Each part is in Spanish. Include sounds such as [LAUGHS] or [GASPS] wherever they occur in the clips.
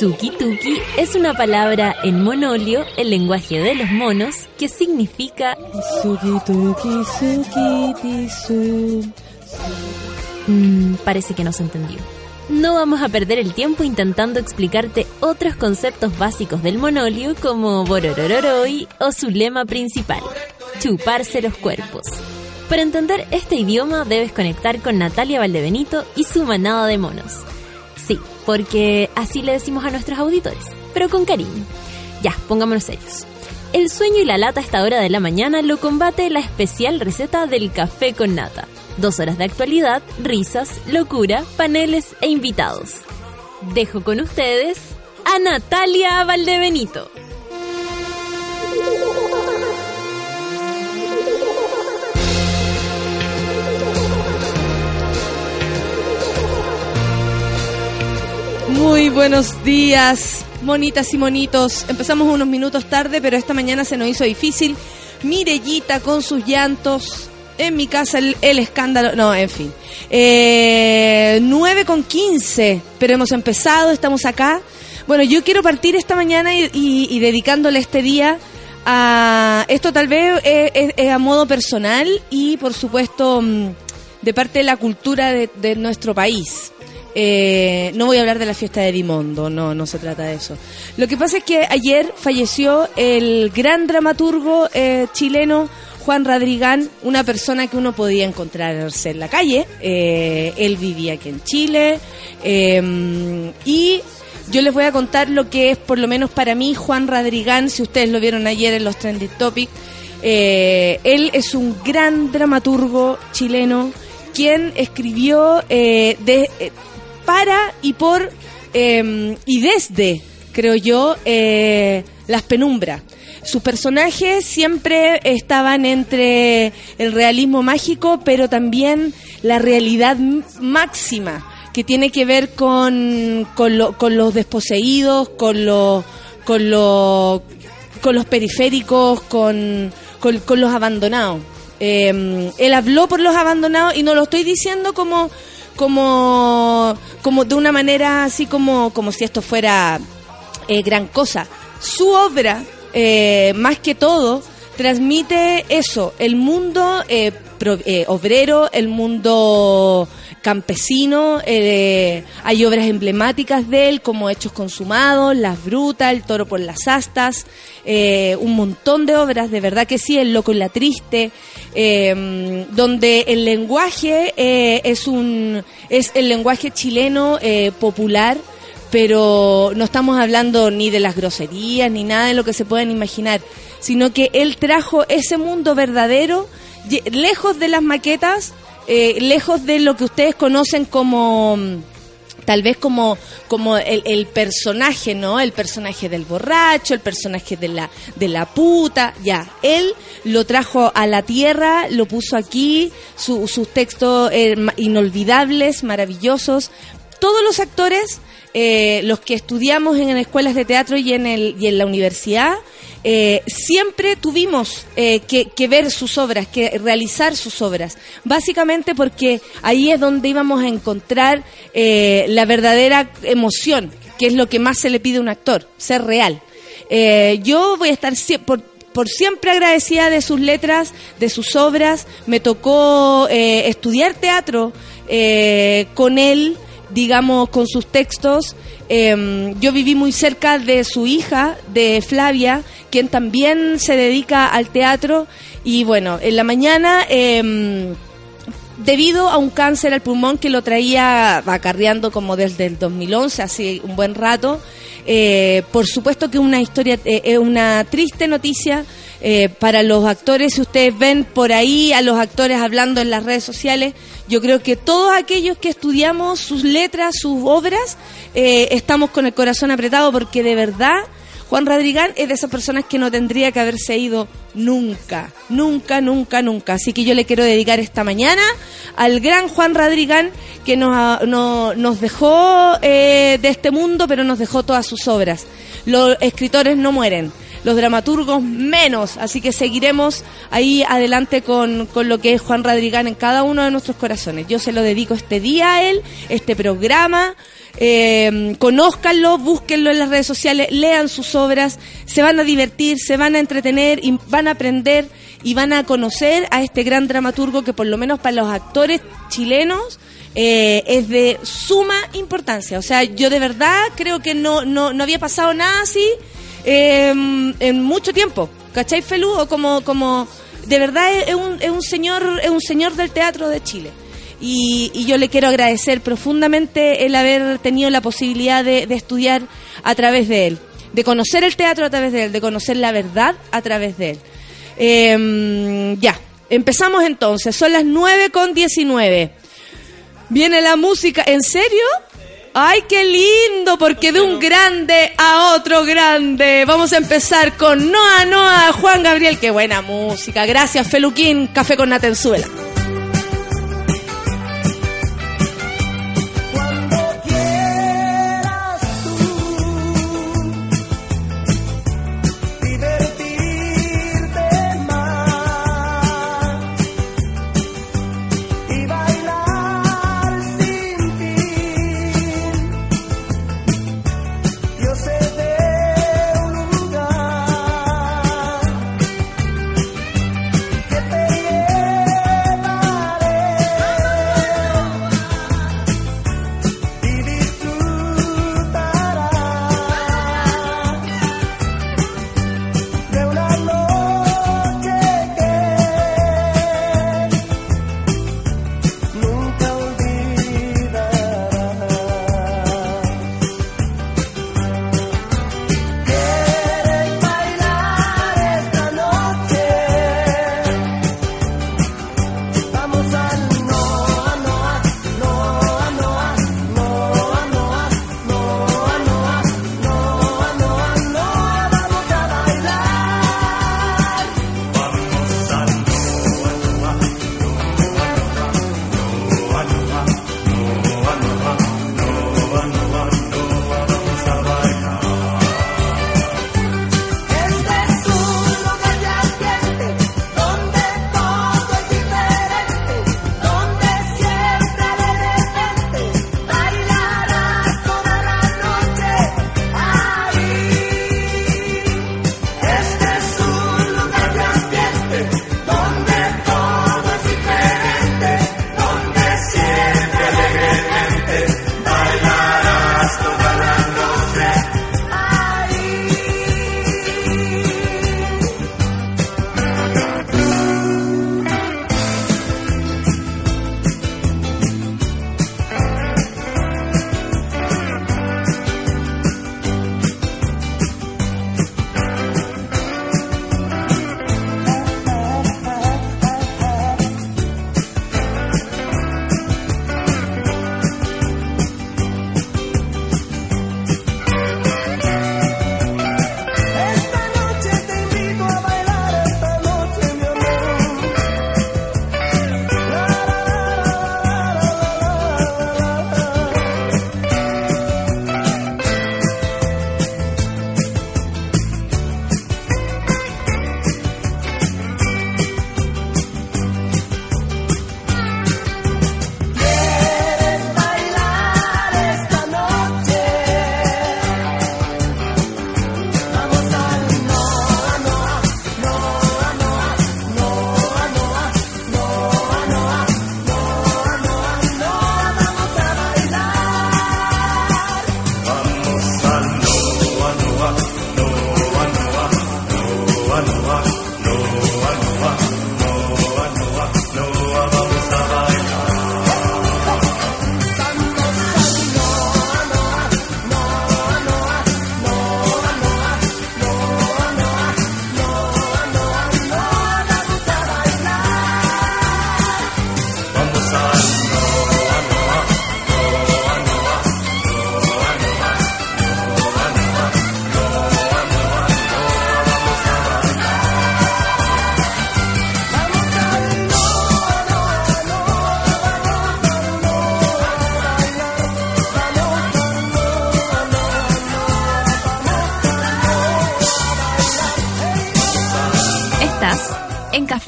Suki Tuki es una palabra en monolio, el lenguaje de los monos, que significa Suki Tuki Suki Tisu. Mm, parece que no se entendió. No vamos a perder el tiempo intentando explicarte otros conceptos básicos del monolio como Bororororoi o su lema principal, chuparse los cuerpos. Para entender este idioma debes conectar con Natalia Valdebenito y su manada de monos. Sí, porque así le decimos a nuestros auditores, pero con cariño. Ya, pongámonos serios. El sueño y la lata a esta hora de la mañana lo combate la especial receta del café con nata. Dos horas de actualidad, risas, locura, paneles e invitados. Dejo con ustedes a Natalia Valdebenito. Muy buenos días, monitas y monitos. Empezamos unos minutos tarde, pero esta mañana se nos hizo difícil. Mirellita con sus llantos. En mi casa el, escándalo. No, en fin. Eh, 9 con 15, pero hemos empezado, estamos acá. Bueno, yo quiero partir esta mañana y, dedicándole este día a. Esto tal vez es, a modo personal y, por supuesto, mm, de parte de la cultura de nuestro país. Eh, no voy a hablar de la fiesta de Dimondo, no, no se trata de eso. Lo que pasa es que ayer falleció el gran dramaturgo eh, chileno Juan Radrigán, una persona que uno podía encontrarse en la calle. Eh, él vivía aquí en Chile y yo les voy a contar lo que es, por lo menos para mí, Juan Radrigán, si ustedes lo vieron ayer en los Trending Topics. Él es un gran dramaturgo chileno quien escribió de, para y por eh, y desde, creo yo, eh, las penumbras. Sus personajes siempre estaban entre el realismo mágico, pero también la realidad máxima, que tiene que ver con, con, lo- con los desposeídos, con, lo- con, lo- con los periféricos, con, con, los abandonados. Eh, él habló por los abandonados y no lo estoy diciendo como como como de una manera así como como si esto fuera eh, gran cosa. Su obra, eh, más que todo, transmite eso, el mundo eh, obrero, el mundo campesino. eh, hay obras emblemáticas de él, como Hechos Consumados, Las Brutas, El Toro por las Astas, eh, un montón de obras, de verdad que sí, El Loco y la Triste, eh, donde el lenguaje eh, es, un, es el lenguaje chileno popular pero no estamos hablando ni de las groserías ni nada de lo que se puedan imaginar, sino que él trajo ese mundo verdadero, lejos de las maquetas, eh, lejos de lo que ustedes conocen como tal vez como como el, personaje, ¿no? El personaje del borracho, el personaje de la de la puta, ya. Él lo trajo a la tierra, lo puso aquí, su- sus textos eh, inolvidables, maravillosos. Todos los actores eh, los que estudiamos en escuelas de teatro y en, el, y en la universidad, eh, siempre tuvimos eh, que, que ver sus obras, que realizar sus obras. Básicamente porque ahí es donde íbamos a encontrar eh, la verdadera emoción, que es lo que más se le pide a un actor, ser real. Eh, yo voy a estar por, siempre agradecida de sus letras, de sus obras. Me tocó eh, estudiar teatro con él, digamos, con sus textos. Eh, yo viví muy cerca de su hija, de Flavia, quien también se dedica al teatro. Y bueno, en la mañana... eh, debido a un cáncer al pulmón que lo traía acarreando como desde el 2011, hace un buen rato. Eh, por supuesto que una historia, eh, es una triste noticia eh, para los actores. Si ustedes ven por ahí a los actores hablando en las redes sociales, yo creo que todos aquellos que estudiamos sus letras, sus obras, eh, estamos con el corazón apretado porque de verdad Juan Radrigán es de esas personas que no tendría que haberse ido nunca, nunca, nunca, nunca. Así que yo le quiero dedicar esta mañana al gran Juan Radrigán que nos, nos dejó eh, de este mundo, pero nos dejó todas sus obras. Los escritores no mueren. Los dramaturgos menos. Así que seguiremos ahí adelante con, con lo que es Juan Radrigán en cada uno de nuestros corazones. Yo se lo dedico este día a él, este programa. Eh, conózcanlo, búsquenlo en las redes sociales, lean sus obras, se van a divertir, se van a entretener y van a aprender y van a conocer a este gran dramaturgo que por lo menos para los actores chilenos eh, es de suma importancia. O sea, yo de verdad creo que no, no, no había pasado nada así eh, en mucho tiempo. ¿Cachai, Felu? O como, como de verdad es un, es un señor, es un señor del teatro de Chile. Y, yo le quiero agradecer profundamente el haber tenido la posibilidad de, de, estudiar a través de él, de conocer el teatro a través de él, de conocer la verdad a través de él. Eh, ya, empezamos entonces, son las 9 con 19. Viene la música, ¿en serio? ¡Ay, qué lindo! Porque de un grande a otro grande. Vamos a empezar con Noa Noa, Juan Gabriel. ¡Qué buena música! Gracias, Feluquín, Café con Natenzuela.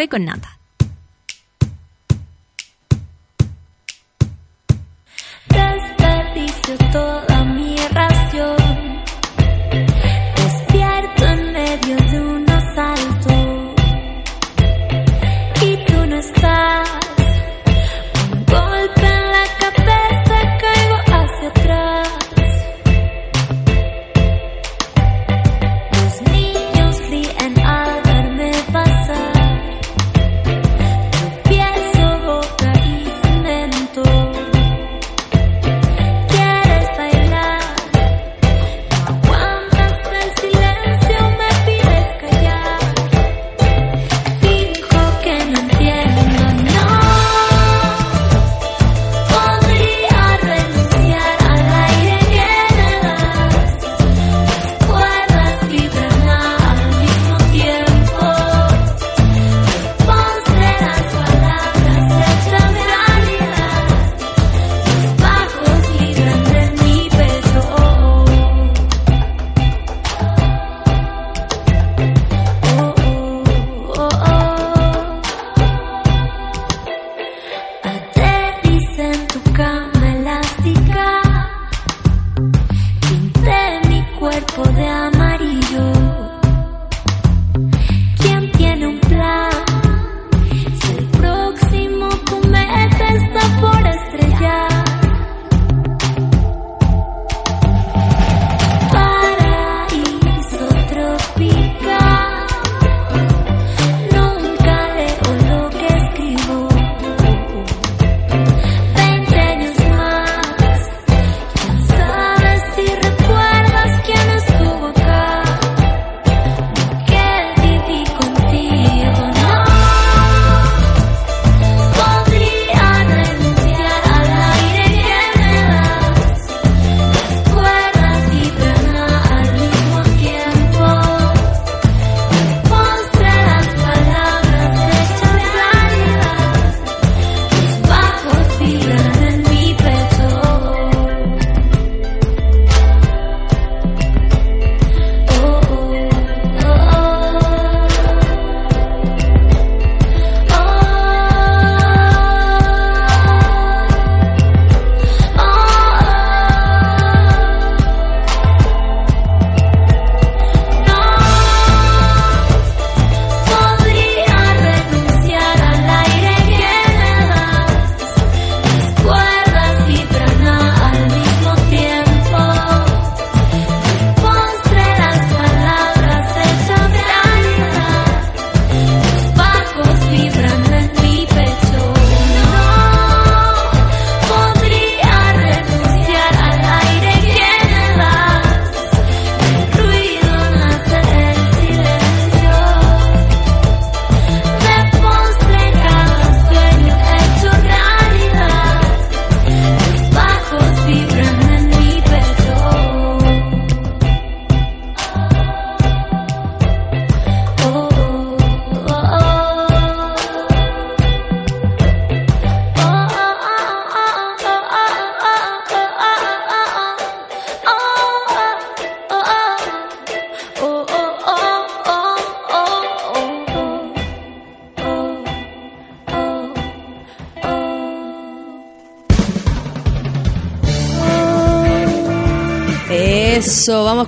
Café con Nata.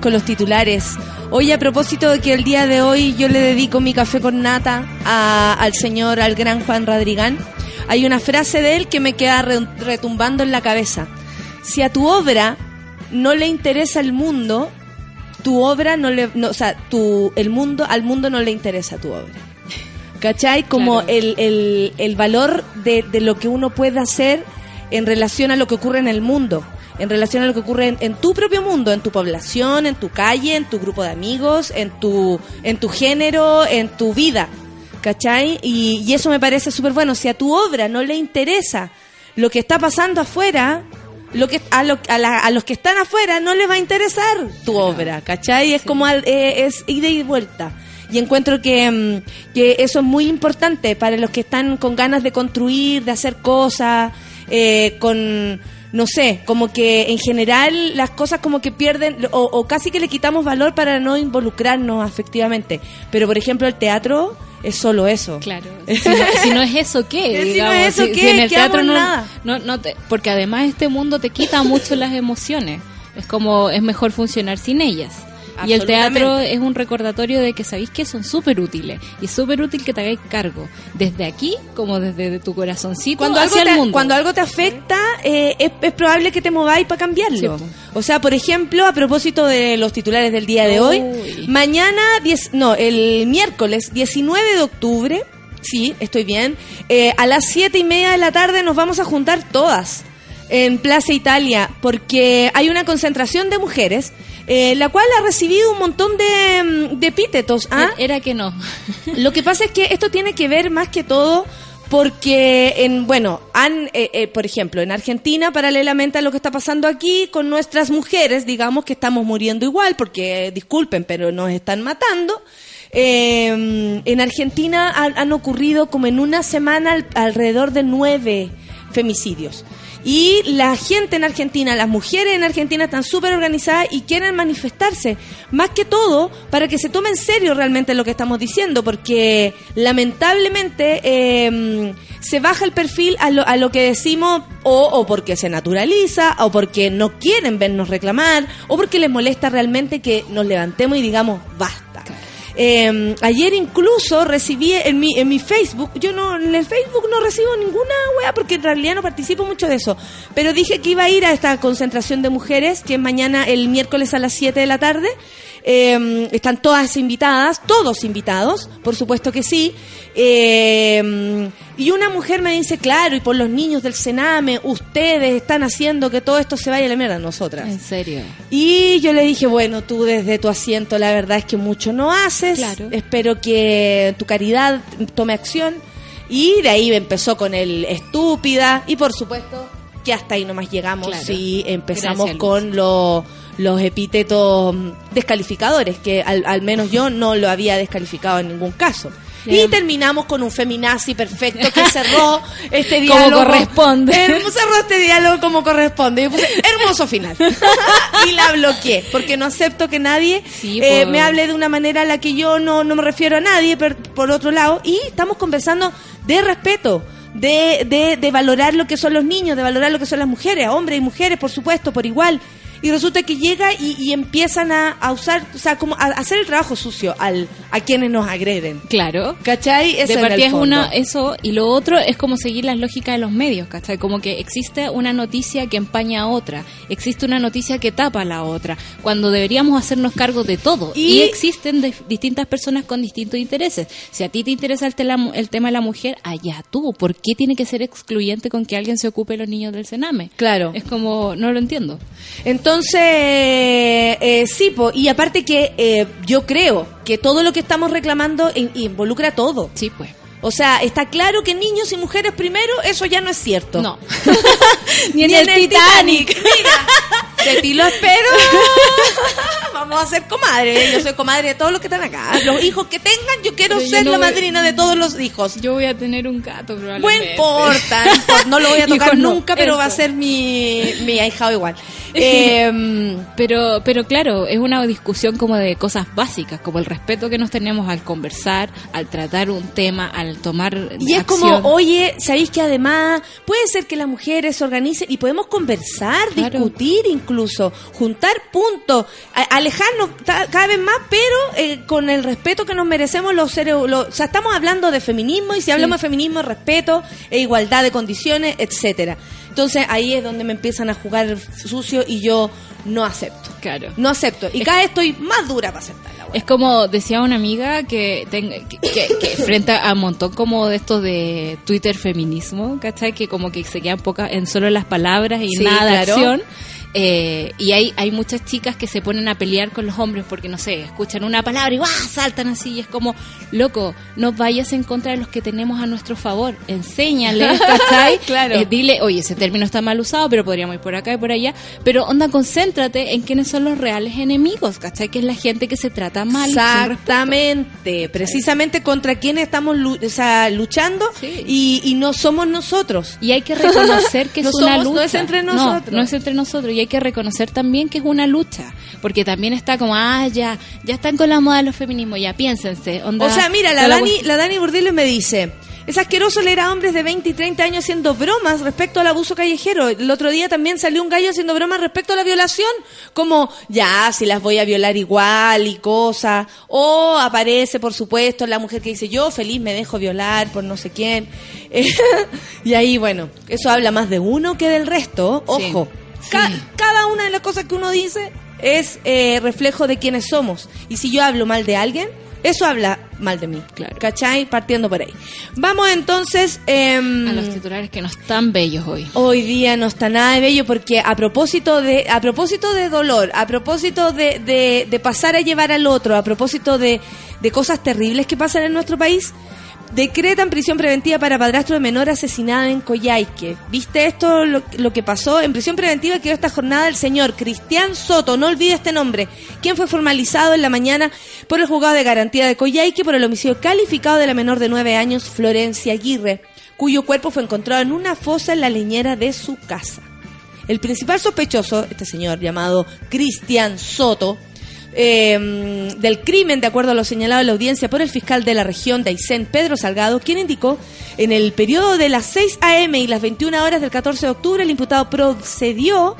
Con los titulares. Hoy a propósito de que el día de hoy yo le dedico mi café con nata a- al señor, al gran Juan Radrigán, hay una frase de él que me queda re- retumbando en la cabeza. Si a tu obra no le interesa el mundo, tu obra no le, no, o sea, tu, el mundo, al mundo no le interesa tu obra. ¿Cachai? Como Claro. el, el, el valor de, de lo que uno puede hacer en relación a lo que ocurre en el mundo, en relación a lo que ocurre en, en tu propio mundo, en tu población, en tu calle, en tu grupo de amigos, en tu, en tu género, en tu vida. ¿Cachai? Y, y eso me parece súper bueno. Si a tu obra no le interesa lo que está pasando afuera, lo que a, lo- a, la- a los que están afuera no les va a interesar tu obra, ¿cachai? Es como al- eh, es ida y vuelta. Y encuentro que, mm, que eso es muy importante para los que están con ganas de construir, de hacer cosas, eh, con, no sé, como que en general las cosas como que pierden, o, o casi que le quitamos valor para no involucrarnos afectivamente. Pero por ejemplo el teatro es solo eso. Claro. [LAUGHS] Si no, si no es eso, ¿qué? Si no Digamos, es eso, ¿qué? si en el ¿Qué hago teatro no, nada? no, no te- porque además este mundo te quita mucho las emociones. Es como, es mejor funcionar sin ellas. Y el teatro es un recordatorio de que sabéis que son súper útiles. Y es súper útil que te hagáis cargo. Desde aquí, como desde tu corazoncito Cuando algo, te, el mundo. cuando algo te afecta, eh, es, es probable que te mováis para cambiarlo. Sí, o sea, por ejemplo, a propósito de los titulares del día de hoy, Uy. mañana, 10, no, el miércoles 19 de octubre, sí, estoy bien, eh, a las 7 y media de la tarde nos vamos a juntar todas en Plaza Italia, porque hay una concentración de mujeres, eh, la cual ha recibido un montón de, mm, de epítetos. ¿ah? Era que no. [LAUGHS] Lo que pasa es que esto tiene que ver más que todo porque en bueno han eh, eh, por ejemplo en Argentina paralelamente a lo que está pasando aquí con nuestras mujeres digamos que estamos muriendo igual porque eh, disculpen pero nos están matando eh, en Argentina han, han ocurrido como en una semana al- alrededor de nueve femicidios y la gente en Argentina, las mujeres en Argentina están súper organizadas y quieren manifestarse, más que todo para que se tome en serio realmente lo que estamos diciendo, porque lamentablemente eh, se baja el perfil a lo, a lo que decimos o, o porque se naturaliza, o porque no quieren vernos reclamar, o porque les molesta realmente que nos levantemos y digamos basta. Eh, ayer incluso recibí en mi, en mi Facebook, yo no en el Facebook no recibo ninguna wea porque en realidad no participo mucho de eso, pero dije que iba a ir a esta concentración de mujeres que es mañana el miércoles a las 7 de la tarde. Eh, están todas invitadas, todos invitados, por supuesto que sí. Eh, y una mujer me dice, claro, y por los niños del Sename, ustedes están haciendo que todo esto se vaya a la mierda, nosotras. En serio. Y yo le dije, bueno, tú desde tu asiento la verdad es que mucho no haces. Claro. Espero que tu caridad tome acción. Y de ahí empezó con el estúpida. Y por supuesto que hasta ahí nomás llegamos Claro. y empezamos Gracias, con lo- los epítetos descalificadores, que al, al menos yo no lo había descalificado en ningún caso. Y terminamos con un feminazi perfecto que [LAUGHS] cerró este Como diálogo. corresponde. Hermo- cerró este diálogo como corresponde. Yo puse hermoso final. [LAUGHS] y la bloqueé, porque no acepto que nadie Sí, eh, po. me hable de una manera a la que yo no, no me refiero a nadie, per- por otro lado. Y estamos conversando de respeto. De, de, de valorar lo que son los niños, de valorar lo que son las mujeres, hombres y mujeres, por supuesto, por igual. Y resulta que llega y, y empiezan a, a usar, o sea, como a hacer el trabajo sucio al, a quienes nos agreden. Claro. ¿Cachai? Eso de partida es una eso y lo otro es como seguir las lógicas de los medios, ¿cachai? Como que existe una noticia que empaña a otra, existe una noticia que tapa a la otra, cuando deberíamos hacernos cargo de todo. Y- Y, existen de- distintas personas con distintos intereses. Si a ti te interesa el, tela- el tema de la mujer, allá tú. ¿Por qué tiene que ser excluyente con que alguien se ocupe de los niños del Sename? Claro. Es como, no lo entiendo. Entonces, eh, sí, po, y aparte que eh, yo creo que todo lo que estamos reclamando in- involucra todo. Sí, pues. O sea, está claro que niños y mujeres primero, eso ya no es cierto. No. [LAUGHS] [LAUGHS] Ni, en, el Titanic. Mira, de ti lo espero. [LAUGHS] Vamos a ser comadre. Yo soy comadre de todos los que están acá. Los hijos que tengan, yo quiero Pero yo ser no la voy- madrina de todos los hijos. Yo voy a tener un gato, No probablemente. importa, no importa, no lo voy a [LAUGHS] tocar no, nunca, pero va a ser mi, mi ahijado igual. [LAUGHS] Eh, Pero, pero claro, es una discusión como de cosas básicas, como el respeto que nos tenemos al conversar, al tratar un tema, al tomar Y es acción. como, oye, ¿sabéis que además puede ser que las mujeres se organicen y podemos conversar, Claro. discutir incluso, juntar puntos, alejarnos cada vez más, pero eh, con el respeto que nos merecemos los seres, los- o sea, estamos hablando de feminismo y si hablamos de feminismo, respeto e igualdad de condiciones, etcétera. Entonces ahí es donde me empiezan a jugar sucio y yo no acepto. Claro. No acepto. Y cada vez estoy más dura para aceptarla. Es como decía una amiga que, tenga- que, que- que [LAUGHS] frente a un montón como de estos de Twitter feminismo, ¿cachai? Que como que se quedan pocas en solo las palabras y Sí, nada de claro. acción. Eh, y hay, hay muchas chicas que se ponen a pelear con los hombres porque, no sé, escuchan una palabra y ¡guau! saltan así. Y es como, loco, no vayas en contra de los que tenemos a nuestro favor. Enséñales, [LAUGHS] ¿cachai? Claro. Eh, dile, oye, ese término está mal usado, pero podríamos ir por acá y por allá. Pero, onda, concéntrate en quiénes son los reales enemigos, ¿cachai? Que es la gente que se trata mal. Exactamente, precisamente contra quienes estamos lu- o sea, luchando Sí. y, y no somos nosotros. Y hay que reconocer que [LAUGHS] No es una somos- lucha. no es entre No, nosotros. No, es entre nosotros. Y hay que reconocer también que es una lucha, porque también está como, ah, ya, ya están con la moda de los feminismos, ya piénsense. onda, O sea, mira, la Dani, la Dani Burdiles me dice, es asqueroso leer a hombres de 20 y 30 años haciendo bromas respecto al abuso callejero. El otro día también salió un gallo haciendo bromas respecto a la violación, como, ya, si las voy a violar igual y cosas. O aparece, por supuesto, la mujer que dice, yo feliz me dejo violar por no sé quién. [LAUGHS] Y ahí, bueno, eso habla más de uno que del resto. Sí. Ca- cada una de las cosas que uno dice es eh, reflejo de quiénes somos. Y si yo hablo mal de alguien, eso habla mal de mí. Claro. ¿Cachai? Partiendo por ahí. Vamos entonces... em, a los titulares que no están bellos hoy. Hoy día no está nada de bello porque a propósito de a propósito de dolor, a propósito de, de- de pasar a llevar al otro, a propósito de, de cosas terribles que pasan en nuestro país, decretan prisión preventiva para padrastro de menor asesinada en Coyhaique. ¿Viste esto lo, que pasó? En prisión preventiva quedó esta jornada el señor Cristian Soto, no olvide este nombre, quien fue formalizado en la mañana por el juzgado de garantía de Coyhaique por el homicidio calificado de la menor de nueve años, Florencia Aguirre, cuyo cuerpo fue encontrado en una fosa en la leñera de su casa. El principal sospechoso, este señor llamado Cristian Soto, eh, del crimen, de acuerdo a lo señalado en la audiencia por el fiscal de la región de Aysén, Pedro Salgado, quien indicó en el periodo de las 6 a.m. y las 21 horas del 14 de octubre, el imputado procedió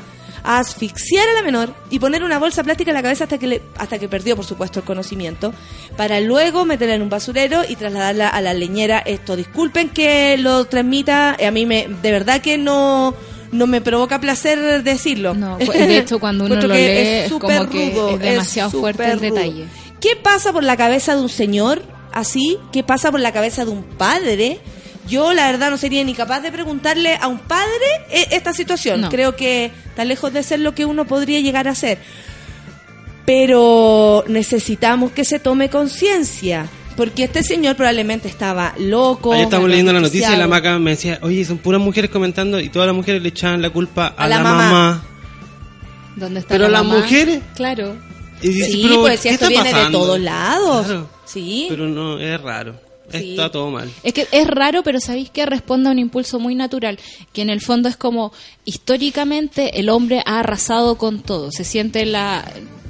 a asfixiar a la menor y poner una bolsa plástica en la cabeza hasta que, le- hasta que perdió, por supuesto, el conocimiento, para luego meterla en un basurero y trasladarla a la leñera. Esto, disculpen que lo transmita, a mí me, de verdad que no, no me provoca placer decirlo. No, de hecho, cuando uno lo que lee, es súper como que es demasiado fuerte el rudo. detalle. ¿Qué pasa por la cabeza de un señor así? ¿Qué pasa por la cabeza de un padre? Yo, la verdad, no sería ni capaz de preguntarle a un padre eh, esta situación. No. Creo que está lejos de ser lo que uno podría llegar a ser. Pero necesitamos que se tome conciencia. Porque este señor probablemente estaba loco. Ayer estábamos leyendo la noticia y la maca me decía, oye, son puras mujeres comentando y todas las mujeres le echaban la culpa a, A la la, mamá. mamá. ¿Dónde está Pero la las mamá? mujeres- Claro. Y dice, Sí, "Pero, pues si ¿qué esto viene de pasando?". todos lados. Claro. Sí. Pero no, es raro. Sí. Está todo mal. Es que es raro, pero ¿sabéis que responde a un impulso muy natural? Que en el fondo es como, históricamente el hombre ha arrasado con todo. Se siente en la,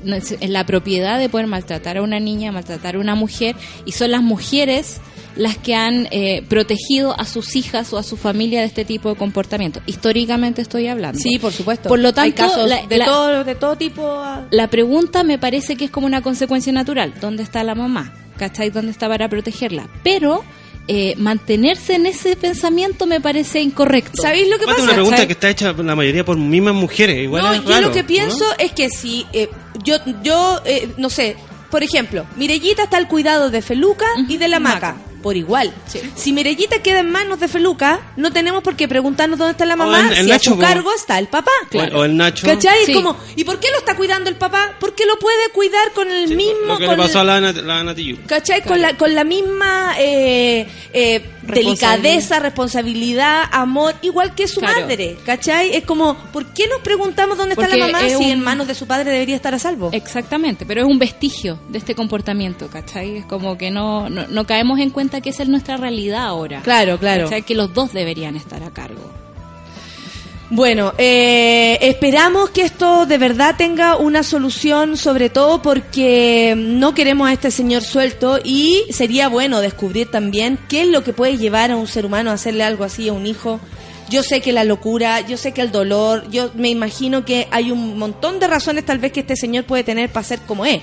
en la propiedad de poder maltratar a una niña, maltratar a una mujer, y son las mujeres las que han eh, protegido a sus hijas o a su familia de este tipo de comportamiento. Históricamente estoy hablando. Sí, por supuesto. Por lo Hay tanto, casos la- de, la- todo, de todo tipo. La pregunta me parece que es como una consecuencia natural. ¿Dónde está la mamá? ¿Cachai? ¿Dónde está para protegerla? Pero eh, mantenerse en ese pensamiento me parece incorrecto. ¿Sabéis lo que pasa? una pregunta ¿Sabes? que está hecha la mayoría por mismas mujeres. Igual no, es yo lo que ¿no? pienso es que si eh, yo, yo eh, no sé, por ejemplo, Mirellita está al cuidado de Feluca y de la Maca. Por igual. Sí. Si Mirellita queda en manos de Feluca, no tenemos por qué preguntarnos dónde está la mamá, el- el si a Nacho, su po. cargo está el papá. O- O el Nacho. ¿Cachai? Sí. Como, ¿y por qué lo está cuidando el papá? Porque lo puede cuidar con el Sí, mismo... Lo que con le pasó el- a la, la Natiyu. ¿Cachai? Con, la, con la misma eh, eh, delicadeza, responsabilidad, amor, igual que su Claro. madre. ¿Cachai? Es como, ¿por qué nos preguntamos dónde está la mamá es si un- en manos de su padre debería estar a salvo? Exactamente, pero es un vestigio de este comportamiento, ¿cachai? Es como que no, no, no caemos en cuenta que esa es nuestra realidad ahora. Claro, claro. ¿cachai? Que los dos deberían estar a cargo. Bueno, eh, esperamos que esto de verdad tenga una solución, sobre todo porque no queremos a este señor suelto y sería bueno descubrir también qué es lo que puede llevar a un ser humano a hacerle algo así a un hijo. Yo sé que la locura, yo sé que el dolor, yo me imagino que hay un montón de razones tal vez que este señor puede tener para ser como es.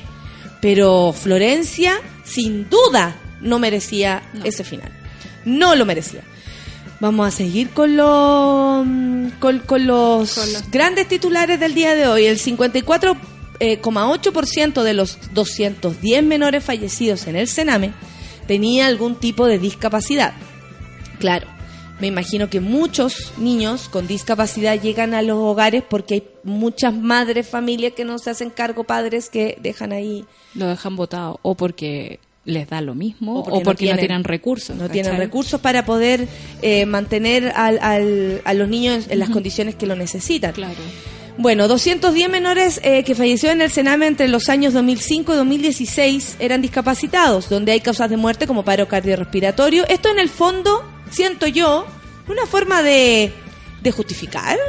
Pero Florencia, sin duda, no merecía ese final. No lo merecía. Vamos a seguir con, los con, con los Con los- grandes titulares del día de hoy. El 54,8% de los 210 menores fallecidos en el Sename tenía algún tipo de discapacidad. Claro, me imagino que muchos niños con discapacidad llegan a los hogares porque hay muchas madres, familias que no se hacen cargo, padres que dejan ahí Lo dejan votado o porque les da lo mismo O o porque no no, tienen- recursos. no tienen recursos para poder eh, mantener al, al- a los niños en las condiciones que lo necesitan. Claro. Bueno, 210 menores eh, que fallecieron en el Sename entre los años 2005 y 2016 eran discapacitados, donde hay causas de muerte como paro cardiorrespiratorio. Esto en el fondo, siento yo, una forma de de justificar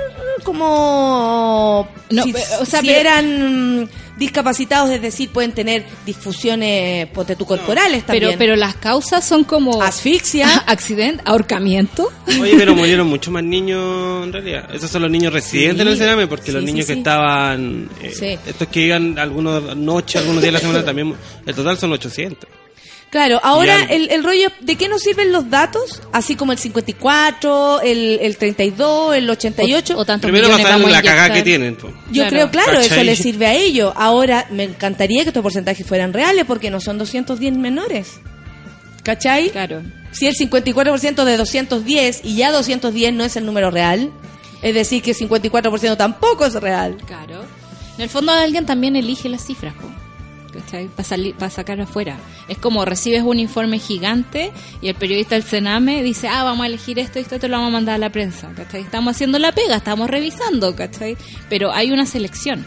como No, si, o sea, si pero- eran discapacitados, es decir, pueden tener disfunciones potetu corporales también. Pero, pero las causas son como Asfixia. accidente, ahorcamiento. Oye, pero murieron muchos más niños en realidad. Esos son los niños residentes Sí. en el Sename, porque Sí, los sí, niños que sí. estaban. eh, Sí. Estos que iban algunos noche, algunos días de la semana también. El total son 800. Claro, ahora el, el rollo, ¿de qué nos sirven los datos? Así como el 54, el, el 32, el 88. O, o tantos Primero millones vamos a la cagada que tienen. po. Yo Claro. creo, claro, eso ¿Cachai? le sirve a ellos. Ahora, me encantaría que estos porcentajes fueran reales porque no son 210 menores. ¿Cachai? Claro. Si el 54% de 210 y ya 210 no es el número real, es decir, que el 54% tampoco es real. Claro. En el fondo alguien también elige las cifras, Salir, para sacar afuera. Es como recibes un informe gigante y el periodista del Sename dice, ah, vamos a elegir esto y esto te lo vamos a mandar a la prensa. ¿cachai? Estamos haciendo la pega, estamos revisando, ¿cachai? Pero hay una selección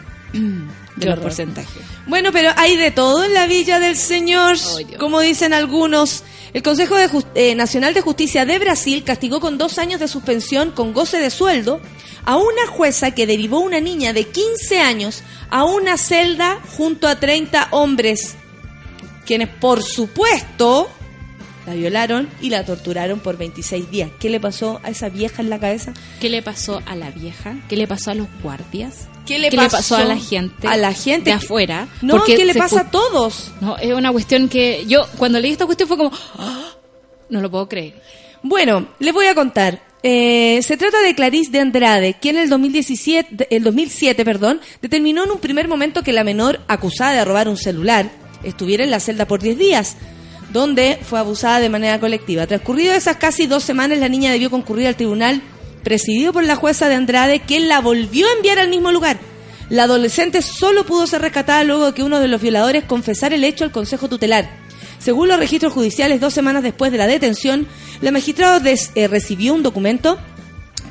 de los porcentajes. Bueno, pero hay de todo en la Villa del Señor, como dicen algunos. El Consejo de eh, Nacional de Justicia de Brasil castigó con dos años de suspensión con goce de sueldo a una jueza que derivó una niña de 15 años a una celda junto a 30 hombres, quienes por supuesto la violaron y la torturaron por 26 días. ¿Qué le pasó a esa vieja en la cabeza? ¿Qué le pasó a la vieja? ¿Qué le pasó a los guardias? ¿Qué le pasó pasó a la gente? a la gente de afuera? No, Porque ¿qué le pasa a todos? No, es una cuestión que yo cuando leí esta cuestión fue como, "Ah, no lo puedo creer. Bueno, les voy a contar. Eh, se trata de Clarice de Andrade, quien en el 2017, el 2007 perdón, determinó en un primer momento que la menor acusada de robar un celular estuviera en la celda por 10 días, donde fue abusada de manera colectiva. Transcurrido esas casi dos semanas, la niña debió concurrir al tribunal presidido por la jueza de Andrade, quien la volvió a enviar al mismo lugar. La adolescente solo pudo ser rescatada luego de que uno de los violadores confesara el hecho al Consejo Tutelar. Según los registros judiciales, dos semanas después de la detención, la magistrada des- eh, recibió un documento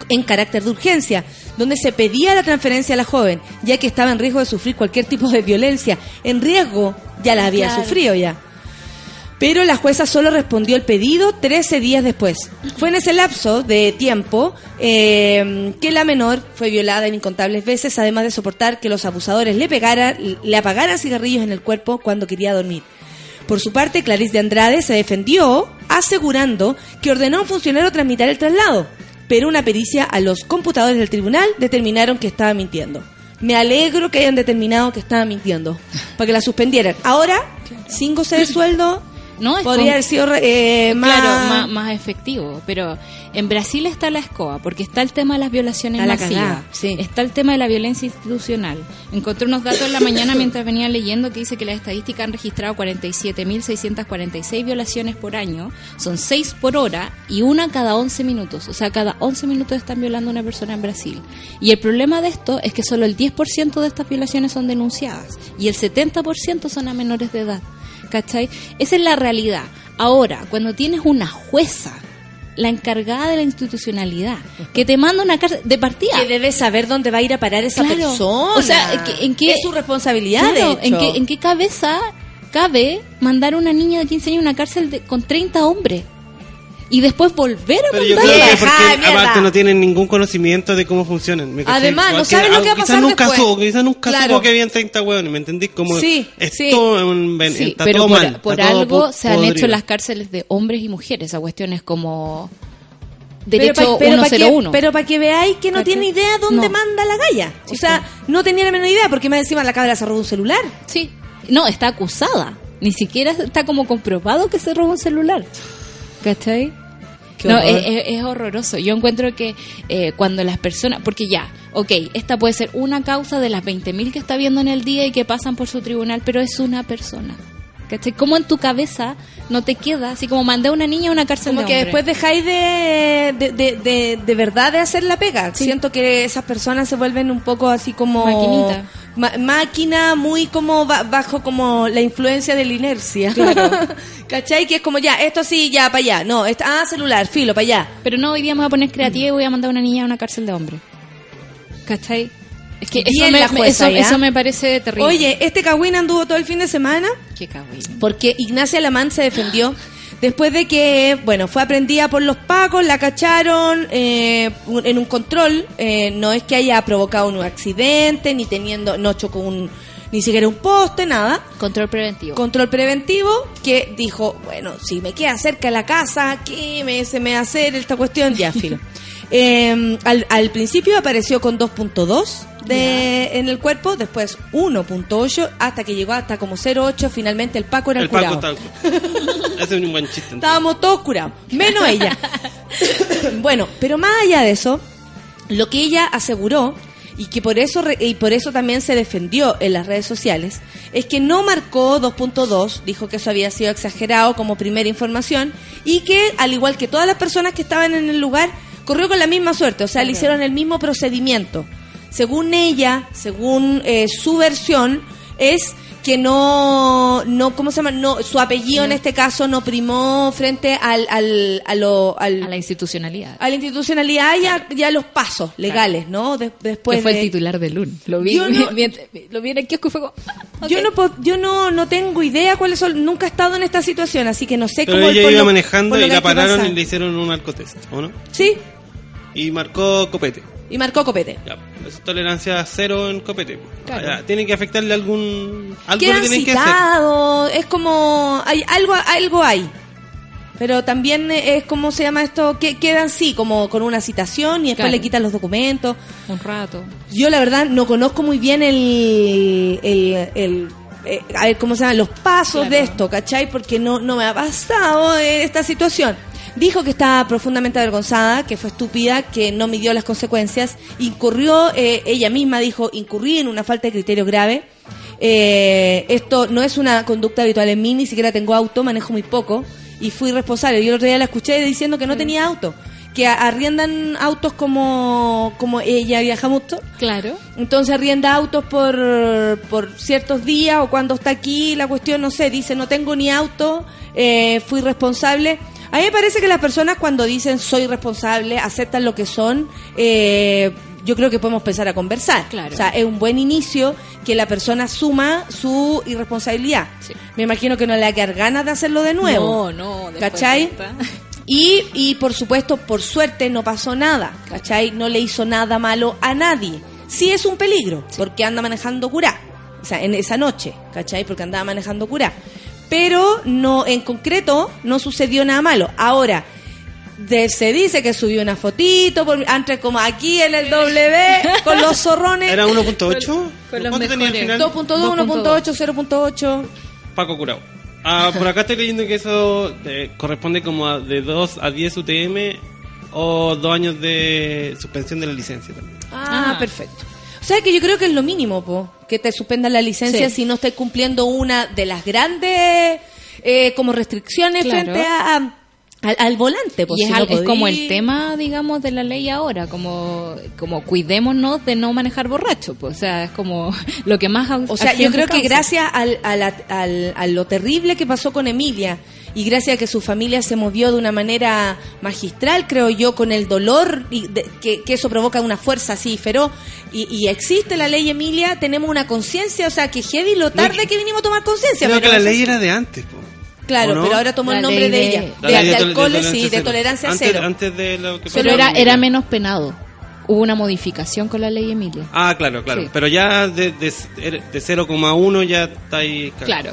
en carácter de urgencia, donde se pedía la transferencia a la joven, ya que estaba en riesgo de sufrir cualquier tipo de violencia. En riesgo ya la había Claro. sufrido ya. Pero la jueza solo respondió el pedido 13 días después. Fue en ese lapso de tiempo eh, que la menor fue violada en incontables veces, además de soportar que los abusadores le, pegaran, le apagaran cigarrillos en el cuerpo cuando quería dormir. Por su parte, Clarice de Andrade se defendió asegurando que ordenó a un funcionario tramitar el traslado, pero una pericia a los computadores del tribunal determinaron que estaba mintiendo. Me alegro que hayan determinado que estaba mintiendo, para que la suspendieran. Ahora, sin goce de sueldo, No, es podría haber sido eh, más... Claro, más, más efectivo. Pero en Brasil está la escoba, porque está el tema de las violaciones Está la masivas. cagá, sí. Está el tema de la violencia institucional. Encontré unos datos en la mañana [COUGHS] mientras venía leyendo que dice que las estadísticas han registrado 47.646 violaciones por año. Son 6 por hora y una cada 11 minutos. O sea, cada 11 minutos están violando a una persona en Brasil. Y el problema de esto es que solo el 10% de estas violaciones son denunciadas y el 70% son a menores de edad. ¿Cachai? Esa es la realidad. Ahora, cuando tienes una jueza, la encargada de la institucionalidad, que te manda una cárcel de partida. que debe saber dónde va a ir a parar esa Claro. persona. O sea, ¿en qué- es su responsabilidad, Claro, de ¿en qué, ¿En qué cabeza cabe mandar a una niña de 15 años a una cárcel de- con 30 hombres? Y después volver a Pero yo creo que Vieja, porque mierda. aparte no tienen ningún conocimiento de cómo funcionan. ¿me cachai? Además, no saben lo que va a quizás pasar nunca después. supo, quizás nunca Claro. supo que habían 30 hueones, ¿me entendís? Como Sí, es sí. todo un- ven- Sí, está pero todo por, mal, por está todo algo po- se han podrido. hecho las cárceles de hombres y mujeres. Esa cuestión es como Pero derecho pa- pero pa' que- 101. Pero para que veáis que no ¿Cachai? tiene idea dónde No. manda la galla. O Sí, sea, no tenía la menor idea porque más encima la cabra se robó un celular. Sí. No, está acusada. Ni siquiera está como comprobado que se robó un celular. ¿Cachai? No, horror. es, es- es horroroso. Yo encuentro que eh, cuando las personas, porque ya, ok, esta puede ser una causa de las 20.000 que está viendo en el día y que pasan por su tribunal, pero es una persona. ¿Cachai? ¿Cómo en tu cabeza no te queda así como mandé a una niña a una cárcel Como de que hombre? después dejáis de, de, de, de, de verdad de hacer la pega. Sí. Siento que esas personas se vuelven un poco así como... Maquinita. Ma- máquina muy como ba- bajo como la influencia de la inercia. [LAUGHS] ¿Cachai? Que es como ya, esto sí, ya, para allá. No, esta- ah, celular, filo, para allá. Pero no, hoy día me voy a poner creativa y voy a mandar a una niña a una cárcel de hombre. ¿Cachai? Es que eso me, la jueza, eso, ¿ya? eso me parece terrible. Oye, este cagüín anduvo todo el fin de semana qué cagüín. porque Ignacia Lamán se defendió Después de que, bueno, fue aprendida por los pacos, la cacharon eh, en un control. eh, no es que haya provocado un accidente, ni teniendo, no chocó un, ni siquiera un poste, nada. Control preventivo. Control preventivo que dijo, bueno, si me queda cerca de la casa, ¿qué me, se me va a hacer esta cuestión? Ya, filo. [LAUGHS] Eh, al, al principio apareció con 2.2 de en el cuerpo, después 1.8, hasta que llegó hasta como 0.8, finalmente el Paco era el, El Paco curado. está. [LAUGHS] Ese es un buen chiste. Estábamos todos curados, menos ella. [LAUGHS] bueno, pero más allá de eso, lo que ella aseguró y que por eso re- y por eso también se defendió en las redes sociales es que no marcó 2.2, dijo que eso había sido exagerado como primera información y que al igual que todas las personas que estaban en el lugar corrió con la misma suerte, o sea, le hicieron el mismo procedimiento. Según ella, según eh, su versión es que no, no, ¿cómo se llama? No, su apellido en este caso no primó frente al, al, a, lo, al- a la institucionalidad. a la institucionalidad y a, y a los pasos legales, ¿no? De- después que fue de- el titular de LUN. Lo vi, Yo [LAUGHS] no- mientras- lo vi en el kiosco y fue como... ah, Yo no yo no, no tengo idea cuáles son, nunca he estado en esta situación, así que no sé Pero cómo ella iba lo- manejando y la pararon y le hicieron un alcotest, ¿o no? Sí, Y marcó copete. y marcó copete. Ya, es tolerancia cero en copete. Claro. Ya, tiene que afectarle algún. Algo Quedan le tienen que hacer. es como, hay algo, algo hay. Pero también es como se llama esto, que quedan sí, como con una citación y después Claro. le quitan los documentos. Un rato. Yo la verdad no conozco muy bien el, el, el- eh, a ver cómo se llaman los pasos Claro. de esto, ¿cachai? Porque no, no me ha pasado eh, esta situación. Dijo que estaba profundamente avergonzada, que fue estúpida, que no midió las consecuencias, incurrió, eh, ella misma dijo, incurrí en una falta de criterio grave. Eh, esto no es una conducta habitual en mí, ni siquiera tengo auto, manejo muy poco y fui responsable. Yo el otro día la escuché diciendo que no tenía auto, que arriendan autos como, como ella viaja mucho. Claro. Entonces arrienda autos por, por ciertos días o cuando está aquí, la cuestión, no sé, dice no tengo ni auto, eh, fui responsable. A mí me parece que las personas cuando dicen soy responsable, aceptan lo que son, eh, yo creo que podemos empezar a conversar. Claro. O sea, es un buen inicio que la persona suma su irresponsabilidad. Sí. Me imagino que no le va a quedar ganas de hacerlo de nuevo. No, no. ¿Cachai? Y, y por supuesto, por suerte no pasó nada, ¿cachai? No le hizo nada malo a nadie. Sí es un peligro, porque anda manejando curá. O sea, en esa noche, ¿cachai? Porque andaba manejando curá. Pero no, en concreto, no sucedió nada malo. Ahora, de- se dice que subió una fotito, por, antes como aquí en el W, con los zorrones. ¿Era 1.8? con los ¿Cuánto tenía al mejores. final? 2.2, 1.8, 0.8. Paco Curao. Ah, por acá estoy leyendo que eso eh, corresponde como a de 2 a 10 UTM o 2 años de suspensión de la licencia también. Ah, Ah. perfecto. O sea que yo creo que es lo mínimo, po, que te suspendan la licencia Sí. si no estás cumpliendo una de las grandes eh, como restricciones Claro. frente a, a- al, al volante. y es, no como el tema, digamos, de la ley ahora, como, como cuidémonos de no manejar borracho, pues, o sea, es como lo que más... O sea, yo creo que gracias al, al- a lo terrible que pasó con Emilia y gracias a que su familia se movió de una manera magistral, creo yo, con el dolor y de- que, que eso provoca una fuerza así feroz y, y existe la ley Emilia, tenemos una conciencia, o sea, que heavy lo tarde que- que vinimos a tomar conciencia. Creo que pero la eso ley era de antes, po. Claro, pero ahora tomó La el nombre de, de- ella. La De, de tol- alcoholes, sí, de tolerancia antes, cero. Antes de lo que era, era menos penado. Hubo una modificación con la ley Emilia. Ah, claro, claro. Sí. Pero ya de, de, de 0,1 ya está ahí. Claro.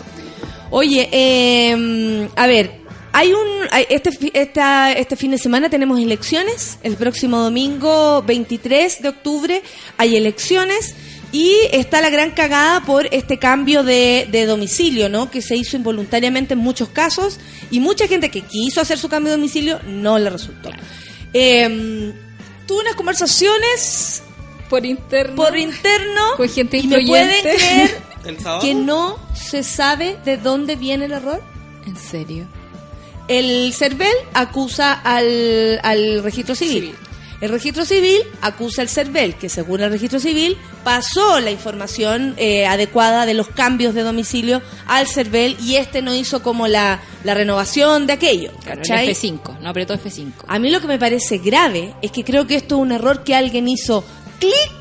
Oye, eh, a ver, hay un este esta, este fin de semana tenemos elecciones. El próximo domingo 23 de octubre hay elecciones y está la gran cagada por este cambio de, de domicilio, ¿no? Que se hizo involuntariamente en muchos casos y mucha gente que quiso hacer su cambio de domicilio no le resultó. Eh, tuve unas conversaciones Por interno. por interno Con gente y me pueden creer ¿El sábado? que no se sabe de dónde viene el error. ¿En serio? El CERVEL acusa al, al registro civil. Civil. El registro civil acusa al CERVEL, que según el registro civil pasó la información eh, adecuada de los cambios de domicilio al CERVEL y este no hizo como la, la renovación de aquello. Claro, ¿cachai? el F5. No apretó F5. A mí lo que me parece grave es que creo que esto es un error que alguien hizo clic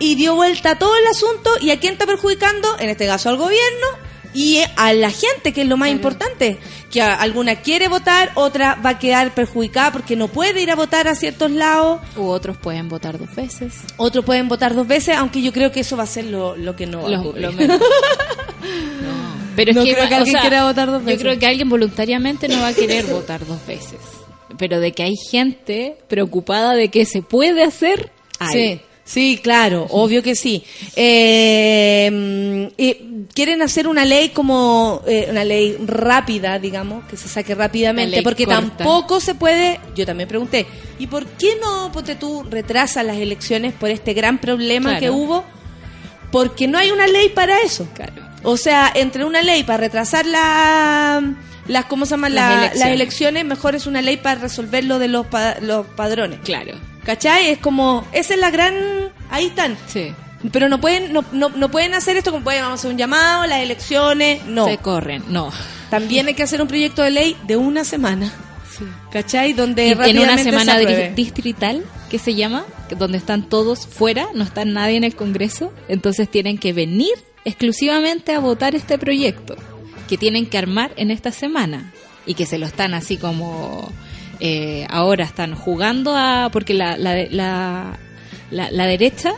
y dio vuelta a todo el asunto y a quién está perjudicando, en este caso al gobierno, y a la gente, que es lo más importante, que a- alguna quiere votar, otra va a quedar perjudicada porque no puede ir a votar a ciertos lados, U otros pueden votar dos veces. otros pueden votar dos veces, aunque yo creo que eso va a ser lo, lo que no va a Lo- ocurrir. lo menos. No. [LAUGHS] Pero es que, creo que o alguien sea, quiera votar dos veces. Yo creo que alguien voluntariamente no va a querer [LAUGHS] votar dos veces. Pero de que hay gente preocupada de que se puede hacer, hay. Sí, sí, claro, obvio que sí. Eh, quieren hacer una ley como eh, una ley rápida, digamos, que se saque rápidamente, porque corta. tampoco se puede. Yo también pregunté, ¿y por qué no, ponte tú, retrasas las elecciones por este gran problema Claro. que hubo? Porque no hay una ley para eso. Claro. O sea, entre una ley para retrasar la, las, ¿cómo se llama? Las La- elecciones. las elecciones, mejor es una ley para resolver lo de los, pa- los padrones. Claro. ¿Cachai? Es como, esa es la gran, ahí están. Sí. Pero no pueden, no, no, no pueden hacer esto como pueden, vamos a hacer un llamado, las elecciones, no. Se corren. No. También hay que hacer un proyecto de ley de una semana. ¿Cachai? Donde Y en una semana se distrital, que se llama, donde están todos fuera, no está nadie en el Congreso, entonces tienen que venir exclusivamente a votar este proyecto, que tienen que armar en esta semana, y que se lo están así como eh, ahora están jugando a, porque la, la, la, la- la derecha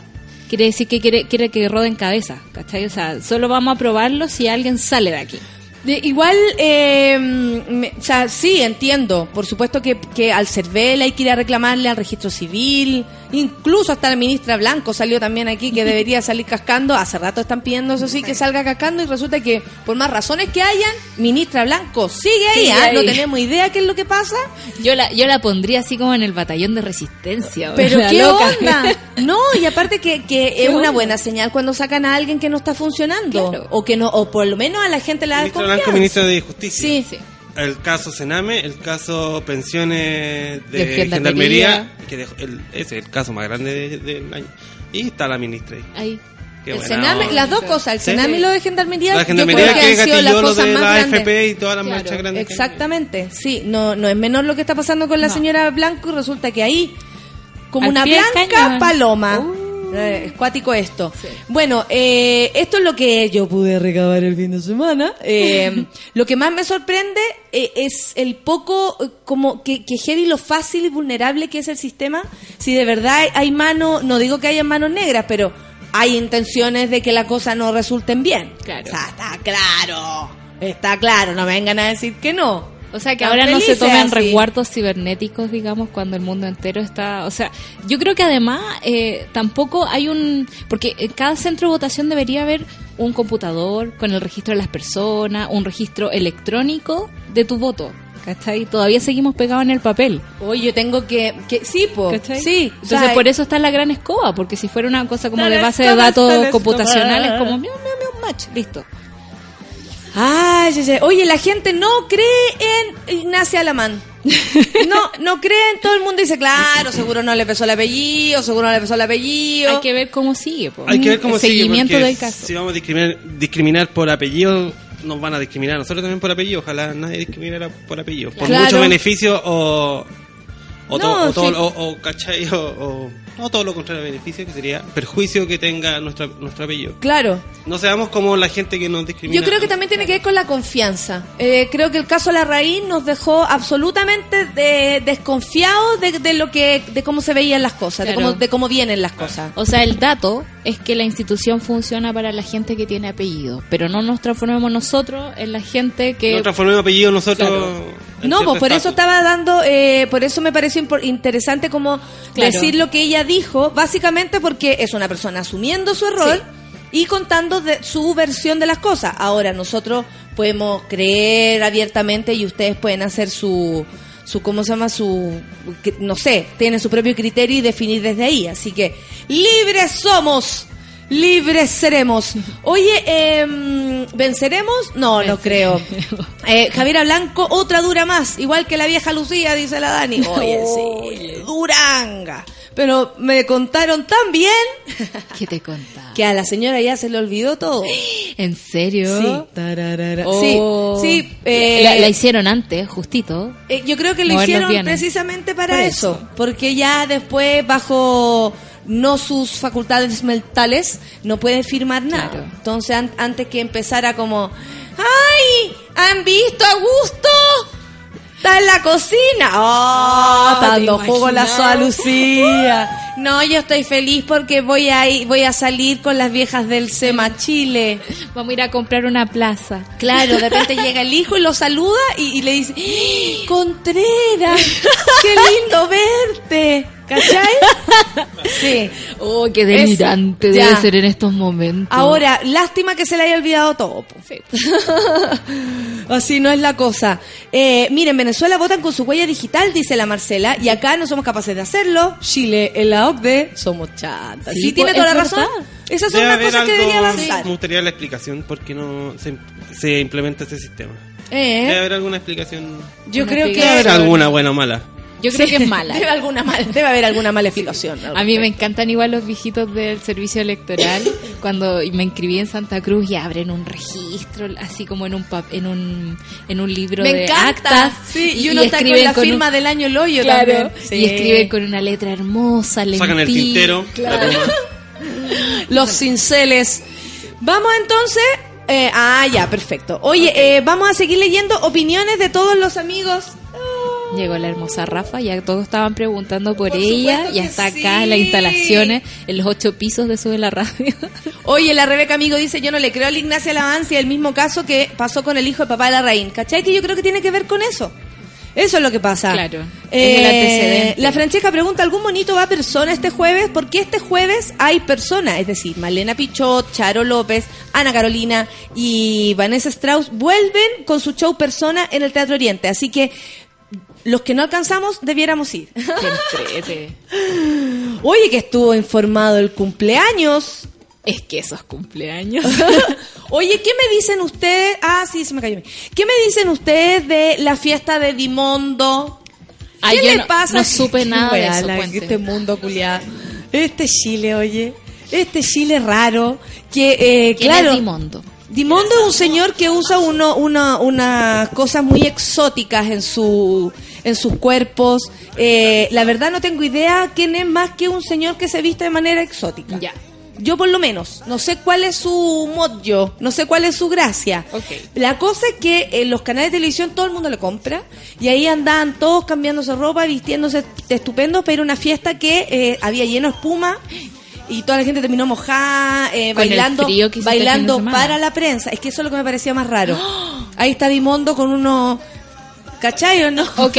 quiere decir que quiere, quiere que roden cabeza, ¿cachai? O sea, solo vamos a aprobarlo si alguien sale de aquí. De- igual, eh, me- o sea, sí, entiendo. Por supuesto que, que al CERVEL hay que ir a reclamarle al registro civil. Incluso hasta la ministra Blanco salió también aquí que debería salir cascando. Hace rato están pidiendo eso sí que salga cascando y resulta que por más razones que hayan, ministra Blanco sigue ahí. ¿ah? ahí. No tenemos idea qué es lo que pasa. Yo la, yo la pondría así como en el batallón de resistencia. Pero la qué loca. onda. [LAUGHS] No, y aparte que, que es ¿Qué una onda? buena señal cuando sacan a alguien que no está funcionando. Claro. O que no, o por lo menos a la gente le da confianza. Blanco, ministro de Justicia. Sí. Sí. El caso Sename, el caso pensiones de, De gendarmería. gendarmería, que dejó- el- ese es el caso más grande de- del año. Y está la ministra ahí. Ahí. Qué El Sename, las dos cosas, el Sí. Sename y lo de Gendarmería, La yo gendarmería creo que, que han sido las gatilló lo cosas de más la grandes. AFP y todas las Claro, marchas grandes. Exactamente, sí, no, no es menor lo que está pasando con la No. señora Blanco y resulta que ahí, como Al una blanca cañón. paloma, Uh. Eh, es cuático esto. Sí. Bueno, eh, esto es lo que yo pude recabar el fin de semana. Eh, [LAUGHS] lo que más me sorprende eh, es el poco, eh, como que, que heavy lo fácil y vulnerable que es el sistema. Si de verdad hay, manos, no digo que haya manos negras, pero hay intenciones de que la cosa no resulten bien. Claro. O sea, está claro. Está claro, no me vengan a decir que no. O sea, que ahora no se tomen así. cibernéticos, digamos, cuando el mundo entero está... O sea, yo creo que además eh, tampoco hay un... Porque en cada centro de votación debería haber un computador con el registro de las personas, un registro electrónico de tu voto. ¿Cachai? Todavía seguimos pegados en el papel. Oye, yo tengo que, que sí, po, ¿Cachai? sí. o Entonces, sea, por eso está la gran escoba, porque si fuera una cosa como de base de datos computacionales, como miau, miau, miau, match, listo. Ay, ay, ay. Oye, la gente no cree en Ignacia Alamán. No, no cree en todo el mundo. Dice, claro, seguro no le pesó el apellido, seguro no le pesó el apellido. Hay que ver cómo sigue. po. Hay que ver cómo el sigue, seguimiento del caso. Si vamos a discriminar, discriminar por apellido, nos van a discriminar nosotros también por apellido. Ojalá nadie discriminara por apellido. Por Claro. mucho beneficio o. O, to- No, o todo, sí. o, o, ¿cachai? O, o- no todo lo contrario a beneficio, que sería perjuicio que tenga nuestra, nuestro apellido. Claro. No seamos como la gente que nos discrimina. Yo creo que también tiene que ver con la confianza. Eh, creo que el caso La Raíz nos dejó absolutamente de- desconfiados de, de lo que, de cómo se veían las cosas, de cómo, de cómo vienen las cosas. O sea, el dato es que la institución funciona para la gente que tiene apellido, pero no nos transformemos nosotros en la gente que... No transformemos apellido nosotros. Claro. en No, pues por eso estaba dando, eh, por eso me pareció interesante como Claro. decir lo que ella dijo, básicamente porque es una persona asumiendo su error y contando de su versión de las cosas. Ahora nosotros podemos creer abiertamente y ustedes pueden hacer su, su ¿cómo se llama? Su, no sé, tienen su propio criterio y definir desde ahí. Así que libres somos. Libres seremos. Oye, em, ¿venceremos? No, no creo. Eh, Javiera Blanco, otra dura más, igual que la vieja Lucía, dice la Dani. [LAUGHS] Oye, sí, duranga. Pero me contaron tan bien [LAUGHS] ¿Qué te contaba? que a la señora ya se le olvidó todo. ¿En serio? Sí. Tararara. Oh. Sí, sí. eh, la, la hicieron antes, justito. eh, yo creo que lo hicieron precisamente para Por eso. eso. porque ya después bajo no sus facultades mentales, no puede firmar nada. Claro. Entonces, an- antes que empezara como, ¡ay! ¿Han visto a Gusto? Está en la cocina. ¡Oh! está ¿te dando jugo la soa Lucía. No, yo estoy feliz porque voy a, ir- voy a salir con las viejas del SEMA Chile. Vamos a ir a comprar una plaza. Claro, de repente [LAUGHS] llega el hijo y lo saluda y, y le dice, ¡Ah! Contreras, qué lindo verte. ¿Cachai? [LAUGHS] Sí. Oh, qué delirante debe debe ser en estos momentos. Ahora, lástima que se le haya olvidado todo. [LAUGHS] Así no es la cosa. Eh, miren, Venezuela votan con su huella digital, dice la Marcela, y acá no somos capaces de hacerlo. Chile, en la OCDE, somos chantas. Sí, Sí, tiene toda la razón. verdad. Esas son Debe las cosas que debería avanzar. me gustaría la explicación por qué no se, se implementa ese sistema. Eh, Debe haber alguna explicación. yo creo Debe que... haber alguna buena o mala. Yo creo que es mala. Debe, alguna mal, debe haber alguna mala explicación. al A mí me encantan igual los viejitos del servicio electoral. Cuando me inscribí en Santa Cruz y abren un registro, así como en un pap- en un en un libro Me de encanta. actas. Sí, y, uno está con la firma del año Loyo Claro, también. Sí. y escriben con una letra hermosa, Sacan el tintero. [LAUGHS] Los cinceles. Vamos entonces. eh, ah, ya, perfecto. Oye, eh, vamos a seguir leyendo opiniones de todos los amigos. Llegó la hermosa Rafa, ya todos estaban preguntando por, Por ella, ya está sí. acá en las instalaciones, en los ocho pisos de Sube la Radio. [LAUGHS] Oye, la Rebeca Amigo dice, yo no le creo a la Ignacia Lavancia el mismo caso que pasó con el hijo de papá de la Raín. ¿Cachai? Que yo creo que tiene que ver con eso. Eso es lo que pasa. Claro, Eh, es el antecedente. La Francesca pregunta, ¿algún monito va a persona este jueves? Porque este jueves hay persona, es decir, Malena Pichot, Charo López, Ana Carolina y Vanessa Strauss vuelven con su show persona en el Teatro Oriente. Así que los que no alcanzamos debiéramos ir. Qué. [LAUGHS] Oye, que estuvo informado el cumpleaños. Es que esos cumpleaños. [LAUGHS] Oye, ¿qué me dicen ustedes? Ah, sí, se me cayó. ¿Qué me dicen ustedes de la fiesta de Dimondo? Ay, ¿Qué le no- pasa? no supe [LAUGHS] nada de eso, la-. Este mundo culiado. Este Chile, oye. Este Chile raro. Que, eh, ¿Quién claro. es Dimondo? Dimondo es un señor que usa uno, una, unas cosas muy exóticas en su en sus cuerpos. Eh, la verdad no tengo idea quién es más que un señor que se viste de manera exótica. Ya. Yo por lo menos, no sé cuál es su mojo, no sé cuál es su gracia. Ok. La cosa es que en los canales de televisión todo el mundo le compra y ahí andaban todos cambiándose ropa, vistiéndose estupendo, pero una fiesta que eh, había lleno de espuma y toda la gente terminó mojada, eh, bailando, bailando para la prensa. Es que eso es lo que me parecía más raro. [GASPS] Ahí está Dimondo con unos... ¿Cachai o no? Ok,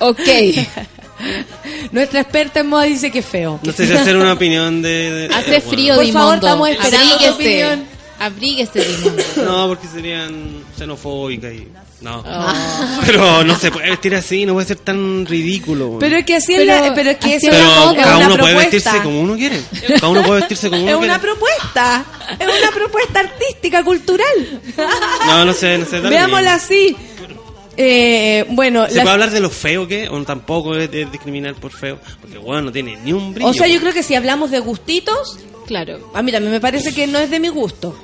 ok. [LAUGHS] Nuestra experta en moda dice que es feo. No sé si hacer una opinión de. de- Hace bueno. frío, Por Dimondo. favor, estamos esperando tu Abríguese. opinión. Abríguese, Dimondo. No, porque serían xenofóbicas y. No. Ah. [LAUGHS] Pero no se puede vestir así, no puede ser tan ridículo. Pero es que así es Pero la- pero es que es es una- es cada uno puede vestirse como uno quiere. Cada uno puede vestirse como [LAUGHS] uno Es quiere. una propuesta, es una propuesta artística, cultural. [LAUGHS] No, no sé, no Veámosla así. Eh, bueno, ¿Se la- puede hablar de lo feo que es? O tampoco es de discriminar por feo. Porque, bueno, no tiene ni un brillo. o sea, yo creo que si hablamos de gustitos, Claro. a mí también me parece que no es de mi gusto.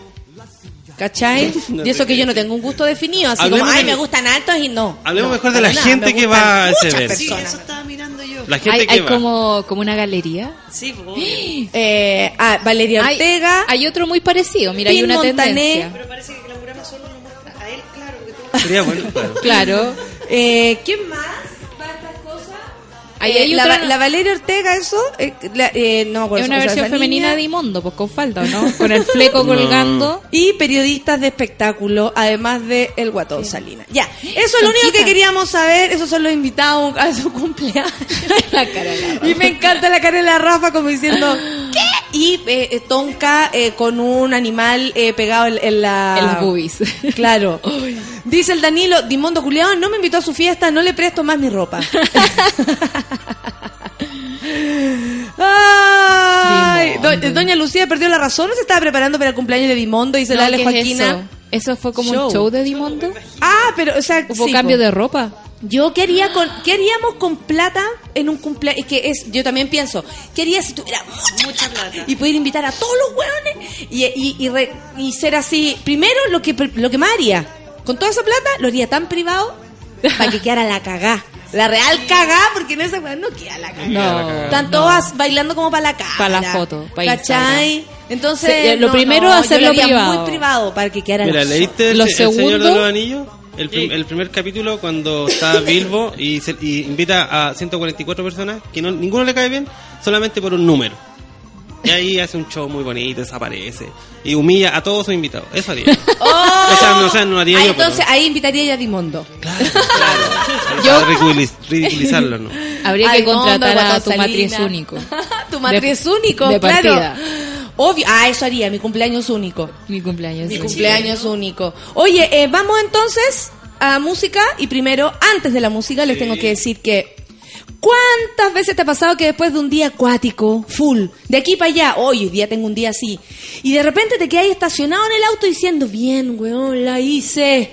¿Cachai? No y eso que yo no tengo un gusto definido, así Hablemos como, ay, de- me gustan altos y no. Hablemos No, mejor de para la nada, gente me que gustan va a ese muchas evento. Sí, personas. eso estaba mirando yo. La gente Hay, que hay va. como, como una galería. Sí, pues, [GASPS] Eh, ah, Valeria Hay, Ortega, hay otro muy parecido. Mira, hay Pin una Montané. tendencia. pero parece que Glamourama solo lo muestra a él, claro, porque tú Sería bueno, claro. [LAUGHS] Claro. [LAUGHS] eh, ¿quién más Ahí Eh, hay la, otra- la Valeria Ortega, eso, eh, la- eh, no me acuerdo. Es una o sea, versión femenina niña. de Dimondo, pues con falda, ¿o ¿no? Con el fleco [LAUGHS] No. colgando. y periodistas de espectáculo, además de El Guatón Salinas. Ya, eso es lo único que queríamos saber, esos son los invitados a su cumpleaños. [LAUGHS] La cara de la Rafa. y me encanta la cara de la Rafa como diciendo, [GASPS] ¿qué? Y eh, eh, Tonka eh, con un animal eh, pegado en, en la... En las boobies. [LAUGHS] Claro. Dice el Danilo, Dimondo Julián no me invitó a su fiesta, no le presto más mi ropa. [LAUGHS] Ay, Dimondo. do- Doña Lucía perdió la razón o se estaba preparando para el cumpleaños de Dimondo, dice No, la Ale ¿qué es Joaquina. eso? ¿Eso fue como Show. un show de Dimondo? Ah, pero, o sea, ¿Hubo sí, cambio po. de ropa? Yo quería con, ¿qué haríamos con plata en un cumpleaños? Es que es, yo también pienso, quería si tuviera mucha, Mucha plata. y poder invitar a todos los hueones y, y, y, re- y ser así. Primero, lo que, lo que más haría, con toda esa plata, lo haría tan privado para que quedara la cagá. La real cagá, porque en esa weá no queda la cagá. No. Están todas bailando como para la cara. Pa' la foto, pa' ¿Cachai? Entonces, Sí, lo no, primero, yo hacerlo lo haría privado. muy privado para que quedara Mira, la ¿leíste el, Lo el Señor de segundo- los Anillos? El, prim- el primer capítulo cuando está [LAUGHS] Bilbo y, se- y invita a 144 personas que no, ninguno le cae bien solamente por un número. Y ahí hace un show muy bonito, desaparece y humilla a todos sus invitados. Eso haría. ¡Oh! [LAUGHS] O sea, no, o sea, no haría Ah, yo, entonces pero- ahí invitaría a Dimondo. Claro, [LAUGHS] claro. Para ridiculiz- ridiculizarlo, ¿no? Habría Ay, que contratar Mondo, a tu matriz único. tu matriz único, de claro. partida. Obvio. Ah, eso haría, mi cumpleaños único. Mi cumpleaños. Mi sí. cumpleaños único. Oye, eh, vamos entonces a música y primero, antes de la música, les tengo que decir que ¿cuántas veces te ha pasado que después de un día acuático, full, de aquí para allá, hoy, hoy día tengo un día así, y de repente te quedas estacionado en el auto diciendo, bien, weón, la hice.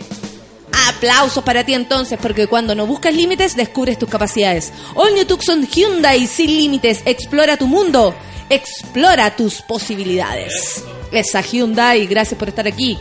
Aplausos para ti entonces, porque cuando no buscas límites, descubres tus capacidades. All New Tucson Hyundai sin límites. Explora tu mundo. Explora tus posibilidades. Esa Hyundai, gracias por estar aquí.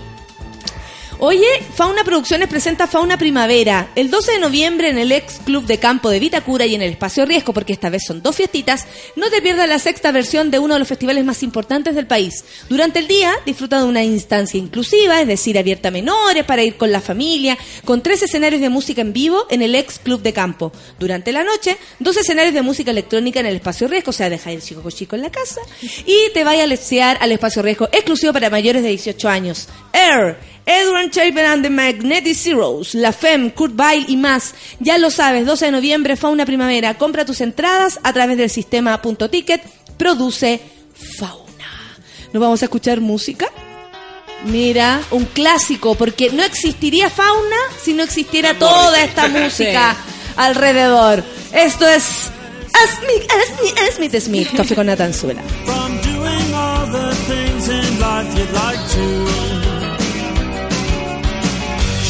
Oye, Fauna Producciones presenta Fauna Primavera el 12 de noviembre en el ex club de campo de Vitacura y en el espacio Riesgo, porque esta vez son dos fiestitas. No te pierdas la sexta versión de uno de los festivales más importantes del país. Durante el día, disfruta de una instancia inclusiva, es decir, abierta a menores para ir con la familia, con tres escenarios de música en vivo en el ex club de campo. Durante la noche, dos escenarios de música electrónica en el espacio Riesgo, o sea, deja el chico chico en la casa y te vaya a lesear al espacio Riesgo exclusivo para mayores de 18 años. Air. Edward Chapin and the Magnetic Zeros, La Femme, Kurt Weill y más. Ya lo sabes, 12 de noviembre, Fauna Primavera. Compra tus entradas a través del sistema Punto Ticket. Produce Fauna. ¿Nos vamos a escuchar música? Mira, un clásico, porque no existiría Fauna si no existiera toda esta [LAUGHS] música alrededor. Esto es Smith, Smith, Smith, Smith, Café con Natanzuela.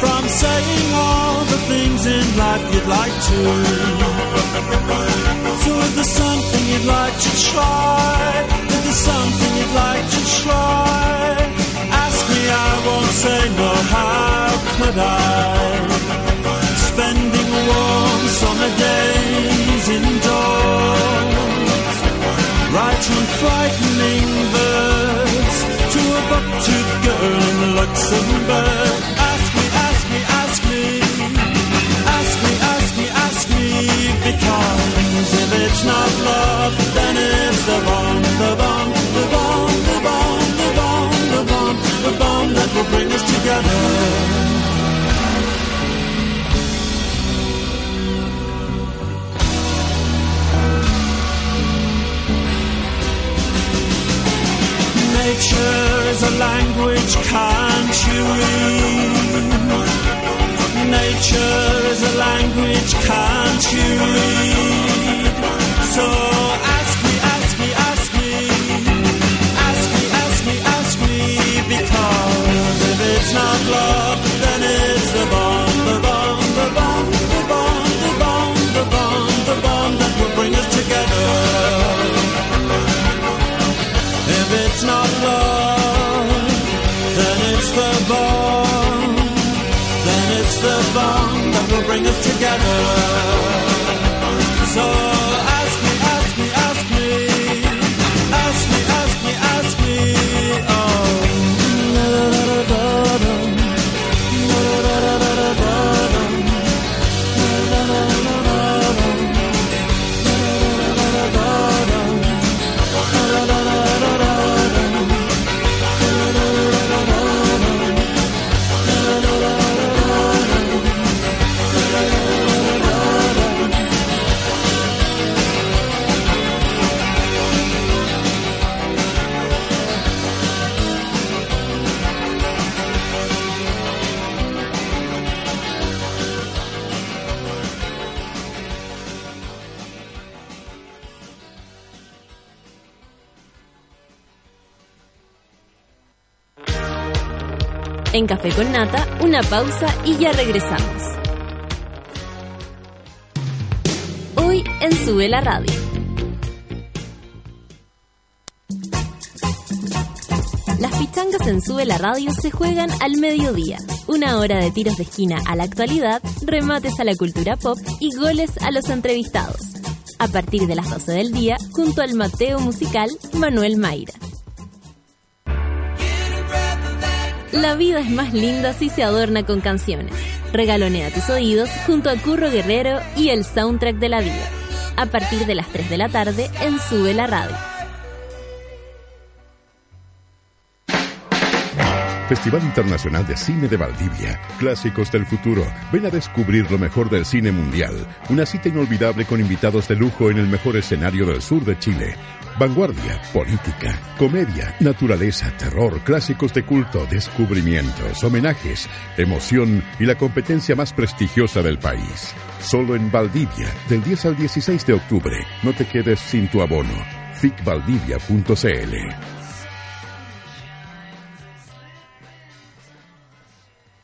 from saying all the things in life you'd like to. So if there's something you'd like to try, if there's something you'd like to try, ask me, I won't say no, how could I? Spending warm summer days indoors on frightening birds to a buck-toothed girl in Luxembourg. Because if it's not love, then it's the bomb, the bomb, the bomb, the bomb, the bomb, the bomb, the bomb that will bring us together. Nature is a language, can't you read? Nature is a language, can't you read? So will bring us together. So En Café con Nata, una pausa y ya regresamos. Hoy en Sube la Radio. Las pichangas en Sube la Radio se juegan al mediodía. Una hora de tiros de esquina a la actualidad, remates a la cultura pop y goles a los entrevistados. A partir de las 12 del día, junto al Mateo musical Manuel Mayra. La vida es más linda si se adorna con canciones. Regalonea tus oídos junto a Curro Guerrero y el soundtrack de la vida. A partir de las 3 de la tarde en Sube la Radio. Festival Internacional de Cine de Valdivia. Clásicos del futuro. Ven a descubrir lo mejor del cine mundial. Una cita inolvidable con invitados de lujo en el mejor escenario del sur de Chile. Vanguardia, política, comedia, naturaleza, terror, clásicos de culto, descubrimientos, homenajes, emoción y la competencia más prestigiosa del país. Solo en Valdivia, del 10 al 16 de octubre. No te quedes sin tu abono. ficvaldivia.cl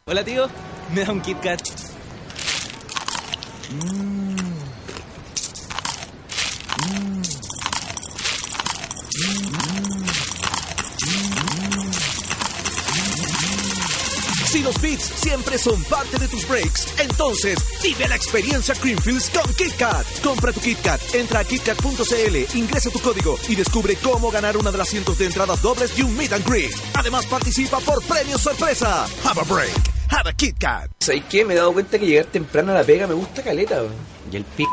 Hola tío, me da un Kit Kat. Si los beats siempre son parte de tus breaks, entonces vive la experiencia Creamfields con Kit Kat. Compra tu Kit Kat, entra a KitKat.cl, ingresa tu código y descubre cómo ganar una de las cientos de entradas dobles y un meet and greet. Además participa por premios sorpresa. Have a break. Have a Kit Kat. ¿Sabes qué? Me he dado cuenta que llegar temprano a la pega me gusta caleta. Y el pi...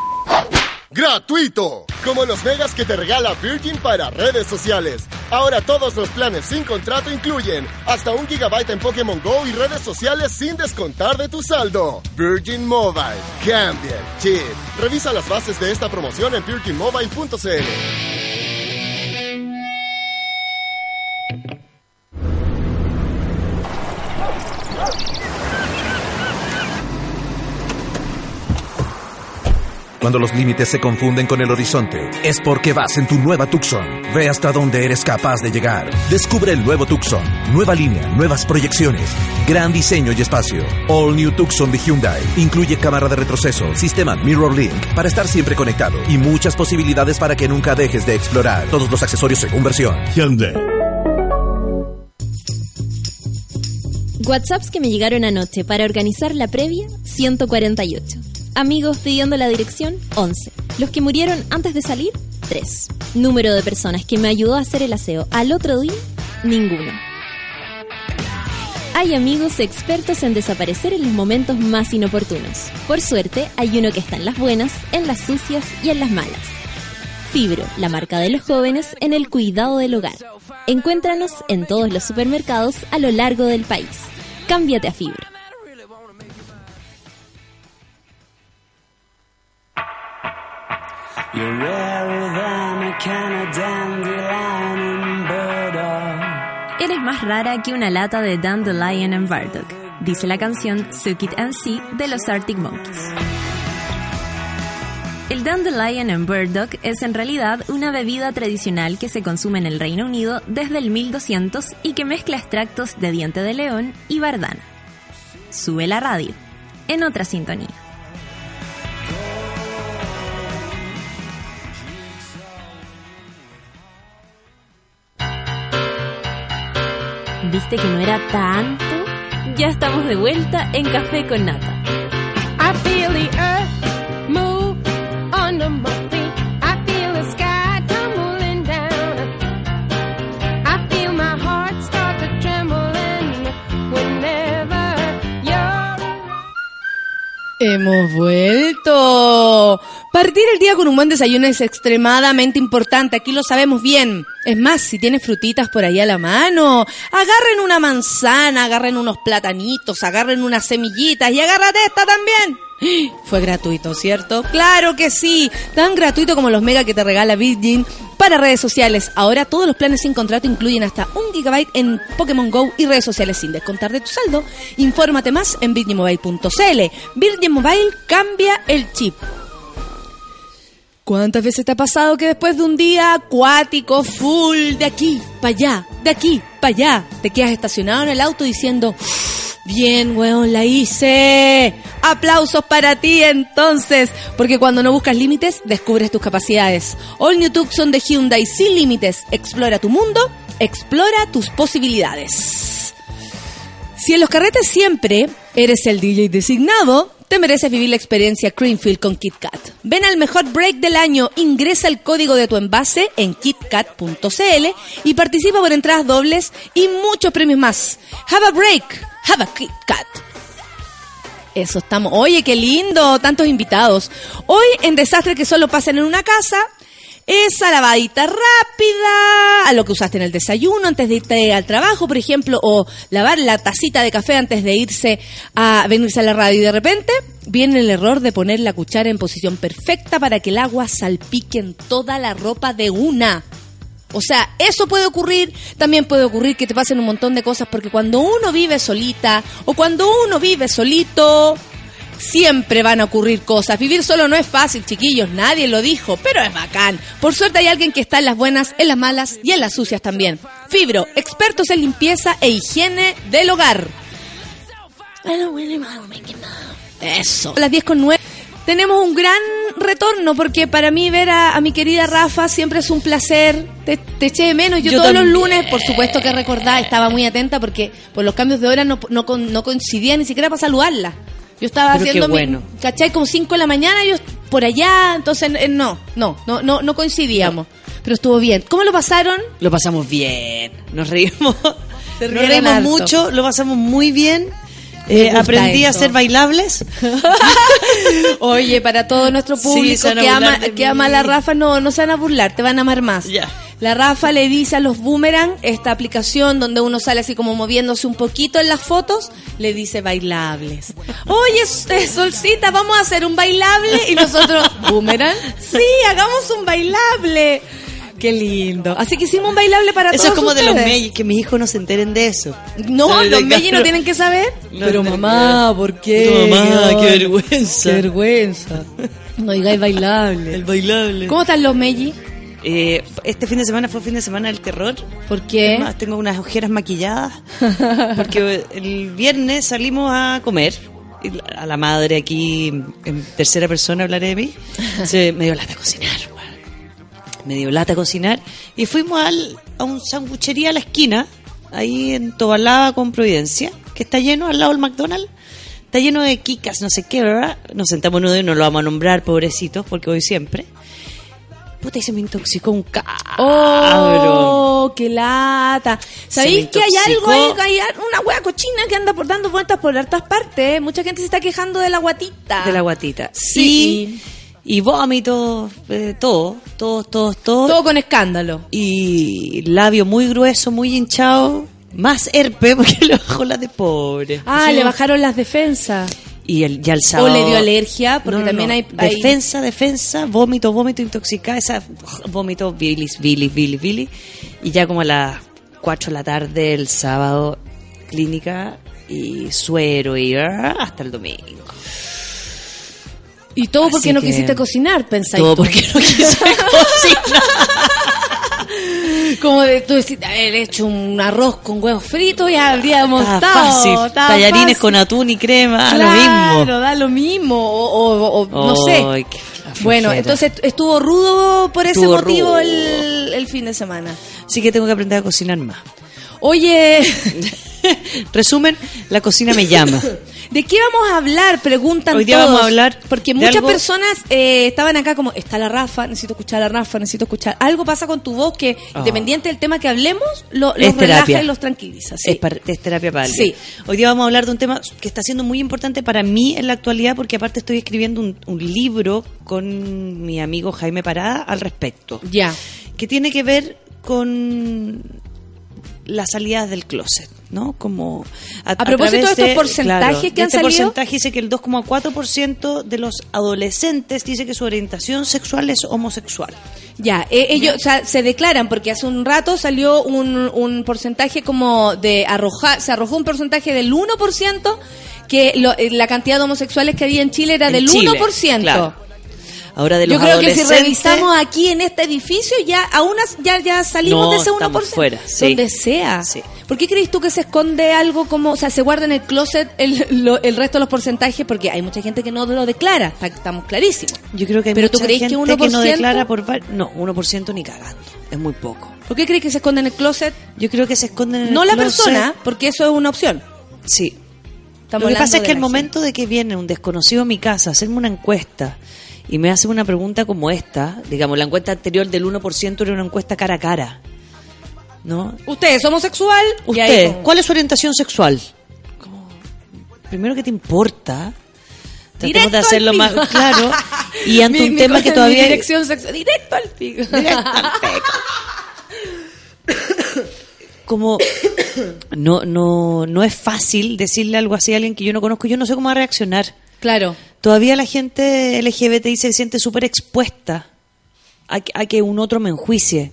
¡Gratuito! Como los megas que te regala Virgin para redes sociales. Ahora todos los planes sin contrato incluyen hasta un gigabyte en Pokémon Go y redes sociales sin descontar de tu saldo. Virgin Mobile. Cambia el chip. Revisa las bases de esta promoción en virginmobile.cl. Cuando los límites se confunden con el horizonte, es porque vas en tu nueva Tucson. Ve hasta donde eres capaz de llegar. Descubre el nuevo Tucson. Nueva línea, nuevas proyecciones, gran diseño y espacio. All New Tucson de Hyundai. Incluye cámara de retroceso, sistema Mirror Link para estar siempre conectado y muchas posibilidades para que nunca dejes de explorar. Todos los accesorios según versión. Hyundai. WhatsApps que me llegaron anoche para organizar la previa, 148. Amigos pidiendo la dirección, 11. Los que murieron antes de salir, 3. Número de personas que me ayudó a hacer el aseo al otro día, ninguno. Hay amigos expertos en desaparecer en los momentos más inoportunos. Por suerte, hay uno que está en las buenas, en las sucias y en las malas. Fibro, la marca de los jóvenes en el cuidado del hogar. Encuéntranos en todos los supermercados a lo largo del país. Cámbiate a Fibro. You're. Eres más rara que una lata de Dandelion and Burdock, dice la canción Suck It and See de los Arctic Monkeys. El Dandelion and Burdock es en realidad una bebida tradicional que se consume en el Reino Unido desde el 1200 y que mezcla extractos de diente de león y bardana. Sube la radio, en otra sintonía. ¿Viste que no era tanto? Ya estamos de vuelta en Café con Nata. I feel the earth move under my feet. I feel the sky tumbling down. I feel my heart start to trembling whenever you're Hemos vuelto. Partir el día con un buen desayuno es extremadamente importante, aquí lo sabemos bien. Es más, si tienes frutitas por ahí a la mano, agarren una manzana, agarren unos platanitos, agarren unas semillitas y agárrate esta también. [GASPS] Fue gratuito, ¿cierto? Claro que sí, tan gratuito como los mega que te regala Virgin para redes sociales. Ahora todos los planes sin contrato incluyen hasta un gigabyte en Pokémon Go y redes sociales sin descontar de tu saldo. Infórmate más en virginmobile.cl. Virgin Mobile cambia el chip. ¿Cuántas veces te ha pasado que después de un día acuático, full, de aquí para allá, de aquí para allá, te quedas estacionado en el auto diciendo, Bien, weón, la hice. Aplausos para ti entonces, porque cuando no buscas límites, descubres tus capacidades. All New Tucson de Hyundai sin límites. Explora tu mundo, explora tus posibilidades. Si en los carretes siempre eres el DJ designado, te mereces vivir la experiencia Creamfield con KitKat. Ven al mejor break del año, ingresa el código de tu envase en kitkat.cl y participa por entradas dobles y muchos premios más. Have a break, have a KitKat. Eso estamos. Oye, qué lindo, tantos invitados. Hoy en Desastre que solo pasan en una casa, esa lavadita rápida a lo que usaste en el desayuno antes de irte al trabajo, por ejemplo, o lavar la tacita de café antes de irse a venirse a la radio y de repente viene el error de poner la cuchara en posición perfecta para que el agua salpique en toda la ropa de una. O sea, eso puede ocurrir, también puede ocurrir que te pasen un montón de cosas porque cuando uno vive solita o cuando uno vive solito, siempre van a ocurrir cosas. Vivir solo no es fácil, chiquillos, nadie lo dijo, pero es bacán. Por suerte hay alguien que está en las buenas, en las malas y en las sucias también. Fibro, expertos en limpieza e higiene del hogar. Eso. Las 10 con 9. Tenemos un gran retorno porque para mí ver a, a mi querida Rafa siempre es un placer. Te, te eché de menos. Yo, Yo todos también. los lunes, por supuesto que recordaba, estaba muy atenta porque por los cambios de hora no, no, no coincidía ni siquiera para saludarla. Yo estaba Pero haciendo mi- bueno. ¿cachai? Como 5 de la mañana, yo por allá, entonces eh, no, no, no, no, no coincidíamos. Pero estuvo bien. ¿Cómo lo pasaron? Lo pasamos bien, nos reímos, [LAUGHS] nos reímos harto. mucho, lo pasamos muy bien. Eh, aprendí a ser bailables. [LAUGHS] Oye, para todo nuestro público que, ama, que ama a la Rafa, no, no se van a burlar, te van a amar más. Ya. La Rafa le dice a los boomerang, esta aplicación donde uno sale así como moviéndose un poquito en las fotos, le dice bailables. Oye, Solcita, vamos a hacer un bailable y nosotros, [LAUGHS] boomerang, sí, hagamos un bailable. Qué lindo. Así que hicimos un bailable para Eso todos es como de los. Meiji, que mis hijos no se enteren de eso. No, los Meiji no tienen que saber. No, Pero no, mamá. ¿por qué? Mamá, qué vergüenza. Qué vergüenza. No digáis bailable. El bailable. ¿Cómo están los Meiji? Eh, este fin de semana fue fin de semana del terror. ¿Por qué? Es más, tengo unas ojeras maquilladas. Porque el viernes salimos a comer. A la madre aquí, en tercera persona hablaré de mí. Se me dio lata cocinar. weón. Me dio lata cocinar. Y fuimos al, a un sanguchería a la esquina, ahí en Tobalaba con Providencia, que está lleno al lado del McDonald's. Está lleno de kikas, no sé qué, ¿verdad? Nos sentamos uno de no lo vamos a nombrar, pobrecitos, porque hoy siempre. Puta, y se me intoxicó un cabro. ¡Oh, qué lata! ¿Sabéis que hay algo ahí? Hay una wea cochina que anda por dando vueltas por hartas partes. Mucha gente se está quejando de la guatita. De la guatita. Sí. Y, y vómito, eh, todo, todo, todo, todo. Todo con escándalo. Y labio muy grueso, muy hinchado. Más herpe, [LAUGHS] porque le bajó la de pobre. Ah, le bajaron las defensas. Y el, ya el O sábado... le dio alergia, porque No, no, también no. hay, hay- Defensa, defensa, vómito, vómito, intoxicada, esa vómito, bilis, bilis, bilis, bilis. Y ya como a las 4 de la tarde el sábado, clínica y suero y ah, hasta el domingo. Y todo porque Así no que- quisiste cocinar, pensáis Todo tú. porque no quise [LAUGHS] cocinar. Como de tú decís, haber hecho un arroz con huevos fritos y habríamos Estaba estado. fácil. Tallarines fácil. con atún y crema, Claro, lo mismo. da lo mismo. O, o- o- no sé. Bueno, entonces estuvo rudo por ese Estuvo motivo el, el fin de semana. Sí que tengo que aprender a cocinar más. Oye, [LAUGHS] [LAUGHS] Resumen, la cocina me llama. ¿de qué vamos a hablar? Preguntan Hoy día todos. vamos a hablar Porque muchas algo- personas eh, estaban acá como, está la Rafa, necesito escuchar a la Rafa, necesito escuchar. Algo pasa con tu voz que, Ah. independiente del tema que hablemos, lo, Es los relaja terapia. y los tranquiliza. sí. Es, terapia para alguien. Sí. Hoy día vamos a hablar de un tema que está siendo muy importante para mí en la actualidad porque aparte estoy escribiendo un, un libro con mi amigo Jaime Parada al respecto. Ya. Que tiene que ver con las salidas del closet, ¿no? Como a, A propósito de estos porcentajes claro, que de han este salido. porcentaje dice que el 2,4% de los adolescentes dice que su orientación sexual es homosexual. Ya, eh, ellos o sea, se declaran porque hace un rato salió un, un porcentaje como de arrojar, se arrojó un porcentaje del 1% que lo- eh, la cantidad de homosexuales que había en Chile era En del Chile, 1%. claro. Ahora de los Yo creo que si revisamos aquí en este edificio, ya aún ya, ya salimos No, de ese 1%. estamos fuera, sí. Donde sea. Sí. ¿Por qué crees tú que se esconde algo como, o sea, se guarda en el closet el, lo- el resto de los porcentajes? Porque hay mucha gente que no lo declara, estamos clarísimos. Yo creo que hay Pero tú mucha crees que gente 1%? no declara por... No, 1% ni cagando. Es muy poco. ¿Por qué crees que se esconde en el closet? Yo creo que se esconden en el No la closet. persona, porque eso es una opción. Sí. Estamos Lo que pasa es que la el momento de que viene un desconocido a mi casa a hacerme una encuesta y me hace una pregunta como esta, digamos, la encuesta anterior del 1% era una encuesta cara a cara. ¿No? ¿Usted es homosexual? Ahí Usted, como- ¿cuál es su orientación sexual? Como, primero, ¿qué te importa? Tratemos Directo de al hacerlo pico. más claro. Y [LAUGHS] ante Mi- un mi tema que [LAUGHS] todavía... dirección sexual, [LAUGHS] directo al pico. como no, no, no es fácil decirle algo así a alguien que yo no conozco, yo no sé cómo va a reaccionar. Claro. Todavía la gente LGBTI se siente súper expuesta a, que- a que un otro me enjuicie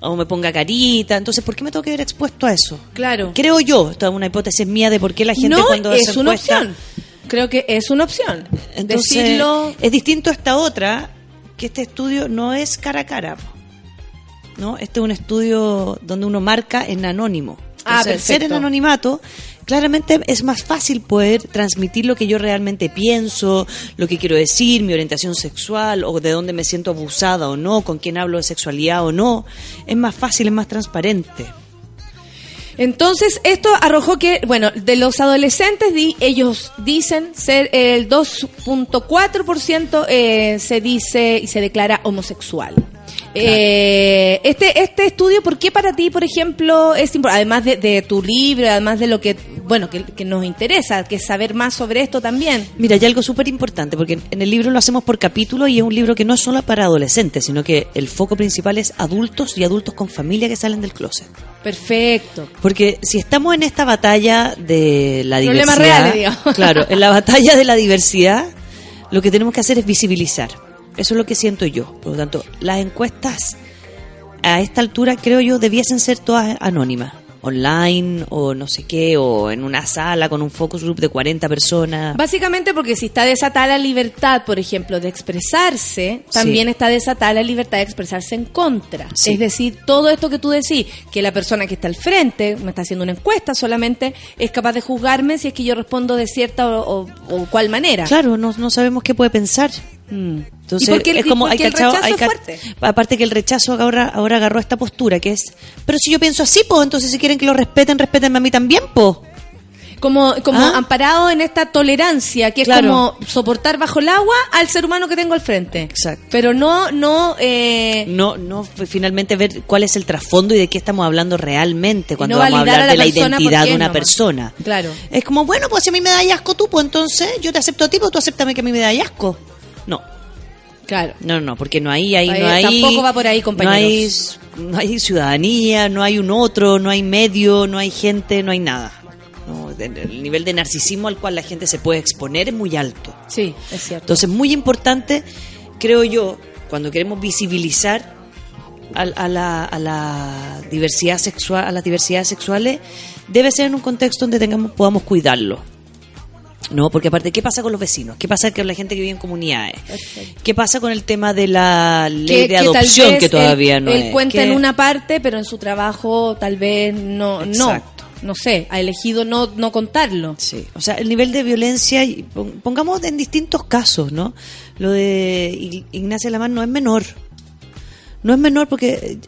o me ponga carita. Entonces, ¿por qué me tengo que ver expuesto a eso? Claro. Creo yo, esto es una hipótesis mía de por qué la gente no, cuando es una encuesta- opción. Creo que es una opción. Entonces, Decirlo. es distinto a esta otra, que este estudio no es cara a cara. ¿no? Este es un estudio donde uno marca en anónimo. Ah, Entonces, ser en perfecto. anonimato, claramente es más fácil poder transmitir lo que yo realmente pienso, lo que quiero decir, mi orientación sexual, o de dónde me siento abusada o no, con quién hablo de sexualidad o no. Es más fácil, es más transparente. Entonces, esto arrojó que, bueno, de los adolescentes, di- ellos dicen ser el 2.4% eh, se dice y se declara homosexual. Eh, este este estudio, ¿por qué para ti, por ejemplo, es importante? Además de, de tu libro, además de lo que, bueno, que, que nos interesa, que es saber más sobre esto también. Mira, hay algo súper importante, porque en el libro lo hacemos por capítulo y es un libro que no es solo para adolescentes, sino que el foco principal es adultos y adultos con familia que salen del closet. Perfecto. Porque si estamos en esta batalla de la Problemas diversidad, reales, claro, en la batalla de la diversidad, lo que tenemos que hacer es visibilizar. Eso es lo que siento yo. Por lo tanto, las encuestas a esta altura creo yo debiesen ser todas anónimas, online o no sé qué, o en una sala con un focus group de 40 personas. Básicamente porque si está desatada la libertad, por ejemplo, de expresarse, también Sí. está desatada la libertad de expresarse en contra. Sí. Es decir, todo esto que tú decís, que la persona que está al frente me está haciendo una encuesta solamente, es capaz de juzgarme si es que yo respondo de cierta o, o- o cual manera. Claro, no, no sabemos qué puede pensar. Entonces, ¿Y por qué el- es como hay qué el cachado- rechazo hay es ca- fuerte? Aparte que el rechazo ahora, ahora agarró esta postura que es, pero si yo pienso así, pues entonces si quieren que lo respeten, respétenme a mí también, pues. Como, como Ah. amparado en esta tolerancia, que es como soportar bajo el agua al ser humano que tengo al frente. Exacto. Pero no, no, eh, No, no finalmente ver cuál es el trasfondo y de qué estamos hablando realmente cuando no vamos a hablar a la de la identidad de una nomás. persona. claro. Es como, bueno, pues si a mí me da asco tú, pues entonces yo te acepto a ti, pues tú acéptame que a mí me da asco. No, Claro. no, no, porque no hay, ahí, no hay... tampoco va por ahí, No hay, compañeros. no hay ciudadanía, no hay un otro, no hay medio, no hay gente, no hay nada. No, el nivel de narcisismo al cual la gente se puede exponer es muy alto. Sí, es cierto. Entonces, muy importante, creo yo, cuando queremos visibilizar al- a, la, a la diversidad sexual, a las diversidades sexuales, debe ser en un contexto donde tengamos, podamos cuidarlo. No, porque aparte, ¿qué pasa con los vecinos? ¿Qué pasa con la gente que vive en comunidades? ¿Qué pasa con el tema de la ley de adopción que todavía él, no él es? cuenta ¿Qué- en una parte, pero en su trabajo tal vez no, no, Exacto. no sé, ha elegido no, no contarlo. Sí, o sea, el nivel de violencia, pongamos en distintos casos, ¿no? Lo de Ig- Ignacia Lamán no es menor. No es menor porque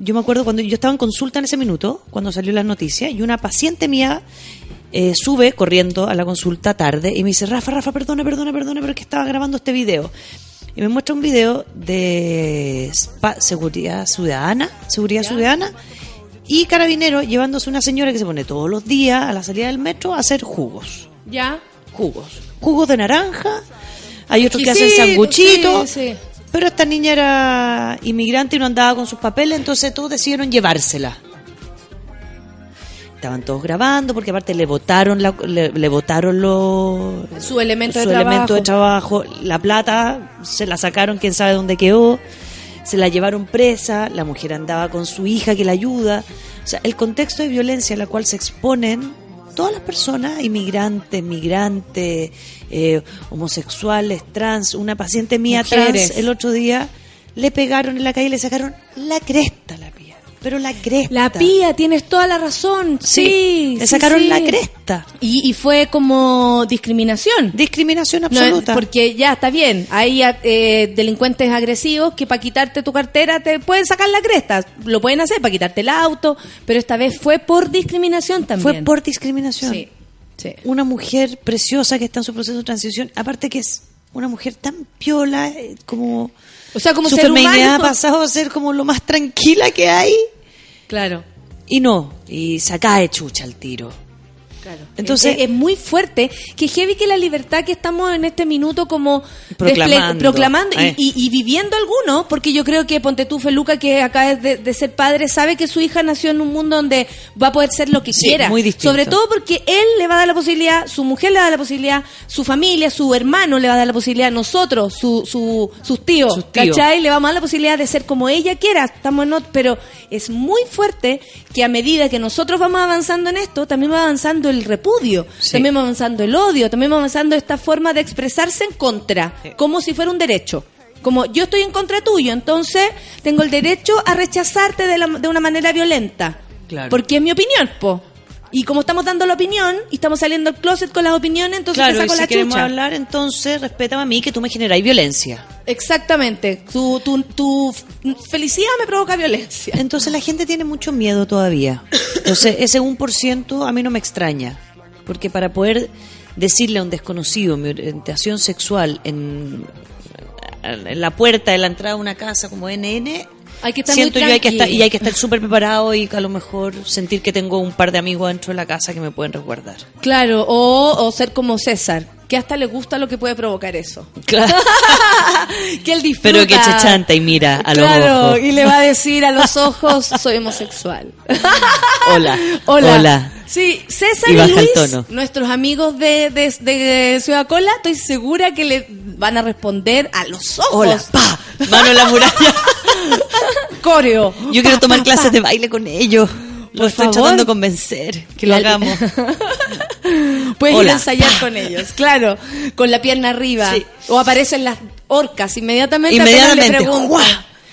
yo me acuerdo cuando yo estaba en consulta en ese minuto, cuando salió la noticia, y una paciente mía eh, sube corriendo a la consulta tarde y me dice, Rafa, Rafa, perdona, perdona, perdona, pero es que estaba grabando este video. Y me muestra un video de spa- seguridad ciudadana, seguridad ciudadana, y carabinero llevándose una señora que se pone todos los días a la salida del metro a hacer jugos. ¿Ya? Jugos. Jugos de naranja. Hay otros que hacen sanguchitos. sí, sí. Pero esta niña era inmigrante y no andaba con sus papeles, entonces todos decidieron llevársela. Estaban todos grabando porque aparte le votaron la, le, le votaron los Su elemento su de trabajo. elemento de trabajo, la plata se la sacaron, quién sabe dónde quedó, se la llevaron presa, la mujer andaba con su hija que la ayuda, o sea, el contexto de violencia a la cual se exponen todas las personas, inmigrantes, migrantes, eh, homosexuales, trans, una paciente mía Mujeres. trans el otro día le pegaron en la calle y le sacaron la cresta. Pero la cresta. La pía, tienes toda la razón. Sí, Sí, le sacaron sí. la cresta. Y, y fue como discriminación. Discriminación No, absoluta. porque ya está bien, hay eh, delincuentes agresivos que para quitarte tu cartera te pueden sacar la cresta, lo pueden hacer para quitarte el auto, pero esta vez fue por discriminación también. Fue por discriminación. Sí, sí. Una mujer preciosa que está en su proceso de transición, aparte que es una mujer tan piola, eh, como... O sea, como su ser feminidad humano. ha pasado a ser como lo más tranquila que hay. Claro. Y no, y se cae chucha al tiro. Claro. Entonces- es, es muy fuerte que heavy que la libertad que estamos en este minuto como Proclamando. y- Eh. y, y viviendo algunos, porque yo creo que Ponte tú, Feluca, que acaba de, de ser padre, sabe que su hija nació en un mundo donde va a poder ser lo que Sí, quiera. muy distinto. Sobre todo porque él le va a dar la posibilidad, su mujer le va a dar la posibilidad, su familia, su hermano le va a dar la posibilidad, nosotros, su, su, sus tíos, Sus tíos. ¿cachai? Le vamos a dar la posibilidad de ser como ella quiera. Estamos en ot- pero es muy fuerte que a medida que nosotros vamos avanzando en esto, también va avanzando el repudio, Sí. también va avanzando el odio, también va avanzando esta forma de expresarse en contra, como si fuera un derecho. Como yo estoy en contra tuyo, entonces tengo el derecho a rechazarte de, la- de una manera violenta. Claro. Porque es mi opinión, po. Y como estamos dando la opinión y estamos saliendo al closet con las opiniones, entonces Claro, te y saco si la queremos chucha. hablar, entonces respétame a mí que tú me generáis violencia. Exactamente. Tu, tu, tu felicidad me provoca violencia. Entonces la gente tiene mucho miedo todavía. Entonces ese 1% a mí no me extraña. Porque para poder decirle a un desconocido mi orientación sexual en, en la puerta de la entrada de una casa como NN, Hay que estar siento muy yo hay que estar, y hay que estar súper preparado y a lo mejor sentir que tengo un par de amigos dentro de la casa que me pueden resguardar. Claro, o, o ser como César, que hasta le gusta lo que puede provocar eso. Claro. [LAUGHS] que él disfruta. Pero que se chanta y mira a los claro, ojos. y le va a decir a los ojos, soy homosexual. [LAUGHS] Hola. Hola. Hola. Sí, César Y Luis, nuestros amigos de, de, de Ciudad Cola, estoy segura que le van a responder a los ojos. Hola, pa, mano en la muralla. [LAUGHS] Coreo. Yo quiero tomar pa, clases de baile con ellos. Lo Por estoy favor. tratando de convencer que lo hagamos. Puedes ir a ensayar con ellos, claro, con la pierna arriba. Sí. O aparecen las orcas inmediatamente. Inmediatamente, le.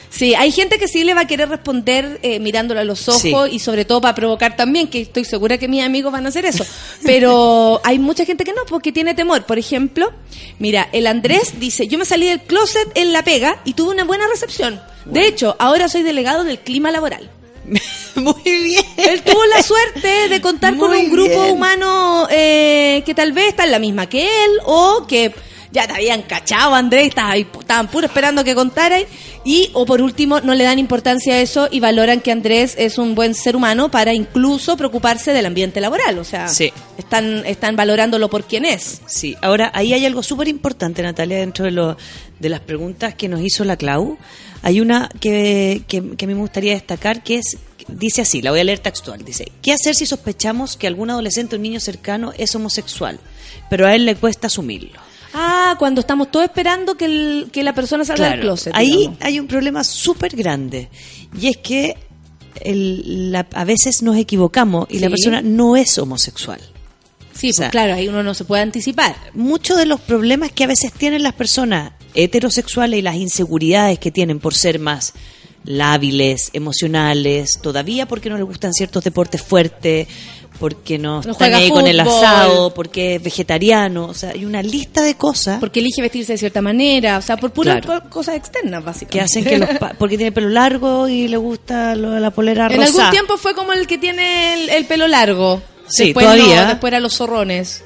Sí, hay gente que sí le va a querer responder eh, mirándolo a los ojos Sí. y sobre todo para provocar también, que estoy segura que mis amigos van a hacer eso. Pero [LAUGHS] hay mucha gente que no, porque tiene temor. Por ejemplo, mira, el Andrés dice, yo me salí del closet en La Pega y tuve una buena recepción. De hecho, ahora soy delegado del clima laboral. [LAUGHS] Muy bien. Él tuvo la suerte de contar con un grupo bien. humano eh, que tal vez está en la misma que él o que ya te habían cachado, Andrés, estaban puro esperando que contara y o por último no le dan importancia a eso y valoran que Andrés es un buen ser humano para incluso preocuparse del ambiente laboral, o sea, Sí. están están valorándolo por quien es. Sí, ahora ahí hay algo súper importante, Natalia, dentro de, lo, de las preguntas que nos hizo la Clau. Hay una que, que, que a mí me gustaría destacar que es, dice así, la voy a leer textual, dice, ¿qué hacer si sospechamos que algún adolescente o niño cercano es homosexual, pero a él le cuesta asumirlo? Ah, cuando estamos todos esperando que, el- que la persona salga del closet. ahí digamos. hay un problema súper grande y es que el- la- a veces nos equivocamos y la persona no es homosexual. Sí, o sea, pues claro, ahí uno no se puede anticipar. muchos de los problemas que a veces tienen las personas heterosexuales y las inseguridades que tienen por ser más lábiles, emocionales, todavía porque no les gustan ciertos deportes fuertes, porque no, No están ahí con el fútbol. asado, porque es vegetariano, o sea, hay una lista de cosas Porque elige vestirse de cierta manera, o sea, por puras Claro. cosas externas, básicamente. que hacen que los pa- porque tiene pelo largo y le gusta lo- la polera En rosa. algún tiempo fue como el que tiene el, el pelo largo. Sí, Después todavía. no, después eran los zorrones.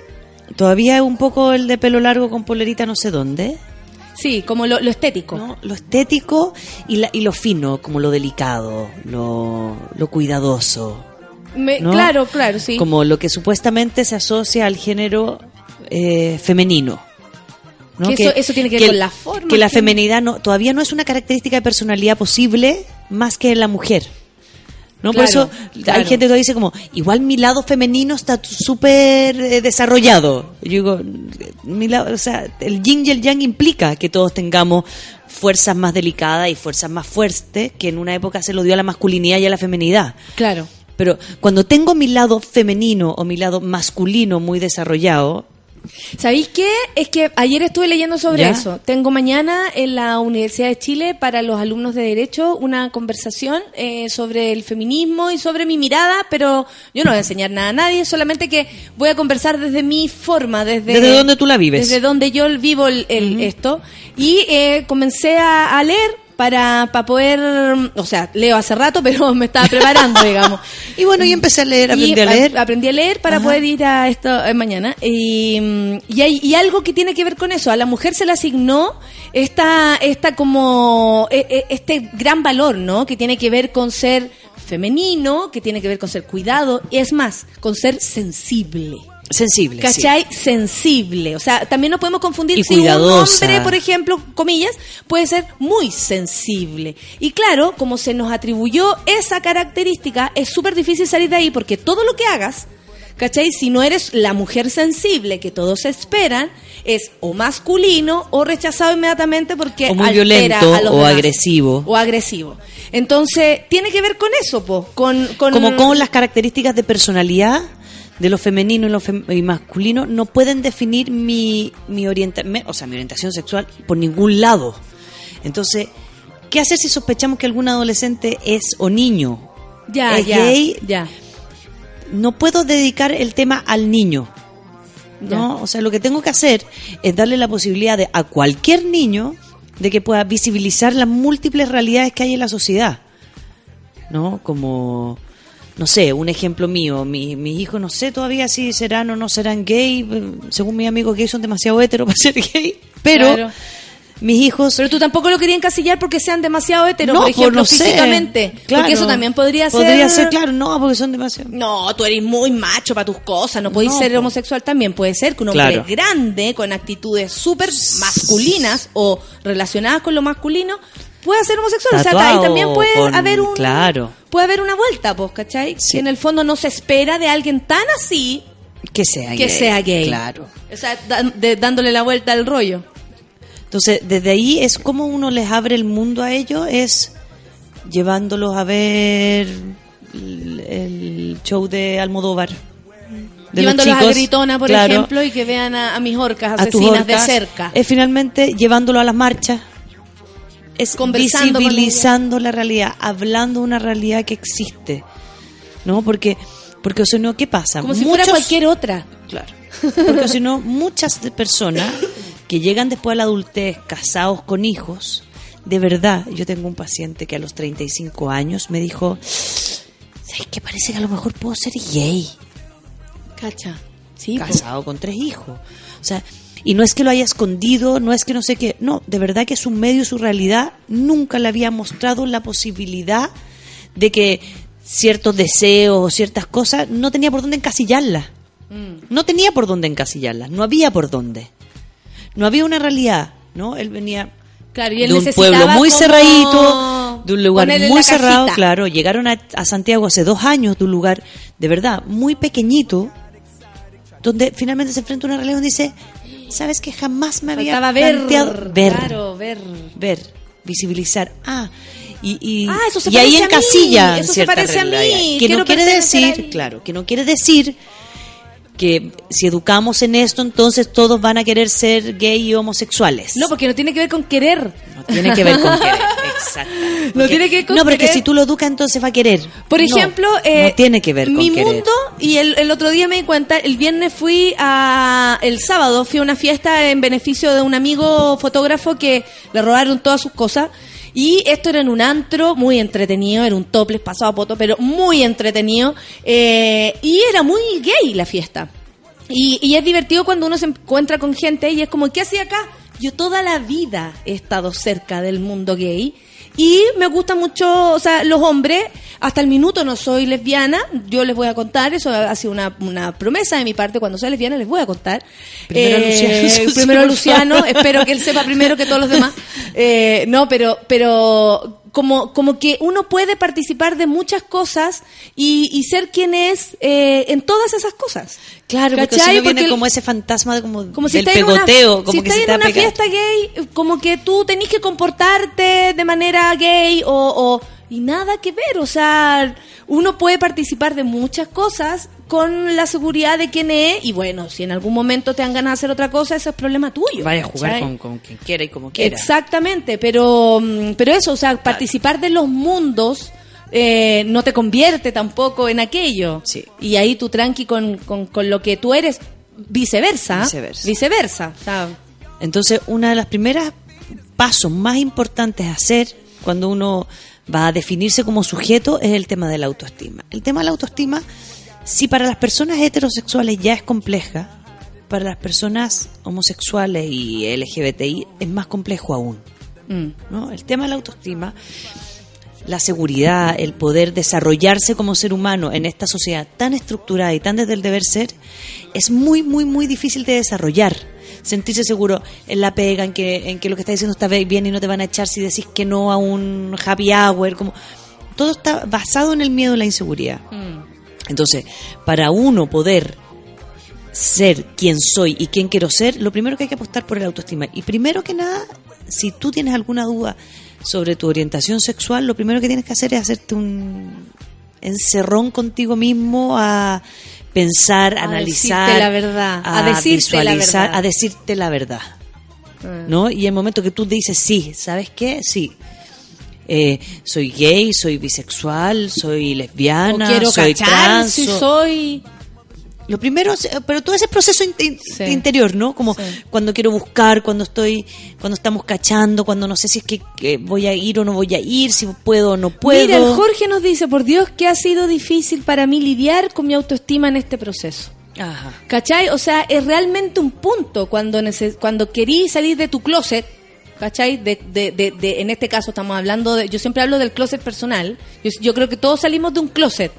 Todavía es un poco el de pelo largo con polerita no sé dónde. Sí, como lo, lo estético. ¿no? Lo estético y, la- y lo fino, como lo delicado, lo, lo cuidadoso. Me- ¿no? Claro, claro, sí. Como lo que supuestamente se asocia al género eh, femenino. ¿no? Que eso- eso tiene que ver con la forma Que la que- femenidad no, todavía no es una característica de personalidad posible más que en la mujer. ¿No? Por eso claro. hay gente que dice como, igual mi lado femenino está súper eh, desarrollado. Yo digo, mi lado, o sea, el yin y el yang implica que todos tengamos fuerzas más delicadas y fuerzas más fuertes que en una época se lo dio a la masculinidad y a la feminidad. Claro. pero cuando tengo mi lado femenino o mi lado masculino muy desarrollado, ¿Sabéis qué? Es que ayer estuve leyendo sobre ¿Ya? eso. Tengo mañana en la Universidad de Chile para los alumnos de Derecho una conversación eh, sobre el feminismo y sobre mi mirada, pero yo no voy a enseñar nada a nadie, solamente que voy a conversar desde mi forma, desde... ¿Desde dónde tú la vives? Desde donde yo vivo el, el- esto. Y eh, comencé a, a leer para, para poder... O sea, leo hace rato, [LAUGHS] pero me estaba preparando, [LAUGHS] digamos. y bueno, y empecé a leer, aprendí a leer. aprendí a leer para Ajá. poder ir a esto eh, mañana. Y, mm, y, hay, y algo que tiene que ver con eso. A la mujer se le asignó esta, esta como, eh, eh, este gran valor, ¿no? Que tiene que ver con ser femenino, que tiene que ver con ser cuidado, y es más, con ser sensible. Sensible, sí. ¿Cachai? Sensible. O sea, también no podemos confundir Y si un hombre, por ejemplo, comillas, puede ser muy sensible. Y claro, como se nos atribuyó esa característica, es súper difícil salir de ahí porque todo lo que hagas, ¿cachai? Si no eres la mujer sensible que todos esperan, es o masculino o rechazado inmediatamente porque O muy altera violento a los o demás. agresivo. O agresivo. Entonces, tiene que ver con eso, po, con, con Como con las características de personalidad de lo femenino y lo fem- y masculino no pueden definir mi, mi, orienta- o sea, mi orientación sexual por ningún lado. Entonces, ¿qué hacer si sospechamos que algún adolescente es o niño? ya, es ya, gay? ya. No puedo dedicar el tema al niño. ¿no? O sea, lo que tengo que hacer es darle la posibilidad de, a cualquier niño de que pueda visibilizar las múltiples realidades que hay en la sociedad. ¿No? Como, no sé, un ejemplo mío, mi- mis hijos no sé todavía si serán o no serán gay, según mis amigos gay son demasiado heteros [LAUGHS] para ser gay, pero Claro. mis hijos... Pero tú tampoco lo querías encasillar porque sean demasiado heteros, no, por ejemplo, no sé. físicamente. Claro. Porque eso también podría ser. Podría ser, claro, no, porque son demasiado... No, tú eres muy macho para tus cosas, no podéis No, ser homosexual también. Puede ser que un hombre Claro. grande, con actitudes súper masculinas o relacionadas con lo masculino, pueda ser homosexual. o sea, ahí también puede con- haber un. claro. Puede haber una vuelta, pues, ¿cachai? Sí. Que en el fondo no se espera de alguien tan así Que sea que gay. sea gay. Claro. O sea, de- dándole la vuelta al rollo. Entonces, desde ahí es como uno les abre el mundo a ellos, es llevándolos a ver el, el show de Almodóvar. De los Llevándolos a Gritona, por claro, ejemplo, y que vean a, a mis orcas asesinas de cerca. Es finalmente llevándolo a las marchas. Es Conversando con visibilizando la realidad, hablando de una realidad que existe. ¿No? Porque, porque o sea, no, ¿qué pasa? Como si fuera Muchos- cualquier otra. Claro. Porque si no, muchas personas que llegan después a la adultez casados con hijos, de verdad, yo tengo un paciente que a los 35 años me dijo, ¿sabes qué? Parece que a lo mejor puedo ser gay, Cacha. Sí, casado con tres hijos. O sea, y no es que lo haya escondido, no es que no sé qué, no, de verdad que su medio, su realidad, nunca le había mostrado la posibilidad de que ciertos deseos o ciertas cosas no tenía por dónde encasillarlas. Mm. No tenía por dónde encasillarlas, no había por dónde. No había una realidad, ¿no? Él venía Claro, y él de un pueblo muy como cerradito, de un lugar muy cerrado, cajita. claro. Llegaron a, a Santiago hace dos años, de un lugar de verdad muy pequeñito, donde finalmente se enfrenta a una realidad donde dice, ¿sabes que jamás me había Faltaba planteado ver, claro, ver. ver, visibilizar? Ah, y, y, Ah, eso se y ahí parece a mí, encasilla eso se parece a mí. Que no quiere decir, claro, que no quiere decir que si educamos en esto, entonces todos van a querer ser gay y homosexuales. No, porque no tiene que ver con querer. No tiene que ver con querer. [LAUGHS] Exacto. No tiene que ver con No, porque querer. si tú lo educas, entonces va a querer. Por No, ejemplo, eh, no tiene que ver con mi querer. mundo, y el, el otro día me di cuenta, el viernes fui a, el sábado fui a una fiesta en beneficio de un amigo fotógrafo que le robaron todas sus cosas. Y esto era en un antro muy entretenido, era un topless pasado a poto, pero muy entretenido. eh, y era muy gay la fiesta. Y, y es divertido cuando uno se encuentra con gente y es como, ¿qué hacía acá? Yo toda la vida he estado cerca del mundo gay y me gusta mucho, o sea, los hombres, hasta el minuto no soy lesbiana, yo les voy a contar, eso ha sido una, una promesa de mi parte, cuando sea lesbiana les voy a contar. Primero Eh, Luciano. [LAUGHS] primero Luciano, espero que él sepa primero que todos los demás. [LAUGHS] Eh, no, pero, pero como, como que uno puede participar de muchas cosas y, y ser quien es eh, en todas esas cosas. Claro, porque si ¿Cachai? no viene el- como ese fantasma de como, como si del estás en una- pegoteo, como si que estás en una fiesta gay, como que tú tenés que comportarte de manera gay o, o Y nada que ver, o sea, uno puede participar de muchas cosas con la seguridad de quién es y bueno, si en algún momento te dan ganas de hacer otra cosa, ese es problema tuyo. Vaya a jugar con, con quien quiera y como quiera. Exactamente, pero, mm, pero eso, o sea, participar de los mundos eh, no te convierte tampoco en aquello. Sí. Y ahí tú tranqui con, con, con lo que tú eres, viceversa. Viceversa. Viceversa. Entonces, una de las primeras pasos más importantes a hacer cuando uno va a definirse como sujeto es el tema de la autoestima. El tema de la autoestima, si para las personas heterosexuales ya es compleja, para las personas homosexuales y LGBTI es más complejo aún. mm. ¿no? El tema de la autoestima, la seguridad, el poder desarrollarse como ser humano en esta sociedad tan estructurada y tan desde el deber ser, es muy, muy, muy difícil de desarrollar. Sentirse seguro en la pega, en que, en que lo que estás diciendo está bien y no te van a echar si decís que no a un happy hour, como todo está basado en el miedo y la inseguridad. Entonces, para uno poder ser quien soy y quién quiero ser, lo primero que hay que apostar por el autoestima. Y primero que nada, si tú tienes alguna duda sobre tu orientación sexual, lo primero que tienes que hacer es hacerte un encerrón contigo mismo a pensar, A analizar, decirte la verdad, a decirte la visualizar, verdad. a decirte la verdad. Mm. ¿no? Y el momento que tú dices, sí, ¿sabes qué? Sí. Eh, soy gay, soy bisexual, soy o lesbiana, quiero soy cachar trans. si soy... Lo primero, pero todo ese proceso in- in- Sí. interior, ¿no? Como Sí. cuando quiero buscar, cuando estoy, cuando estamos cachando, cuando no sé si es que, que voy a ir o no voy a ir, si puedo o no puedo. Mira, el Jorge nos dice, por Dios, que ha sido difícil para mí lidiar con mi autoestima en este proceso. Ajá. ¿Cachai? O sea, es realmente un punto cuando cuando querí salir de tu closet, ¿cachai? De, de, de, de- en este caso estamos hablando de, yo siempre hablo del closet personal, yo, yo creo que todos salimos de un closet.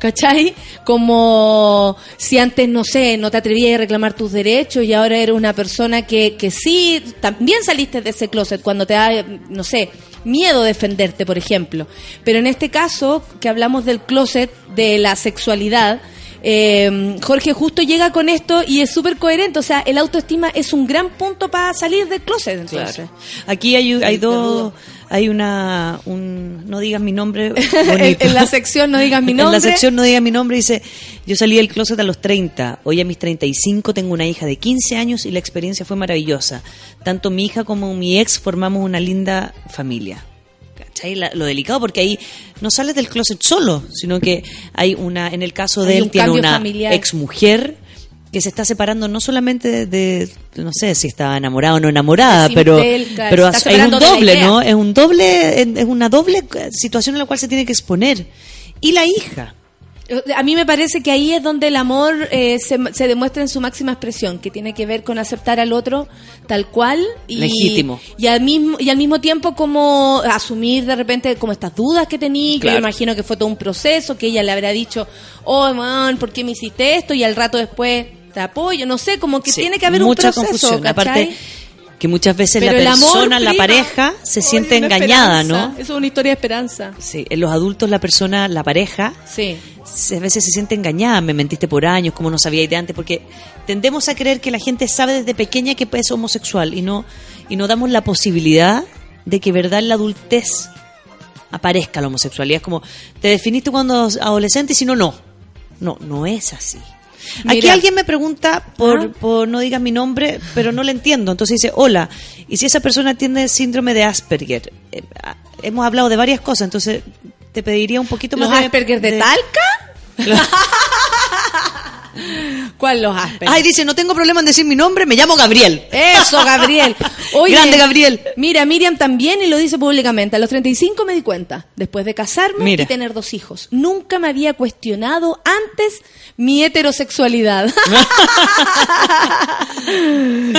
¿Cachai? Como si antes, no sé, no te atrevías a reclamar tus derechos y ahora eres una persona que, que sí, también saliste de ese closet cuando te da, no sé, miedo defenderte, por ejemplo. Pero en este caso, que hablamos del closet, de la sexualidad, eh, Jorge justo llega con esto y es súper coherente. O sea, el autoestima es un gran punto para salir del closet. Entonces. Claro. Aquí hay, hay dos, hay una, un, no digas mi nombre. [LAUGHS] en, en la sección no digas mi nombre. En la sección no diga mi nombre dice, yo salí del closet a los 30, hoy a mis 35 tengo una hija de 15 años y la experiencia fue maravillosa. Tanto mi hija como mi ex formamos una linda familia. ¿Cachai? La- lo delicado porque ahí no sales del closet solo, sino que hay una, en el caso de Hay él un tiene una familiar. ex mujer que se está separando no solamente de, de- no sé si está enamorada o no enamorada, pero, pero es un doble. ¿no? Es un doble, es una doble situación en la cual se tiene que exponer. Y la hija. A mí me parece que ahí es donde el amor eh, se, se demuestra en su máxima expresión, que tiene que ver con aceptar al otro tal cual y, Legítimo. y al mismo y al mismo tiempo como asumir de repente como estas dudas que tenía, que yo imagino que fue todo un proceso, que ella le habrá dicho, oh man, ¿por qué me hiciste esto? Y al rato después te apoyo, no sé, como que Sí, tiene que haber mucha un proceso, confusión. Aparte, que muchas veces Pero la amor persona, la prima. pareja, se siente engañada, esperanza. ¿no? Eso es una historia de esperanza. Sí, en los adultos la persona, la pareja, Sí. se- a veces se siente engañada, me mentiste por años, como no sabía de antes, porque tendemos a creer que la gente sabe desde pequeña que es homosexual y no y no damos la posibilidad de que verdad en la adultez aparezca la homosexualidad. Es como, te definiste cuando adolescente y si no, no. No, no es así. Aquí alguien me pregunta por, Ah. por no digas mi nombre, pero no le entiendo. Entonces dice, hola, y si esa persona tiene síndrome de Asperger, Eh, ah, hemos hablado de varias cosas, entonces te pediría un poquito ¿Los más de... Asperger de, de- Talca? [LAUGHS] [LAUGHS] ¿Cuál los Asperger? Ay, dice, no tengo problema en decir mi nombre, me llamo Gabriel. Eso, Gabriel. [LAUGHS] Oye, Grande Gabriel. Mira, Miriam también y lo dice públicamente. A los 35 me di cuenta, después de casarme Mira. y tener dos hijos. Nunca me había cuestionado antes mi heterosexualidad. [LAUGHS]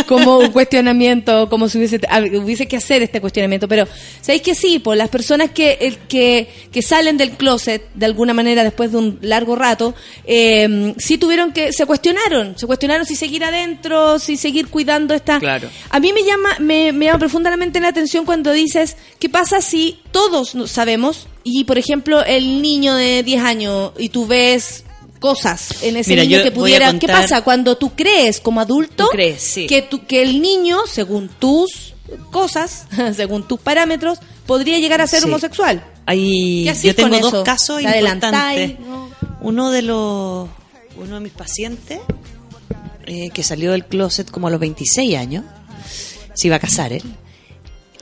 como un cuestionamiento, como si hubiese, a- hubiese que hacer este cuestionamiento. Pero, ¿sabéis que sí? Por las personas que, que, que salen del closet de alguna manera después de un largo rato, eh, sí tuvieron que, se cuestionaron, se cuestionaron si seguir adentro, si seguir cuidando esta... Claro. A mí me llama, me, me llama profundamente la atención cuando dices, ¿qué pasa si todos sabemos? Y, por ejemplo, el niño de 10 años y tú ves cosas en ese Mira, niño que pudiera... ¿Qué pasa cuando tú crees como adulto Tú crees, sí. que, tú- que el niño, según tus cosas, [LAUGHS] según tus parámetros, podría llegar a ser Sí. homosexual. Ahí, ¿Qué hacís yo tengo dos casos importantes. ¿No? Uno de los uno de mis pacientes eh, que salió del closet como a los 26 años, se iba a casar él.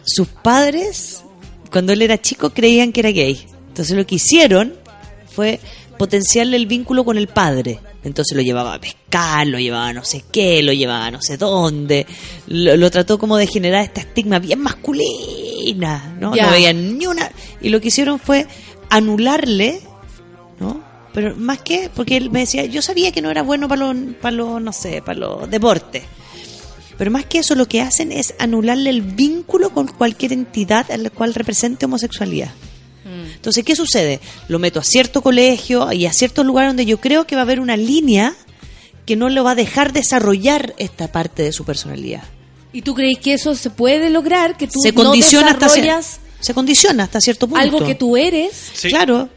Sus padres, cuando él era chico, creían que era gay. Entonces lo que hicieron fue potenciarle el vínculo con el padre. Entonces lo llevaba a pescar, lo llevaba a no sé qué, lo llevaba a no sé dónde. Lo, lo trató como de generar esta estigma bien masculina, ¿no? No veían ni una. Y lo que hicieron fue anularle, ¿no? Pero más que, porque él me decía, yo sabía que no era bueno para los, para los no sé, para los deportes. Pero más que eso, lo que hacen es anularle el vínculo con cualquier entidad a la cual represente homosexualidad. Entonces, ¿qué sucede? Lo meto a cierto colegio y a cierto lugar donde yo creo que va a haber una línea que no lo va a dejar desarrollar esta parte de su personalidad. ¿Y tú crees que eso se puede lograr? Que tú se no condiciona hasta se condiciona hasta cierto punto. algo que tú eres. Sí. Claro.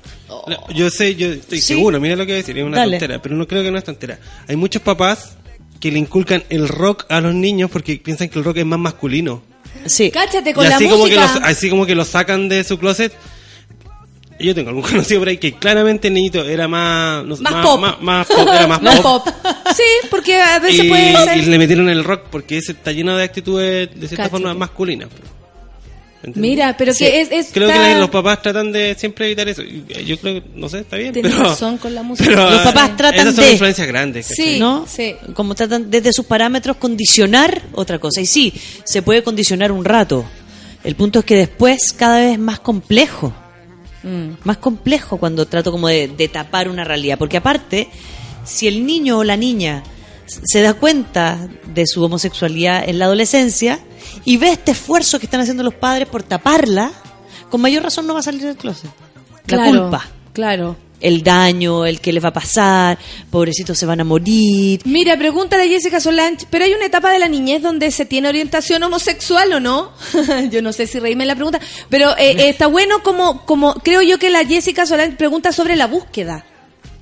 Yo sé, yo estoy Sí. seguro, mira lo que voy a decir, es una Dale. tontera, pero no creo que no es tontera. Hay muchos papás que le inculcan el rock a los niños porque piensan que el rock es más masculino. Sí. Cáchate con y la así como, que los, así como que lo sacan de su closet. Yo tengo algún [LAUGHS] conocido por ahí que claramente el niñito era más... no Más pop. Más, más pop, era más, [LAUGHS] Más pop. pop. Sí, porque a veces Y, puede ser. y le metieron el rock porque ese está lleno de actitudes de cierta Cáchate. forma masculinas. Mira, pero Sí. que es, es Creo que los papás tratan de siempre evitar eso. Y, eh, Yo creo que, no sé, está bien. Tienes pero, razón con la música. pero, Los papás eh, tratan esas son de- influencias grandes. ¿cachai? Sí. ¿no? sí. Como tratan desde sus parámetros condicionar otra cosa. Y sí, se puede condicionar un rato. El punto es que después cada vez es más complejo. Mm. Más complejo cuando trato como de, de tapar una realidad. Porque aparte, si el niño o la niña se da cuenta de su homosexualidad en la adolescencia y ve este esfuerzo que están haciendo los padres por taparla, con mayor razón no va a salir del closet. La Claro, culpa. Claro. El daño, el que les va a pasar, pobrecitos se van a morir. Mira, pregúntale a Jessica Solange, pero hay una etapa de la niñez donde se tiene orientación homosexual o no? [LAUGHS] yo no sé si reírme la pregunta, pero eh, eh, [LAUGHS] está bueno como, como, creo yo que la Jessica Solange pregunta sobre la búsqueda,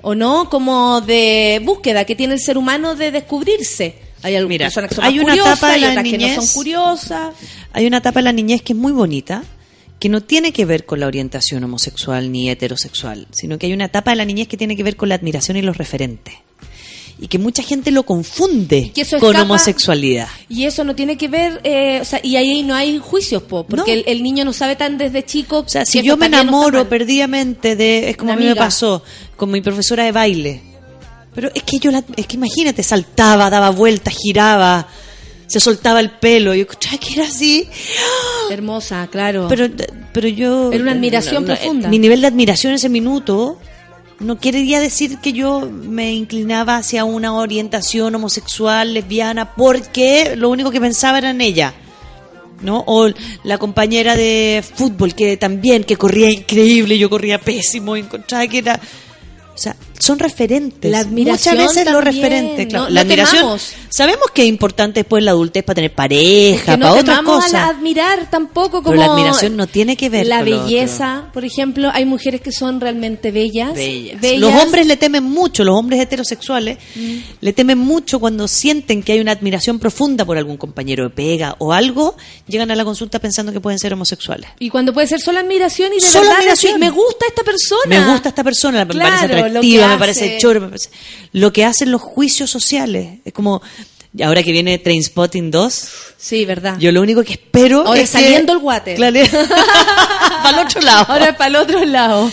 ¿o no? Como de búsqueda que tiene el ser humano de descubrirse. Hay algunas Mira, personas que son hay una curiosas etapa de la otras que no niñez- son curiosas. Hay una etapa en la niñez que es muy bonita, que no tiene que ver con la orientación homosexual ni heterosexual, sino que hay una etapa de la niñez que tiene que ver con la admiración y los referentes. Y que mucha gente lo confunde Que eso con escapa- homosexualidad. Y eso no tiene que ver, eh, o sea, y ahí no hay juicios, po, porque No. el, el niño no sabe tan desde chico. O sea, si yo me enamoro perdidamente de... Es como a mí me pasó con mi profesora de baile. Pero es que yo la... Es que imagínate, saltaba, daba vueltas, giraba, se soltaba el pelo. Yo escuchaba que era así. Hermosa, claro. Pero, pero yo... Era una admiración no, no, profunda. Mi nivel de admiración ese minuto no quería decir que yo me inclinaba hacia una orientación homosexual, lesbiana, porque lo único que pensaba era en ella. ¿No? O la compañera de fútbol que también, que corría increíble, yo corría pésimo, encontraba que era... O sea, son referentes. La admiración Muchas veces los referentes, claro. no- la no admiración. temamos. Sabemos que es importante después la adultez para tener pareja, que para no otras temamos cosas. la admirar tampoco como Pero la admiración no tiene que ver la con belleza por ejemplo hay mujeres que son realmente bellas Bellas. bellas. Los hombres le temen mucho, los hombres heterosexuales Mm. le temen mucho cuando sienten que hay una admiración profunda por algún compañero de pega o algo, llegan a la consulta pensando que pueden ser homosexuales. y cuando puede ser solo admiración y de Solo verdad admiración. decir, me gusta esta persona Me gusta esta persona, me Claro, parece que atractiva, me hace. parece choro, me parece- Lo que hacen los juicios sociales. Es como, ahora que viene Trainspotting 2, sí verdad yo lo único que espero ahora es que- saliendo el water Claro, [LAUGHS] para el otro lado. ahora para el otro lado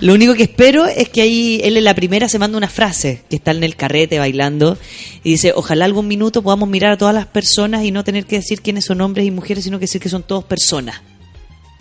Lo único que espero es que ahí él en la primera se manda una frase que está en el carrete bailando y dice, ojalá algún minuto podamos mirar a todas las personas y no tener que decir quiénes son hombres y mujeres, sino que decir que son todos personas.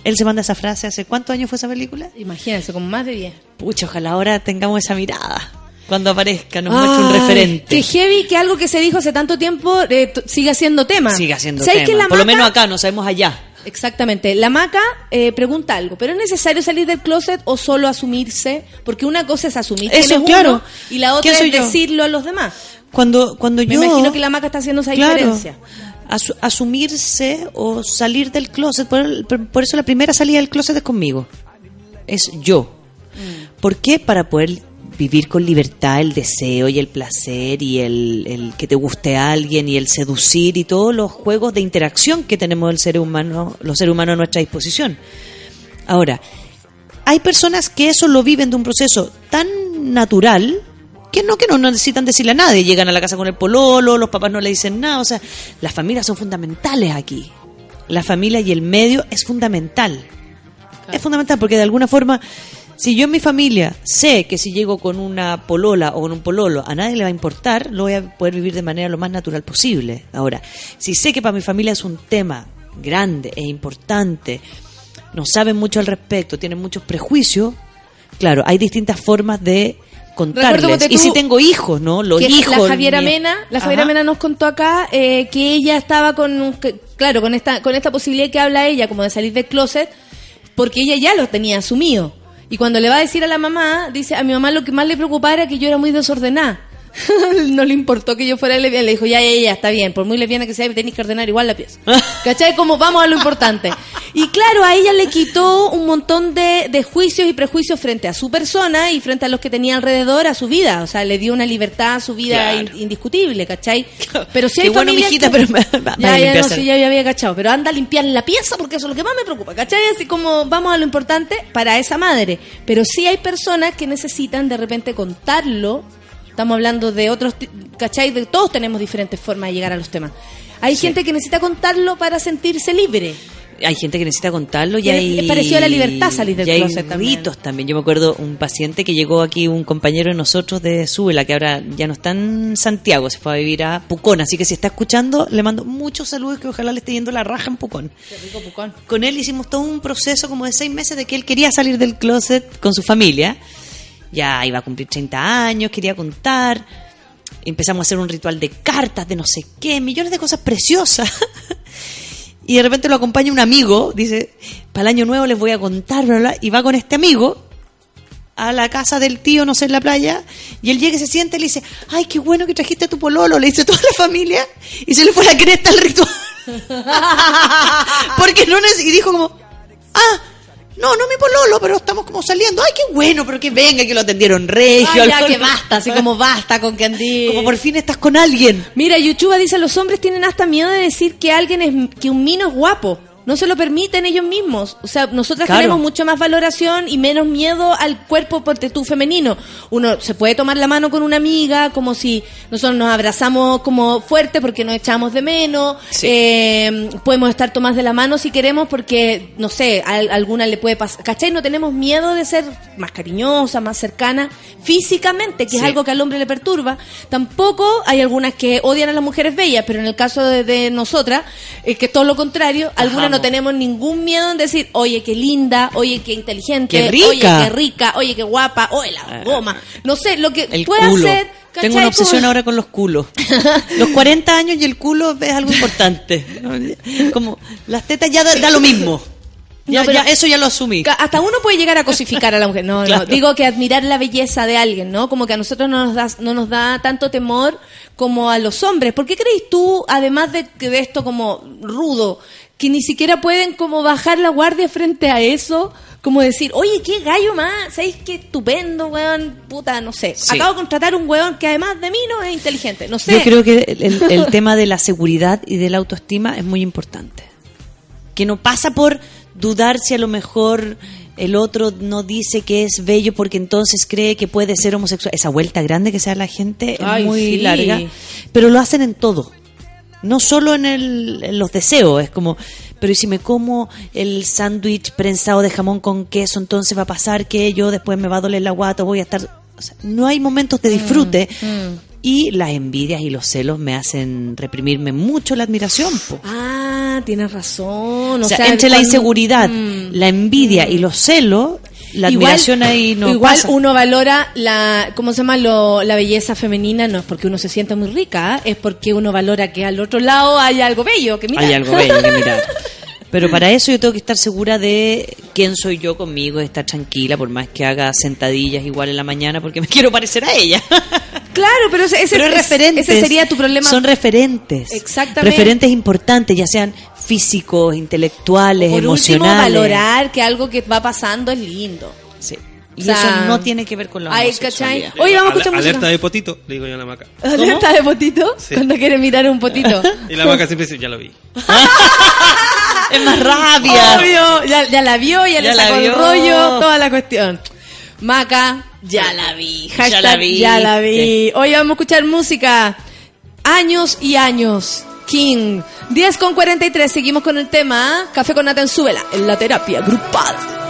Él se manda esa frase hace cuántos años fue esa película? imagínense como más de 10 Pucha, ojalá ahora tengamos esa mirada cuando aparezca, nos muestre un referente. que heavy que algo que se dijo hace tanto tiempo eh, siga siendo tema Siga siendo ¿Sabes tema. que la Por lo menos acá, no sabemos allá. Exactamente. La maca eh, pregunta algo, ¿pero es necesario salir del closet o solo asumirse? Porque una cosa es asumir Eso, es claro. uno y la otra ¿Quién es yo? decirlo a los demás. Cuando, cuando Me yo... imagino que la maca está haciendo esa Claro. diferencia. Asu- asumirse o salir del closet. Por, por- por eso la primera salida del closet es conmigo. Es yo. Mm. ¿Por qué? Para poder vivir con libertad el deseo y el placer y el, el que te guste a alguien y el seducir y todos los juegos de interacción que tenemos el ser humano, los seres humanos a nuestra disposición. Ahora, hay personas que eso lo viven de un proceso tan natural que no que no necesitan decirle a nadie, llegan a la casa con el pololo, los papás no le dicen nada, o sea, las familias son fundamentales aquí. La familia y el medio es fundamental. Es fundamental porque de alguna forma si yo en mi familia sé que si llego con una polola o con un pololo a nadie le va a importar, lo voy a poder vivir de manera lo más natural posible. Ahora, si sé que para mi familia es un tema grande e importante, no saben mucho al respecto, tienen muchos prejuicios, claro, hay distintas formas de contarles. Y si tengo hijos, ¿no? Los hijos. La Javiera mi- Mena, la Javiera Ajá. Mena nos contó acá eh, que ella estaba con, que- claro, con esta, con esta posibilidad que habla ella, como de salir del closet, porque ella ya lo tenía asumido. Y cuando le va a decir a la mamá, dice, a mi mamá lo que más le preocupaba era que yo era muy desordenada. [LAUGHS] no le importó que yo fuera lesbiana, le dijo, ya, ya, ya, está bien, por muy lesbiana que sea, tenéis que ordenar igual la pieza. [LAUGHS] ¿Cachai? Como vamos a lo importante. Y claro, a ella le quitó un montón de, de juicios y prejuicios frente a su persona y frente a los que tenía alrededor, a su vida. O sea, le dio una libertad a su vida in- indiscutible, ¿cachai? Pero si hay Qué bueno, mijita, que- pero me- me- me ya, ya, no, sí, ya, ya había cachado. Pero anda a limpiar la pieza porque eso es lo que más me preocupa, ¿cachai? Así como vamos a lo importante para esa madre. Pero sí hay personas que necesitan de repente contarlo. Estamos hablando de otros, ¿cachai? De, todos tenemos diferentes formas de llegar a los temas. Hay gente que necesita contarlo para sentirse libre. Hay gente que necesita contarlo y hay... es parecido a la libertad salir del y hay closet también. ritos también. Yo me acuerdo un paciente que llegó aquí, un compañero de nosotros de Súbela, que ahora ya no está en Santiago, se fue a vivir a Pucón. Así que si está escuchando, le mando muchos saludos que ojalá le esté yendo la raja en Pucón. Qué rico pucón. Con él hicimos todo un proceso como de seis meses de que él quería salir del closet con su familia. Ya iba a cumplir 30 años, quería contar. Empezamos a hacer un ritual de cartas, de no sé qué, millones de cosas preciosas. [LAUGHS] Y de repente lo acompaña un amigo, dice, para el año nuevo les voy a contar, y va con este amigo a la casa del tío, no sé, en la playa, y él llega y se siente y le dice, ay, qué bueno que trajiste a tu pololo, le dice [LAUGHS] toda la familia, y se le fue la cresta al ritual. [LAUGHS] Porque no y dijo como, ah, no, no mi pololo, pero estamos como saliendo, ay, qué bueno, pero que venga, que lo atendieron regio. Ay, ya que basta, así como basta con que andí. Como por fin estás con alguien. Mira, Yuchuba dice, los hombres tienen hasta miedo de decir que alguien es, que un mino es guapo. No se lo permiten ellos mismos. O sea, nosotras Claro. tenemos mucho más valoración y menos miedo al cuerpo por tú femenino. Uno se puede tomar la mano con una amiga, como si nosotros nos abrazamos como fuerte porque nos echamos de menos. Sí. Eh, podemos estar tomadas de la mano si queremos porque, no sé, a, alguna le puede pasar. ¿Cachai? No tenemos miedo de ser más cariñosa, más cercana físicamente, que es algo que al hombre le perturba. Tampoco hay algunas que odian a las mujeres bellas, pero en el caso de, de nosotras, es que es todo lo contrario, algunas no tenemos ningún miedo en decir, oye, qué linda, oye, qué inteligente, Qué rica. oye, qué rica, oye, qué guapa, oye, la goma. No sé, lo que El puede culo. hacer. ¿cachai? Tengo una obsesión ahora con los culos. [LAUGHS] Los 40 años y el culo es algo importante. Como las tetas ya da, da lo mismo. Ya, No, pero- ya, eso ya lo asumí. Hasta uno puede llegar a cosificar a la mujer. No, Claro. no. Digo que admirar la belleza de alguien, ¿no? Como que a nosotros no nos da, no nos da tanto temor como a los hombres. ¿Por qué crees tú, además de, que de esto como rudo, que ni siquiera pueden como bajar la guardia frente a eso? Como decir, oye, qué gallo más, ¿sabéis qué estupendo, weón? Puta, no sé. Sí. Acabo de contratar un weón que además de mí no es inteligente. No sé. Yo creo que el, [LAUGHS] tema de la seguridad y de la autoestima es muy importante. Que no pasa por dudar si a lo mejor el otro no dice que es bello porque entonces cree que puede ser homosexual. Esa vuelta grande que se da la gente es Ay, muy sí. larga, pero lo hacen en todo. No solo en, el- en los deseos, es como, pero ¿y si me como el sándwich prensado de jamón con queso, entonces va a pasar que yo después me va a doler la guata, voy a estar... o sea, no hay momentos de disfrute y las envidias y los celos me hacen reprimirme mucho la admiración. po. Ah, tienes razón. O sea, entre la inseguridad, Mm. la envidia y los celos, la Igual- admiración ahí no igual pasa. uno valora la cómo se llama lo- la belleza femenina no es porque uno se sienta muy rica ¿eh? es porque uno valora que al otro lado hay algo bello que mirar. Hay algo bello que mirar. [LAUGHS] Pero para eso yo tengo que estar segura de quién soy yo conmigo, de estar tranquila, por más que haga sentadillas igual en la mañana, porque me [LAUGHS] quiero parecer a ella. claro pero ese, ese- Pero es referentes. ese sería tu problema Son referentes. Exactamente. Referentes importantes, ya sean físicos, intelectuales, por último emocionales. valorar que algo que va pasando es lindo Sí. Y O sea, eso no tiene que ver con la Ay, homosexualidad. ¿cachai? Oye, vamos a escuchar música. Alerta de potito, le digo yo a la maca. ¿Alerta de potito? Sí. Cuando quiere mirar un potito. [LAUGHS] Y la maca siempre dice, ya lo vi. [LAUGHS] Es más rabia. Obvio, ya, ya la vio, ya, Ya le sacó el rollo, toda la cuestión. Maca, ya la vi. Hashtag, Ya la vi. ya la vi. Hoy vamos a escuchar música. Años y años. King. 10 con 43. Seguimos con el tema. Café con nata en súbela. En la terapia grupal.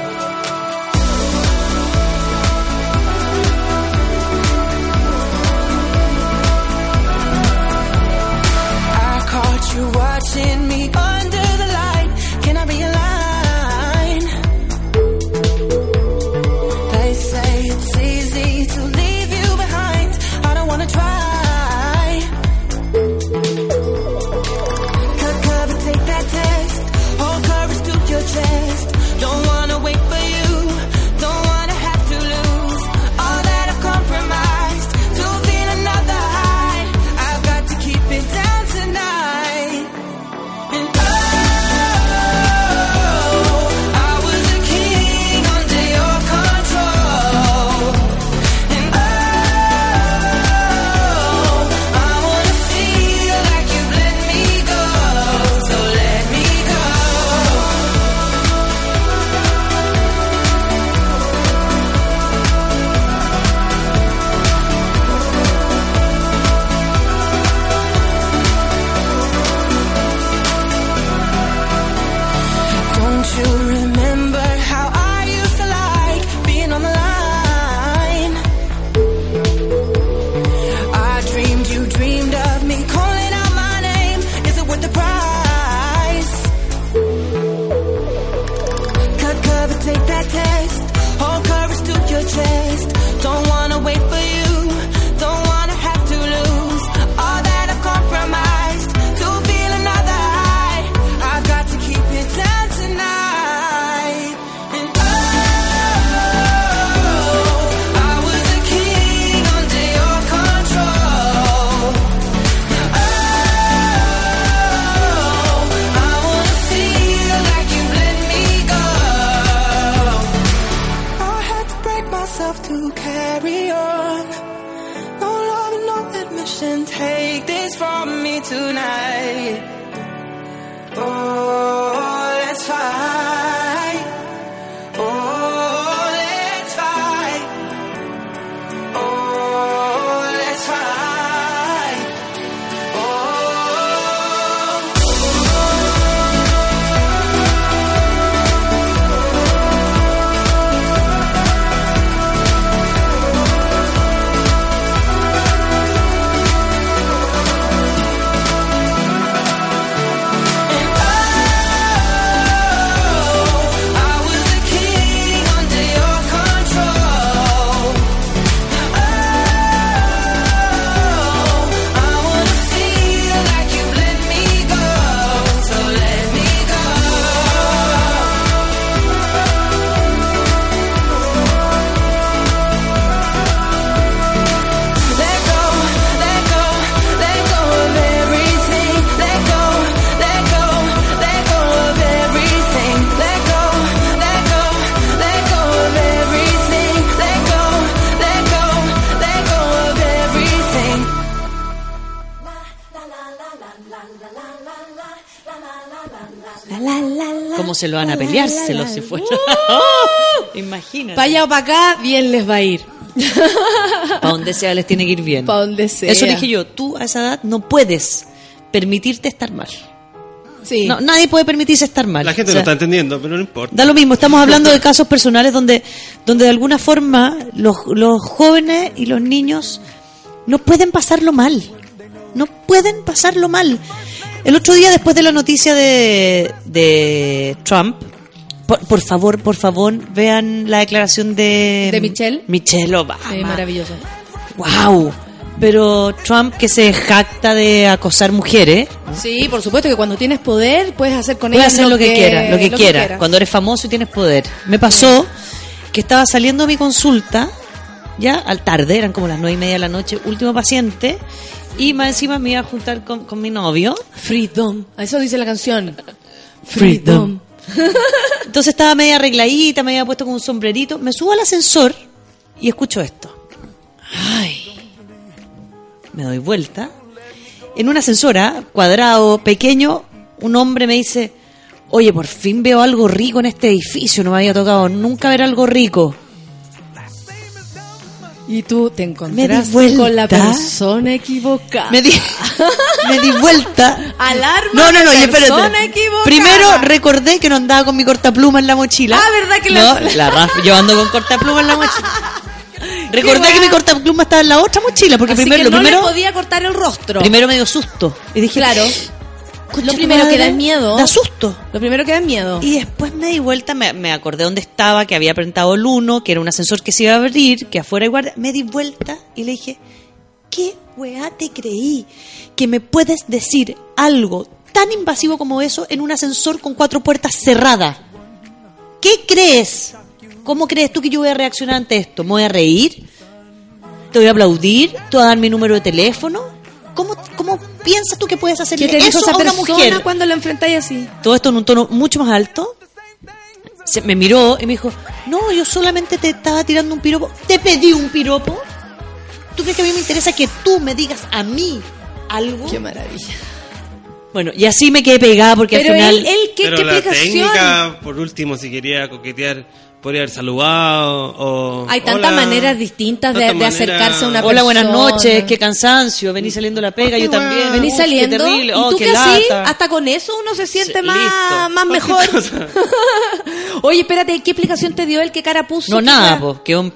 Se lo van a pelear? Se lo se fueron. [LAUGHS] Imagínate. Para allá o para acá, bien les va a ir. Para donde sea les tiene que ir bien. Para donde sea. Eso dije yo. Tú a esa edad no puedes permitirte estar mal. Sí. No, nadie puede permitirse estar mal. La gente O sea, no está entendiendo, pero no importa. Da lo mismo, estamos hablando de casos personales donde, donde de alguna forma los, los jóvenes y los niños no pueden pasarlo mal. No pueden pasarlo mal. El otro día, después de la noticia de, de Trump, por, por favor, por favor, vean la declaración de... ¿De Michelle? Michelle Obama. Sí, maravilloso. ¡Wow! Pero Trump que se jacta de acosar mujeres, Sí, por supuesto que cuando tienes poder puedes hacer con Puedes ellas hacer lo que, quiera, lo que quiera. Cuando eres famoso y tienes poder. Me pasó que estaba saliendo a mi consulta, ya al tarde, eran como las nueve y media de la noche, último paciente, y más encima me iba a juntar con, con mi novio. Freedom. A eso dice la canción. [LAUGHS] Freedom. Entonces estaba media arregladita, me había puesto con un sombrerito. Me subo al ascensor y escucho esto. Ay. Me doy vuelta. En una ascensora, cuadrado, pequeño, un hombre me dice, oye, por fin veo algo rico en este edificio. No me había tocado nunca ver algo rico. Y tú te vuelta. con la persona equivocada. Me di, [LAUGHS] me di vuelta. Alarma No, no, no, de espérate. persona equivocada. Primero recordé que no andaba con mi cortapluma en la mochila. Ah, ¿verdad que no, la- la Rafa, yo ando con cortapluma en la [LAUGHS] mochila. Recordé que mi cortapluma estaba en la otra mochila, porque Así primero, que lo no primero, le podía cortar el rostro. primero me dio susto. Y dije, Claro. "Concha Lo primero que da miedo. Da susto. Lo primero que da miedo. Y después me di vuelta, me, me acordé dónde estaba, que había apretado el uno, que era un ascensor que se iba a abrir, que afuera hay guardia. Me di vuelta y le dije, ¿qué weá te creí? Que me puedes decir algo tan invasivo como eso en un ascensor con cuatro puertas cerradas. ¿Qué crees? ¿Cómo crees tú que yo voy a reaccionar ante esto? ¿Me voy a reír? ¿Te voy a aplaudir? ¿Te voy a dar mi número de teléfono? ¿Cómo, cómo piensas tú que puedes hacerle ¿Qué te eso esa a una persona mujer? cuando la enfrentáis así? todo esto en un tono mucho más alto. Se me miró y me dijo, no, yo solamente te estaba tirando un piropo. ¿Te pedí un piropo? ¿Tú crees que a mí me interesa que tú me digas a mí algo? Qué maravilla. Bueno, y así me quedé pegada porque Pero al final... él, él ¿qué, Pero qué la explicación? técnica, por último, si quería coquetear, podría haber saludado o... Hay tantas maneras distintas de, de acercarse a una Hola, buenas persona. noches, qué cansancio, vení saliendo la pega, yo también. Venís Uf, qué saliendo terrible, y oh, tú qué que así, lata. hasta con eso uno se siente Sí, más, más mejor. [LAUGHS] Oye, espérate, ¿qué explicación te dio él? ¿Qué cara puso? No, ¿Qué nada, pues, quedó en-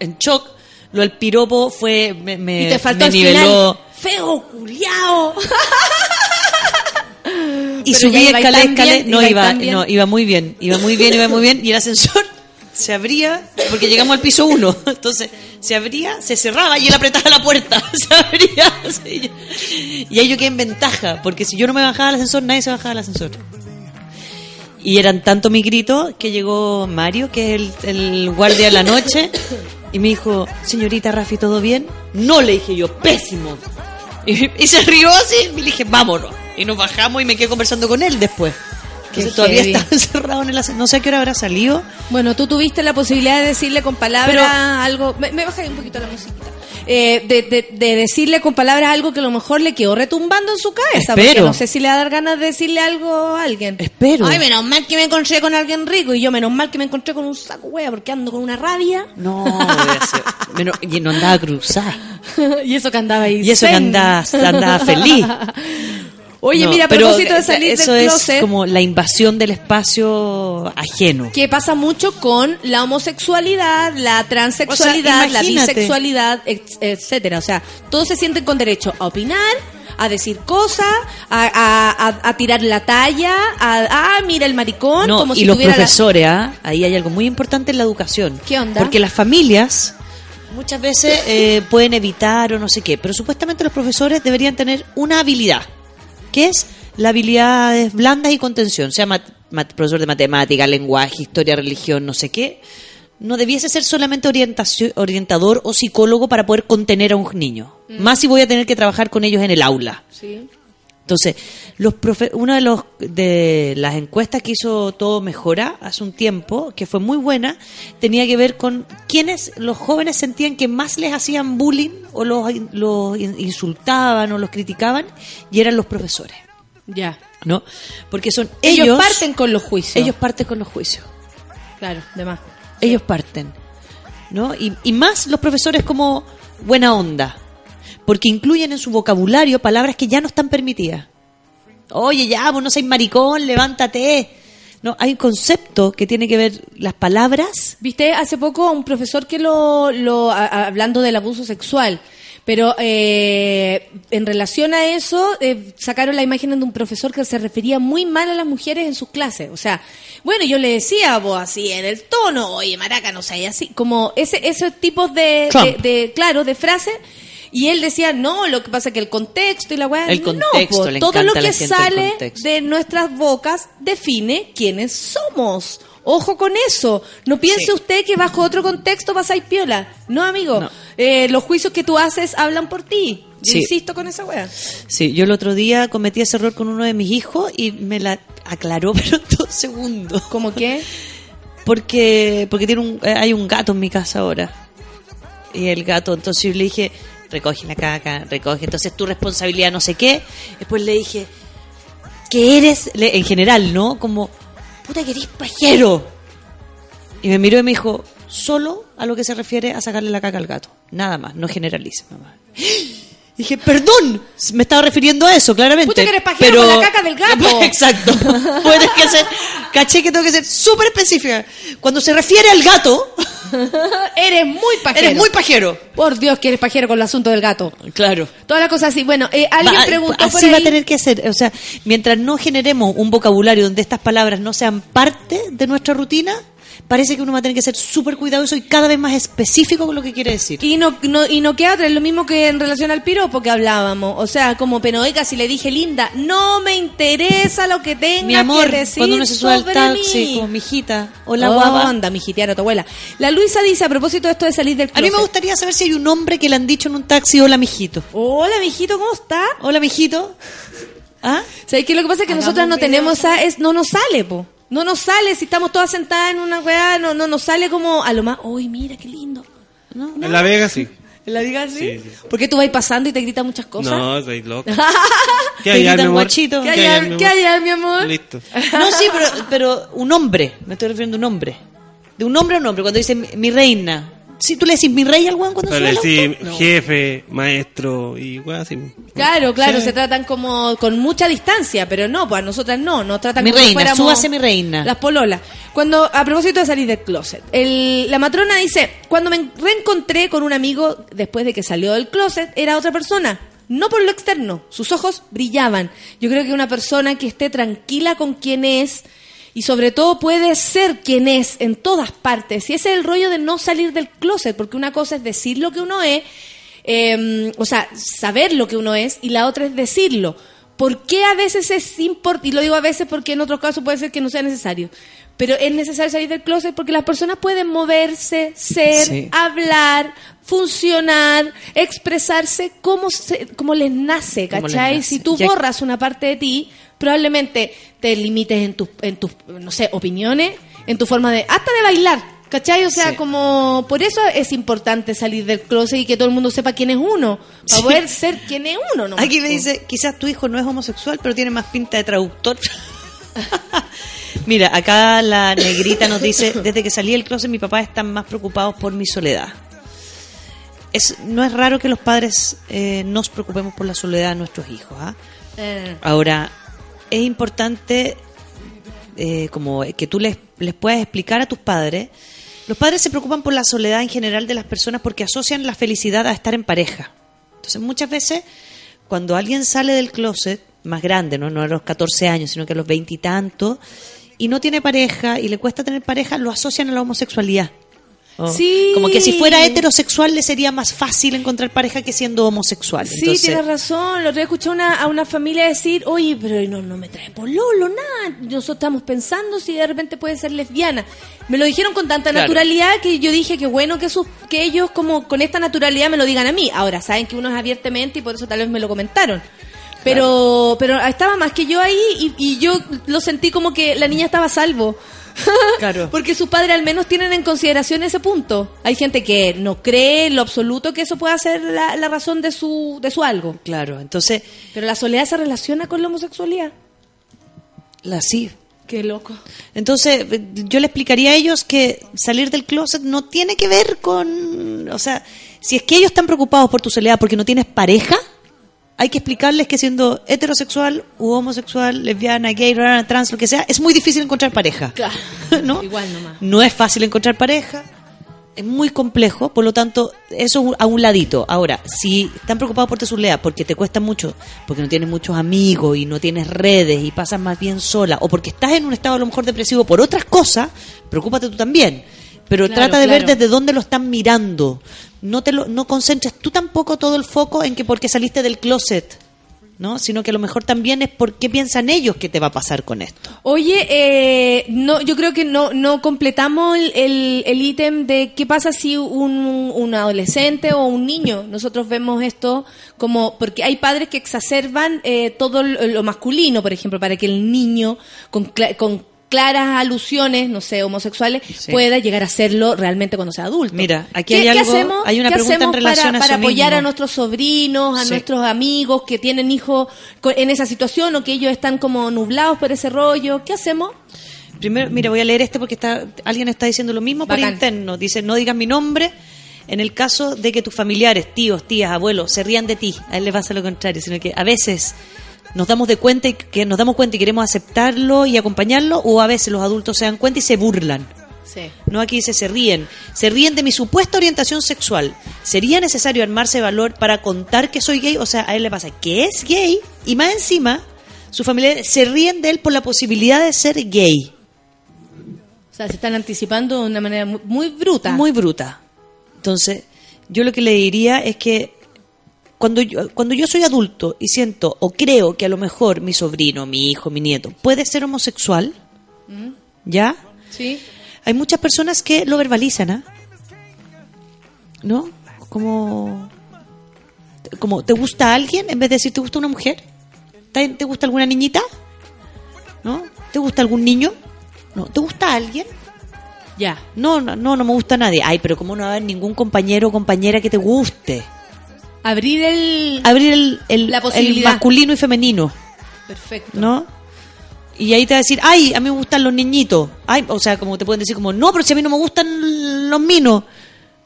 en shock. Lo del piropo fue, me, me, Y te faltó me niveló. final. Feo, culiao. [LAUGHS] Y Pero subí, escalé, escalé. no, iba, no, iba muy bien. Iba muy bien, iba muy bien. Y el ascensor se abría, porque llegamos al piso uno. [LAUGHS] Entonces, se abría, se cerraba y él apretaba la puerta. [LAUGHS] Se abría. así. Y ahí yo quedé en ventaja, porque si yo no me bajaba al ascensor, nadie se bajaba al ascensor. Y eran tanto mis gritos que llegó Mario, que es el, el guardia de la noche, y me dijo, señorita Rafi, ¿todo bien? No, le dije yo, pésimo. Y, y se rió así, y le dije, vámonos. Y nos bajamos y me quedé conversando con él después. Entonces todavía heavy. estaba [LAUGHS] encerrado en el. No sé a qué hora habrá salido. Bueno, tú tuviste la posibilidad de decirle con palabras Pero- algo. Me, me baja un poquito la musiquita. Eh, de, de- de decirle con palabras algo que a lo mejor le quedó retumbando en su cabeza. Porque Espero. no sé si le va a dar ganas de decirle algo a alguien. Espero. Ay, menos mal que me encontré con alguien rico. Y yo, menos mal que me encontré con un saco wea, porque ando con una rabia. No, Menos- y no andaba cruzada. [LAUGHS] y eso que andaba ahí. Y eso que andaba, andaba feliz. [LAUGHS] Oye, No, mira, a propósito de salir eso del es como la invasión del espacio ajeno. que pasa mucho con la homosexualidad, la transexualidad, O sea, la bisexualidad, et- etcétera. O sea, todos se sienten con derecho a opinar, a decir cosas, a, a- a- a tirar la talla, a, ah, mira el maricón, No, como y si los tuviera la- profesores, ¿ah? ahí hay algo muy importante en la educación. ¿Qué onda? Porque las familias muchas veces eh, pueden evitar o no sé qué, pero supuestamente los profesores deberían tener una habilidad, que es la habilidad de blandas y contención, sea mat- mat- profesor de matemática, lenguaje, historia, religión, no sé qué. No debiese ser solamente orientación, orientador o psicólogo para poder contener a un niño. Mm. Más si voy a tener que trabajar con ellos en el aula. Entonces, los profe una de, los, de las encuestas que hizo Todo Mejora hace un tiempo, que fue muy buena, tenía que ver con quiénes los jóvenes sentían que más les hacían bullying o los, los insultaban o los criticaban, y eran los profesores. Ya. ¿no? Porque son Ellos, ellos. parten con los juicios. Ellos parten con los juicios. Claro, de más. Ellos parten. ¿no? Y, y más los profesores como buena onda. Porque incluyen en su vocabulario palabras que ya no están permitidas. Oye, ya, vos no seas maricón, levántate. No, hay un concepto que tiene que ver las palabras. Viste hace poco a un profesor que lo, lo a- a- hablando del abuso sexual, pero eh, en relación a eso eh, sacaron la imagen de un profesor que se refería muy mal a las mujeres en sus clases. O sea, bueno, yo le decía vos así en el tono, oye, maraca, no sé, así como ese ese tipo de, de, de- claro de frases. Y él decía, no, lo que pasa es que el contexto y la weá. El no, contexto, po, le todo lo a que sale de nuestras bocas define quiénes somos. Ojo con eso. No piense Sí. usted que bajo otro contexto pasáis piola. No, amigo. Eh, los juicios que tú haces hablan por ti. Yo Sí. insisto con esa wea. Sí, yo el otro día cometí ese error con uno de mis hijos y me la aclaró, [LAUGHS] pero en dos segundos. ¿Cómo qué? Porque, porque tiene un, eh, hay un gato en mi casa ahora. Y el gato, entonces yo le dije, recoge la caca, recoge, entonces tu responsabilidad no sé qué. Después le dije, que eres, le- en general, ¿no? Como, puta que eres pajero. Y me miró y me dijo, solo a lo que se refiere a sacarle la caca al gato. Nada más, no generalice, mamá. [GASPS] Dije, perdón, me estaba refiriendo a eso, claramente. Puta que eres pajero pero... con la caca del gato. [LAUGHS] Exacto. [LAUGHS] Tienes que ser, caché que tengo que ser súper específica. Cuando se refiere al gato, [LAUGHS] eres muy pajero. eres muy pajero. Por Dios, que eres pajero con el asunto del gato. Claro. Toda la cosa así. Bueno, eh, alguien Va- preguntó así por ahí. va a tener que ser. O sea, mientras no generemos un vocabulario donde estas palabras no sean parte de nuestra rutina, parece que uno va a tener que ser súper cuidadoso y cada vez más específico con lo que quiere decir. Y no, no, y no queda otra, es lo mismo que en relación al piropo que hablábamos. O sea, como, pero oiga, si le dije linda, no me interesa lo que tenga Mi amor, que decir cuando uno se sube al taxi, mí. como mijita, hola Oh, guapa. Anda, mijitear a tu abuela. La Luisa dice, a propósito de esto de salir del A mí me closet. gustaría saber si hay un hombre que le han dicho en un taxi, hola mijito. Hola, mijito, ¿cómo está? Hola mijito. ¿Ah? ¿Sabes qué? Lo que pasa es que Hagamos nosotras no tenemos esa, es, no nos sale, po. No nos sale, si estamos todas sentadas en una weá, no, no nos sale como a lo más, uy, mira qué lindo. No, En La Vega sí. [LAUGHS] ¿La diga así? Sí, sí. ¿Por qué tú vas pasando y te gritan muchas cosas? No, soy loco. [LAUGHS] Te ¿Qué hay, mi amor? guachito. ¿Qué ¿Qué hay, qué hay, mi amor? Listo. No, sí, [LAUGHS] pero, pero un hombre. Me estoy refiriendo a un hombre. De un hombre a un hombre. Cuando dice mi, mi reina. Si tú le decís mi rey al weón cuando Pero sube le auto. jefe, maestro y así. Claro, claro, Sí. se tratan como con mucha distancia, pero no, pues a nosotras no, nos tratan Mi como si reina, fuéramos súbase mi reina. Las pololas. Cuando, a propósito de salir del closet, el- la matrona dice, cuando me reencontré con un amigo después de que salió del closet, era otra persona. No por lo externo, sus ojos brillaban. Yo creo que una persona que esté tranquila con quien es y sobre todo puede ser quien es en todas partes. Y ese es el rollo de no salir del closet, porque una cosa es decir lo que uno es, eh, o sea, saber lo que uno es, y la otra es decirlo. ¿Por qué a veces es importante? Y lo digo a veces porque en otros casos puede ser que no sea necesario. Pero es necesario salir del closet porque las personas pueden moverse, ser, Sí. hablar, funcionar, expresarse como, se- como les nace, les ¿cachai? nace. Si tú Ya- borras una parte de ti, probablemente te limites en tus, en tus, no sé, opiniones, en tu forma de, hasta de bailar, ¿cachai? O sea, Sí. como, por eso es importante salir del closet y que todo el mundo sepa quién es uno, para Sí. poder ser quién es uno, ¿no? Aquí me dice, quizás tu hijo no es homosexual, pero tiene más pinta de traductor. [LAUGHS] Mira, acá la negrita nos dice, desde que salí del closet mi papá están más preocupados por mi soledad. Es, no es raro que los padres eh, nos preocupemos por la soledad de nuestros hijos. ¿ah? Eh, Ahora, es importante eh, como que tú les, les puedas explicar a tus padres. Los padres se preocupan por la soledad en general de las personas porque asocian la felicidad a estar en pareja. Entonces, muchas veces, cuando alguien sale del closet, más grande, no, no a los 14 años, sino que a los veintitantos, y, no tiene pareja y le cuesta tener pareja, lo asocian a la homosexualidad. Oh. Sí. Como que si fuera heterosexual le sería más fácil encontrar pareja que siendo homosexual. Sí, Entonces, tienes razón. Lo otro escuché una, a una familia decir, oye, pero no, no me trae pololo, nada. Nosotros estamos pensando si de repente puede ser lesbiana. Me lo dijeron con tanta Claro. naturalidad que yo dije que bueno que, sus, que ellos como con esta naturalidad me lo digan a mí. Ahora, saben que uno es abiertamente y por eso tal vez me lo comentaron. Pero, pero estaba más que yo ahí y, y yo lo sentí como que la niña estaba a salvo. [LAUGHS] Claro. Porque sus padres al menos tienen en consideración ese punto. Hay gente que no cree en lo absoluto que eso pueda ser la, la razón de su, de su algo. Claro, entonces, Pero la soledad se relaciona con la homosexualidad. la sí. Qué loco. Entonces, eh, yo le explicaría a ellos que salir del closet no tiene que ver con. O sea, si es que ellos están preocupados por tu soledad porque no tienes pareja, hay que explicarles que siendo heterosexual u homosexual, lesbiana, gay, rara, trans, lo que sea, es muy difícil encontrar pareja. Claro. [LAUGHS] ¿No? Igual nomás. No es fácil encontrar pareja, es muy complejo, por lo tanto, eso a un ladito. Ahora, si están preocupados por tu soledad porque te cuesta mucho, porque no tienes muchos amigos y no tienes redes y pasas más bien sola, o porque estás en un estado a lo mejor depresivo por otras cosas, preocúpate tú también. Pero Claro, trata de ver desde dónde lo están mirando. No te lo, no concentres tú tampoco todo el foco en que porque saliste del closet. ¿no? Sino que a lo mejor también es por qué piensan ellos que te va a pasar con esto. Oye, eh, no, yo creo que no, no completamos el- el el ítem de qué pasa si un, un adolescente o un niño, nosotros vemos esto como, porque hay padres que exacerban eh, todo lo, masculino, por ejemplo, para que el niño con, con claras alusiones, no sé, homosexuales, Sí. pueda llegar a serlo realmente cuando sea adulto. Mira, aquí ¿Qué- hay qué algo- hacemos- hay una qué pregunta en hacemos relación para, a para apoyar mismo? a nuestros sobrinos, a Sí. nuestros amigos que tienen hijos en esa situación o que ellos están como nublados por ese rollo? ¿Qué hacemos? Primero, mira, voy a leer este porque está, alguien está diciendo lo mismo por Bacán. interno. Dice, no digas mi nombre en el caso de que tus familiares, tíos, tías, abuelos, se rían de ti. A él le pasa lo contrario, sino que a veces nos damos de cuenta y que nos damos cuenta y queremos aceptarlo y acompañarlo, o a veces los adultos se dan cuenta y se burlan. Sí. No aquí dice se ríen. Se ríen de mi supuesta orientación sexual. ¿Sería necesario armarse de valor para contar que soy gay? O sea, a él le pasa que es gay y más encima, sus familiares se ríen de él por la posibilidad de ser gay. O sea, se están anticipando de una manera muy, muy bruta. Muy bruta. Entonces, yo lo que le diría es que cuando yo, cuando yo soy adulto y siento o creo que a lo mejor mi sobrino, mi hijo, mi nieto puede ser homosexual, Mm, ¿ya? Sí. Hay muchas personas que lo verbalizan, ¿ah? ¿No? Como, como, ¿te gusta alguien en vez de decir te gusta una mujer? ¿Te, te gusta alguna niñita? ¿No? ¿Te gusta algún niño? ¿No? ¿Te gusta alguien? Ya. No, no, no, no me gusta nadie. Ay, pero ¿cómo no va a haber ningún compañero o compañera que te guste? Abrir el... Abrir el, el, La el posibilidad. masculino y femenino, Perfecto. ¿no? Y ahí te va a decir, ay, a mí me gustan los niñitos. Ay, o sea, como te pueden decir como, no, pero si a mí no me gustan los minos.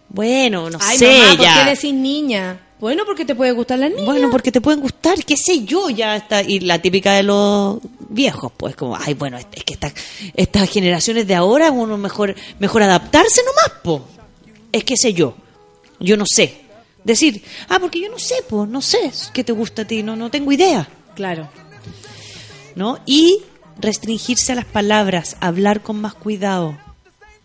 Bueno, no Ay, sé, mamá, ¿por ya. qué decís niña? Bueno, porque te puede gustar la niña. Bueno, porque te pueden gustar, qué sé yo, ya está. Y la típica de los viejos, pues como, ay, bueno, es es que estas estas generaciones de ahora, uno mejor, mejor adaptarse nomás, po. Es que sé yo, yo no sé. Decir, ah, porque yo no sé, pues, no sé qué te gusta a ti, no, no tengo idea, Claro. ¿no? Y restringirse a las palabras, hablar con más cuidado.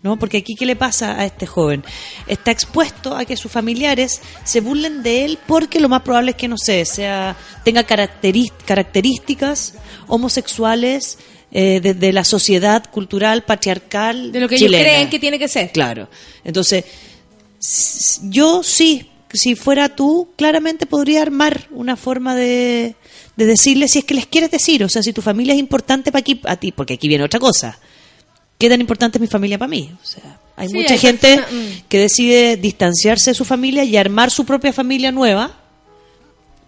¿No? Porque aquí, ¿qué le pasa a este joven? Está expuesto a que sus familiares se burlen de él porque lo más probable es que, no sé, sea, tenga características homosexuales eh, desde la sociedad cultural patriarcal De lo que chilena. ellos creen que tiene que ser. Claro. Entonces, yo sí, si fuera tú, claramente podría armar una forma de, de decirle si es que les quieres decir. O sea, si tu familia es importante para aquí, a ti, porque aquí viene otra cosa. ¿Qué tan importante es mi familia para mí? O sea, hay Sí, mucha hay gente mm. que decide distanciarse de su familia y armar su propia familia nueva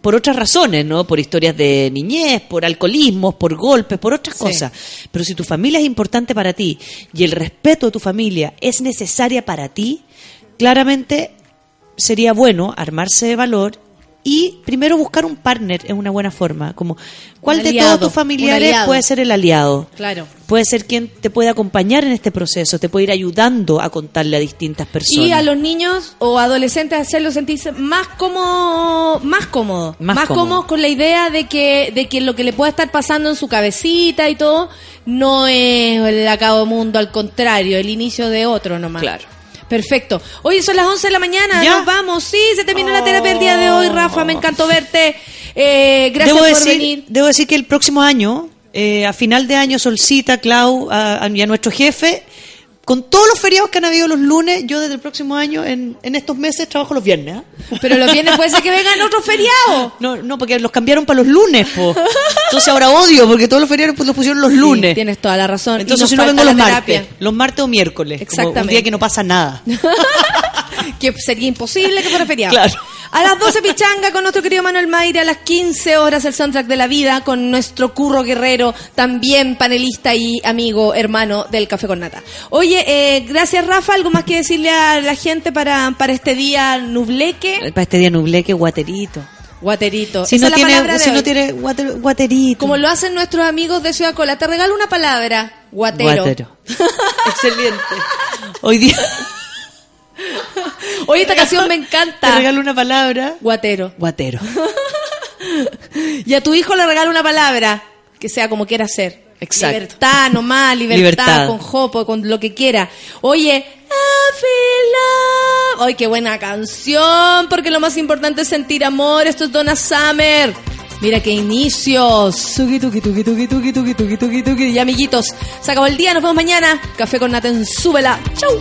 por otras razones, ¿no? Por historias de niñez, por alcoholismos, por golpes, por otras Sí. cosas. Pero si tu familia es importante para ti y el respeto de tu familia es necesaria para ti, claramente sería bueno armarse de valor y primero buscar un partner es una buena forma. Como, ¿cuál de todos tus familiares puede ser el aliado? Claro. Puede ser quien te puede acompañar en este proceso, te puede ir ayudando a contarle a distintas personas. Y a los niños o adolescentes hacerlos sentirse más cómodo, más cómodo, Más más, cómodo. con la idea de que de que lo que le pueda estar pasando en su cabecita y todo no es el acabo mundo, al contrario, el inicio de otro nomás. Claro. Perfecto. Hoy son las 11 de la mañana, ¿Ya? nos vamos. Sí, se terminó la terapia el día de hoy, Rafa, me encantó verte. Eh, gracias debo por decir, venir. Debo decir que el próximo año, eh, a final de año, Solcita, Clau a- a- y a nuestro jefe, con todos los feriados que han habido los lunes, yo desde el próximo año, en, en estos meses, trabajo los viernes. ¿ah? Pero los viernes puede ser que vengan otros [LAUGHS] feriados. No, no, porque los cambiaron para los lunes, po. Entonces ahora odio, porque todos los feriados pues, los pusieron los lunes. Sí, tienes toda la razón. Entonces si no vengo los martes, los martes o miércoles, como un Exactamente. día que no pasa nada. [LAUGHS] que sería imposible que fuera feriado. [LAUGHS] Claro. A las 12 Pichanga con nuestro querido Manuel Mayre, a las 15 horas el soundtrack de la vida con nuestro Curro Guerrero, también panelista y amigo, hermano del Café con Nata. Oye, eh, gracias Rafa, ¿algo más que decirle a la gente para, para este día nubleque? Para este día nubleque, guaterito. Guaterito. Si Esa no tiene, si no tiene guater- guaterito. Como lo hacen nuestros amigos de Ciudad Cola, te regalo una palabra, guatero. Guatero. [LAUGHS] Excelente. Hoy día Oye, esta canción me encanta. Te regalo una palabra. Guatero. Guatero. [LAUGHS] y a tu hijo le regalo una palabra, que sea como quiera ser. Exacto. Libertad nomás, libertad, libertad, con jopo, con lo que quiera. Oye, I. Ay, qué buena canción, porque lo más importante es sentir amor. Esto es Donna Summer. Mira qué inicios. Y amiguitos, se acabó el día, nos vemos mañana. Café con Naten, súbela. Chau.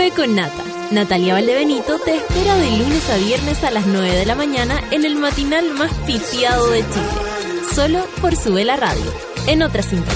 Café con Nata. Natalia Valdebenito te espera de lunes a viernes a las 9 de la mañana en el matinal más pitiado de Chile. Solo por Sube la Radio. En otra sintonía.